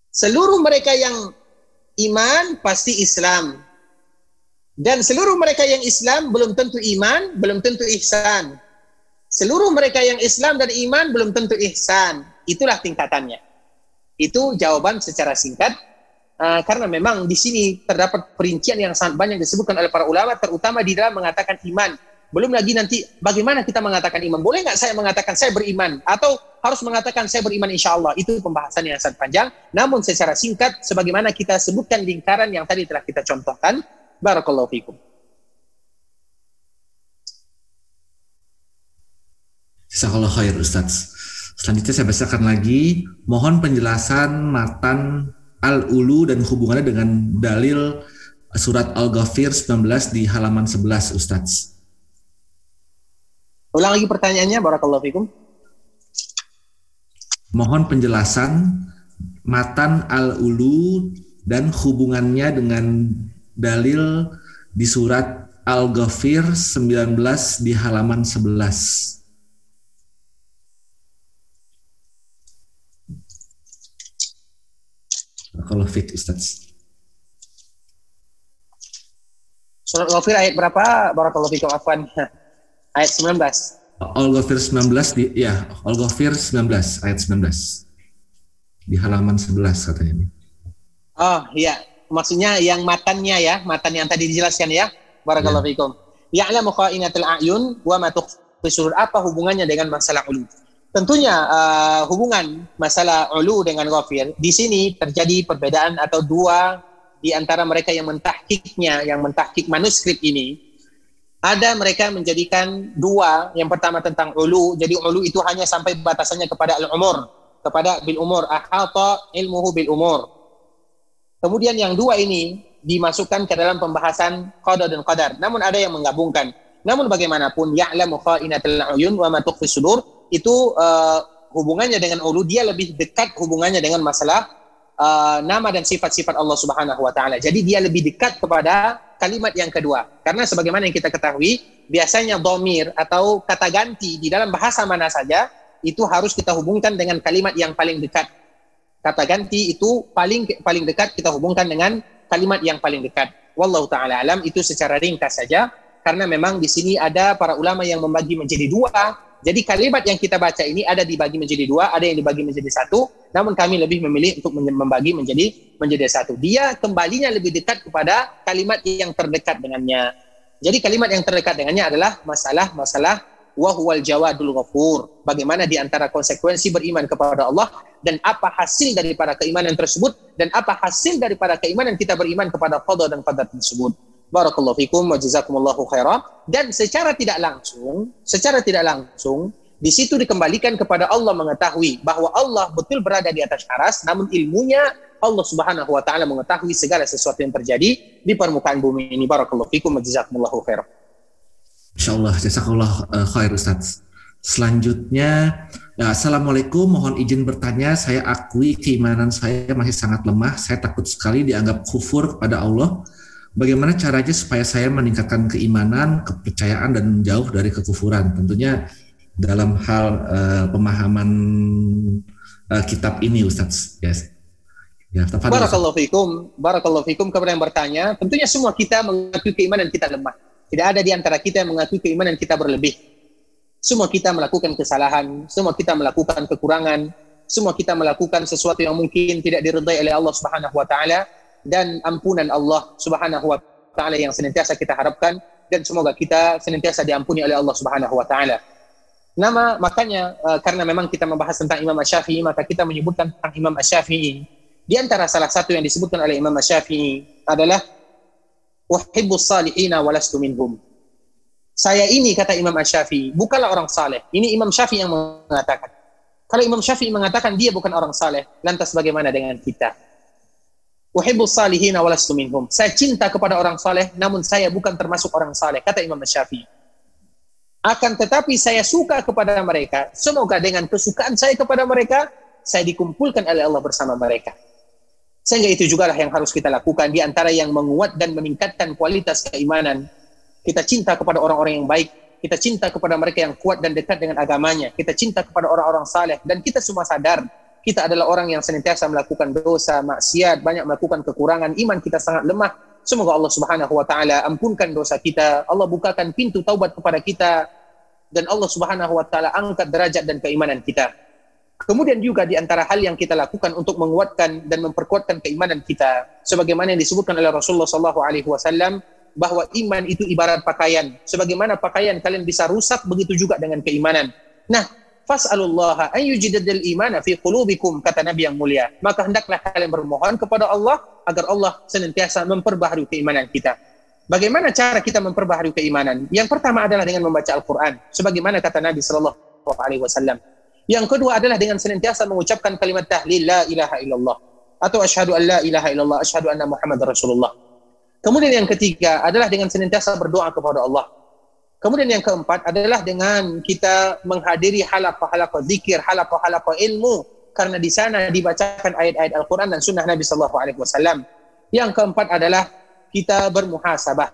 Seluruh mereka yang iman pasti Islam. Dan seluruh mereka yang Islam belum tentu iman, belum tentu ihsan. Seluruh mereka yang Islam dan iman belum tentu ihsan. Itulah tingkatannya. Itu jawaban secara singkat Uh, karena memang di sini terdapat perincian yang sangat banyak disebutkan oleh para ulama, terutama di dalam mengatakan iman. Belum lagi nanti bagaimana kita mengatakan iman. Boleh nggak saya mengatakan saya beriman? Atau harus mengatakan saya beriman insya Allah? Itu pembahasan yang sangat panjang. Namun secara singkat, sebagaimana kita sebutkan lingkaran yang tadi telah kita contohkan. Barakallahu fikum. Jazakallah Ustaz. Selanjutnya saya bacakan lagi. Mohon penjelasan matan al-ulu dan hubungannya dengan dalil surat Al-Ghafir 19 di halaman 11 Ustaz. Ulang lagi pertanyaannya, Barakallahu Fikum. Mohon penjelasan matan al-ulu dan hubungannya dengan dalil di surat Al-Ghafir 19 di halaman 11. Kalau fit Ustaz. Surat Ghafir ayat berapa? Barakallahu fikum afwan. ayat 19. Al-Ghafir 19 di ya, Al-Ghafir 19 ayat 19. Di halaman 11 katanya ini. Oh, iya. Maksudnya yang matannya ya, matan yang tadi dijelaskan ya. Barakallahu ya. fikum. Ya'lamu kha'inatul a'yun wa ma tukhfi Apa hubungannya dengan masalah ulum? Tentunya uh, hubungan masalah ulu dengan ghafir di sini terjadi perbedaan atau dua di antara mereka yang mentahkiknya, yang mentahkik manuskrip ini. Ada mereka menjadikan dua, yang pertama tentang ulu, jadi ulu itu hanya sampai batasannya kepada al-umur, kepada bil umur, ahata ilmuhu bil umur. Kemudian yang dua ini dimasukkan ke dalam pembahasan qada dan qadar. Namun ada yang menggabungkan. Namun bagaimanapun ya'lamu kha'inatul uyun wa ma tukhfi sudur itu uh, hubungannya dengan ulu dia lebih dekat hubungannya dengan masalah uh, nama dan sifat-sifat Allah Subhanahu wa taala. Jadi dia lebih dekat kepada kalimat yang kedua. Karena sebagaimana yang kita ketahui, biasanya domir atau kata ganti di dalam bahasa mana saja itu harus kita hubungkan dengan kalimat yang paling dekat. Kata ganti itu paling paling dekat kita hubungkan dengan kalimat yang paling dekat. Wallahu taala alam itu secara ringkas saja karena memang di sini ada para ulama yang membagi menjadi dua jadi kalimat yang kita baca ini ada dibagi menjadi dua, ada yang dibagi menjadi satu. Namun kami lebih memilih untuk membagi menjadi menjadi satu. Dia kembalinya lebih dekat kepada kalimat yang terdekat dengannya. Jadi kalimat yang terdekat dengannya adalah masalah-masalah wahwal jawadul ghafur. Bagaimana di antara konsekuensi beriman kepada Allah dan apa hasil daripada keimanan tersebut dan apa hasil daripada keimanan kita beriman kepada qada dan qadar tersebut. Barakallahu fikum wa jazakumullahu khairan. Dan secara tidak langsung, secara tidak langsung, di situ dikembalikan kepada Allah mengetahui bahwa Allah betul berada di atas aras, namun ilmunya Allah Subhanahu wa taala mengetahui segala sesuatu yang terjadi di permukaan bumi ini. Barakallahu fikum wa jazakumullahu khairan. Insyaallah jazakallah uh, khair Ustaz. Selanjutnya, ya, Assalamualaikum, mohon izin bertanya, saya akui keimanan saya masih sangat lemah, saya takut sekali dianggap kufur kepada Allah bagaimana caranya supaya saya meningkatkan keimanan, kepercayaan dan jauh dari kekufuran. Tentunya dalam hal uh, pemahaman uh, kitab ini Ustaz. Yes. Ya, Barakallahu fikum, barakallahu fikum kepada yang bertanya. Tentunya semua kita mengakui keimanan kita lemah. Tidak ada di antara kita yang mengakui keimanan kita berlebih. Semua kita melakukan kesalahan, semua kita melakukan kekurangan, semua kita melakukan sesuatu yang mungkin tidak diridai oleh Allah Subhanahu wa taala dan ampunan Allah Subhanahu wa taala yang senantiasa kita harapkan dan semoga kita senantiasa diampuni oleh Allah Subhanahu wa taala. Nama makanya uh, karena memang kita membahas tentang Imam Asy-Syafi'i maka kita menyebutkan tentang Imam Asy-Syafi'i. Di antara salah satu yang disebutkan oleh Imam Asy-Syafi'i adalah uhibbus salihin wa lastu minhum. Saya ini kata Imam Asy-Syafi'i bukanlah orang saleh. Ini Imam Syafi'i yang mengatakan. Kalau Imam Syafi'i mengatakan dia bukan orang saleh, lantas bagaimana dengan kita? Salihin wa lastu minhum. Saya cinta kepada orang saleh namun saya bukan termasuk orang saleh kata Imam Syafi'i. Akan tetapi saya suka kepada mereka. Semoga dengan kesukaan saya kepada mereka saya dikumpulkan oleh Allah bersama mereka. Sehingga itu juga lah yang harus kita lakukan di antara yang menguat dan meningkatkan kualitas keimanan. Kita cinta kepada orang-orang yang baik, kita cinta kepada mereka yang kuat dan dekat dengan agamanya, kita cinta kepada orang-orang saleh dan kita semua sadar kita adalah orang yang senantiasa melakukan dosa, maksiat, banyak melakukan kekurangan, iman kita sangat lemah. Semoga Allah Subhanahu wa taala ampunkan dosa kita, Allah bukakan pintu taubat kepada kita dan Allah Subhanahu wa taala angkat derajat dan keimanan kita. Kemudian juga di antara hal yang kita lakukan untuk menguatkan dan memperkuatkan keimanan kita, sebagaimana yang disebutkan oleh Rasulullah Sallallahu Alaihi Wasallam, bahwa iman itu ibarat pakaian. Sebagaimana pakaian kalian bisa rusak, begitu juga dengan keimanan. Nah, fas'alullaha an yujidadil imana fi qulubikum kata Nabi yang mulia. Maka hendaklah kalian bermohon kepada Allah agar Allah senantiasa memperbaharui keimanan kita. Bagaimana cara kita memperbaharui keimanan? Yang pertama adalah dengan membaca Al-Qur'an. Sebagaimana kata Nabi sallallahu alaihi wasallam, yang kedua adalah dengan senantiasa mengucapkan kalimat tahlil la ilaha illallah atau asyhadu an la ilaha illallah asyhadu anna Muhammad Rasulullah. Kemudian yang ketiga adalah dengan senantiasa berdoa kepada Allah. Kemudian yang keempat adalah dengan kita menghadiri halaqah-halaqah zikir, halaqah-halaqah ilmu karena di sana dibacakan ayat-ayat Al-Qur'an dan sunnah Nabi sallallahu alaihi wasallam. Yang keempat adalah kita bermuhasabah.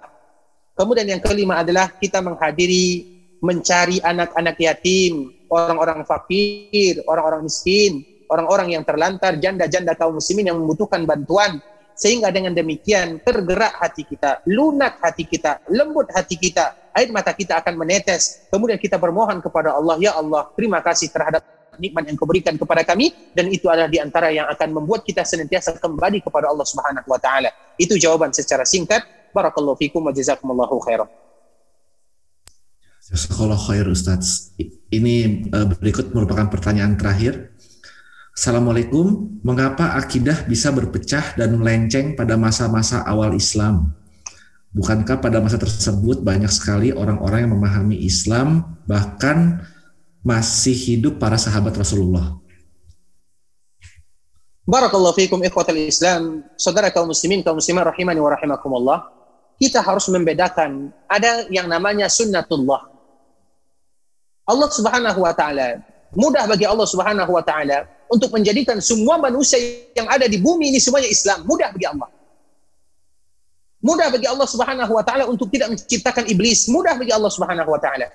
Kemudian yang kelima adalah kita menghadiri mencari anak-anak yatim, orang-orang fakir, orang-orang miskin, orang-orang yang terlantar, janda-janda kaum muslimin yang membutuhkan bantuan. Sehingga dengan demikian tergerak hati kita, lunak hati kita, lembut hati kita, air mata kita akan menetes. Kemudian kita bermohon kepada Allah, Ya Allah, terima kasih terhadap nikmat yang kau berikan kepada kami dan itu adalah di antara yang akan membuat kita senantiasa kembali kepada Allah Subhanahu wa taala. Itu jawaban secara singkat. Barakallahu fikum wa jazakumullahu khairan. Jazakallah khair Ustaz. Ini uh, berikut merupakan pertanyaan terakhir. Assalamualaikum, mengapa akidah bisa berpecah dan melenceng pada masa-masa awal Islam? Bukankah pada masa tersebut banyak sekali orang-orang yang memahami Islam, bahkan masih hidup para sahabat Rasulullah? Barakallahu fiikum ikhwatal Islam, saudara kaum muslimin, kaum muslimat rahimani wa rahimakumullah. Kita harus membedakan ada yang namanya sunnatullah, Allah Subhanahu wa taala mudah bagi Allah Subhanahu wa taala untuk menjadikan semua manusia yang ada di bumi ini semuanya Islam, mudah bagi Allah. Mudah bagi Allah Subhanahu wa taala untuk tidak menciptakan iblis, mudah bagi Allah Subhanahu wa taala.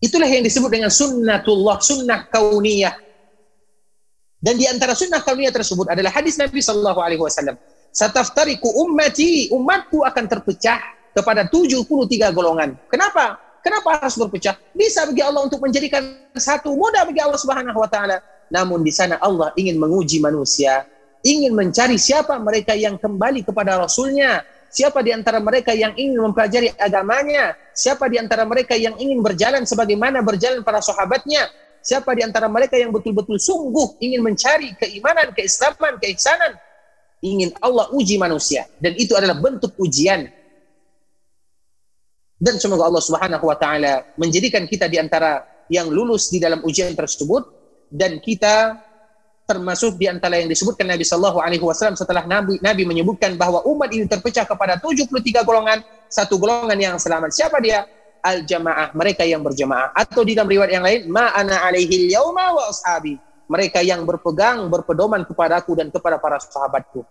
Itulah yang disebut dengan sunnatullah, sunnah kauniyah. Dan di antara sunnah kauniyah tersebut adalah hadis Nabi sallallahu alaihi wasallam. Sataftariku ummati, umatku akan terpecah kepada 73 golongan. Kenapa? Kenapa harus berpecah? Bisa bagi Allah untuk menjadikan satu mudah bagi Allah Subhanahu wa taala. Namun di sana Allah ingin menguji manusia, ingin mencari siapa mereka yang kembali kepada Rasulnya, siapa di antara mereka yang ingin mempelajari agamanya, siapa di antara mereka yang ingin berjalan sebagaimana berjalan para sahabatnya, siapa di antara mereka yang betul-betul sungguh ingin mencari keimanan, keislaman, keihsanan, ingin Allah uji manusia. Dan itu adalah bentuk ujian. Dan semoga Allah Subhanahu wa taala menjadikan kita di antara yang lulus di dalam ujian tersebut dan kita termasuk di antara yang disebutkan Nabi Shallallahu alaihi wasallam setelah Nabi Nabi menyebutkan bahwa umat ini terpecah kepada 73 golongan, satu golongan yang selamat. Siapa dia? Al jamaah, mereka yang berjamaah. Atau di dalam riwayat yang lain, ma ana alaihi yauma wa ashabi. Mereka yang berpegang, berpedoman kepadaku dan kepada para sahabatku.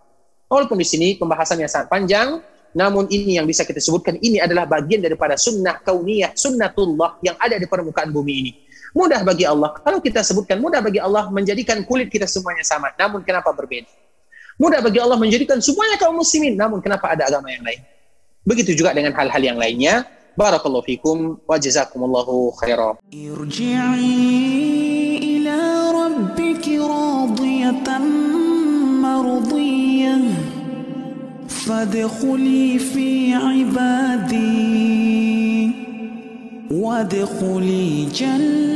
Walaupun di sini pembahasannya sangat panjang, namun ini yang bisa kita sebutkan ini adalah bagian daripada sunnah kauniyah, sunnatullah yang ada di permukaan bumi ini. Mudah bagi Allah. Kalau kita sebutkan mudah bagi Allah menjadikan kulit kita semuanya sama. Namun kenapa berbeda? Mudah bagi Allah menjadikan semuanya kaum muslimin. Namun kenapa ada agama yang lain? Begitu juga dengan hal-hal yang lainnya. Barakallahu fikum wa jazakumullahu khairan. Irji'i ila rabbiki radiyatan mardiyah. Fadkhuli fi ibadi. وادخلي جنتي.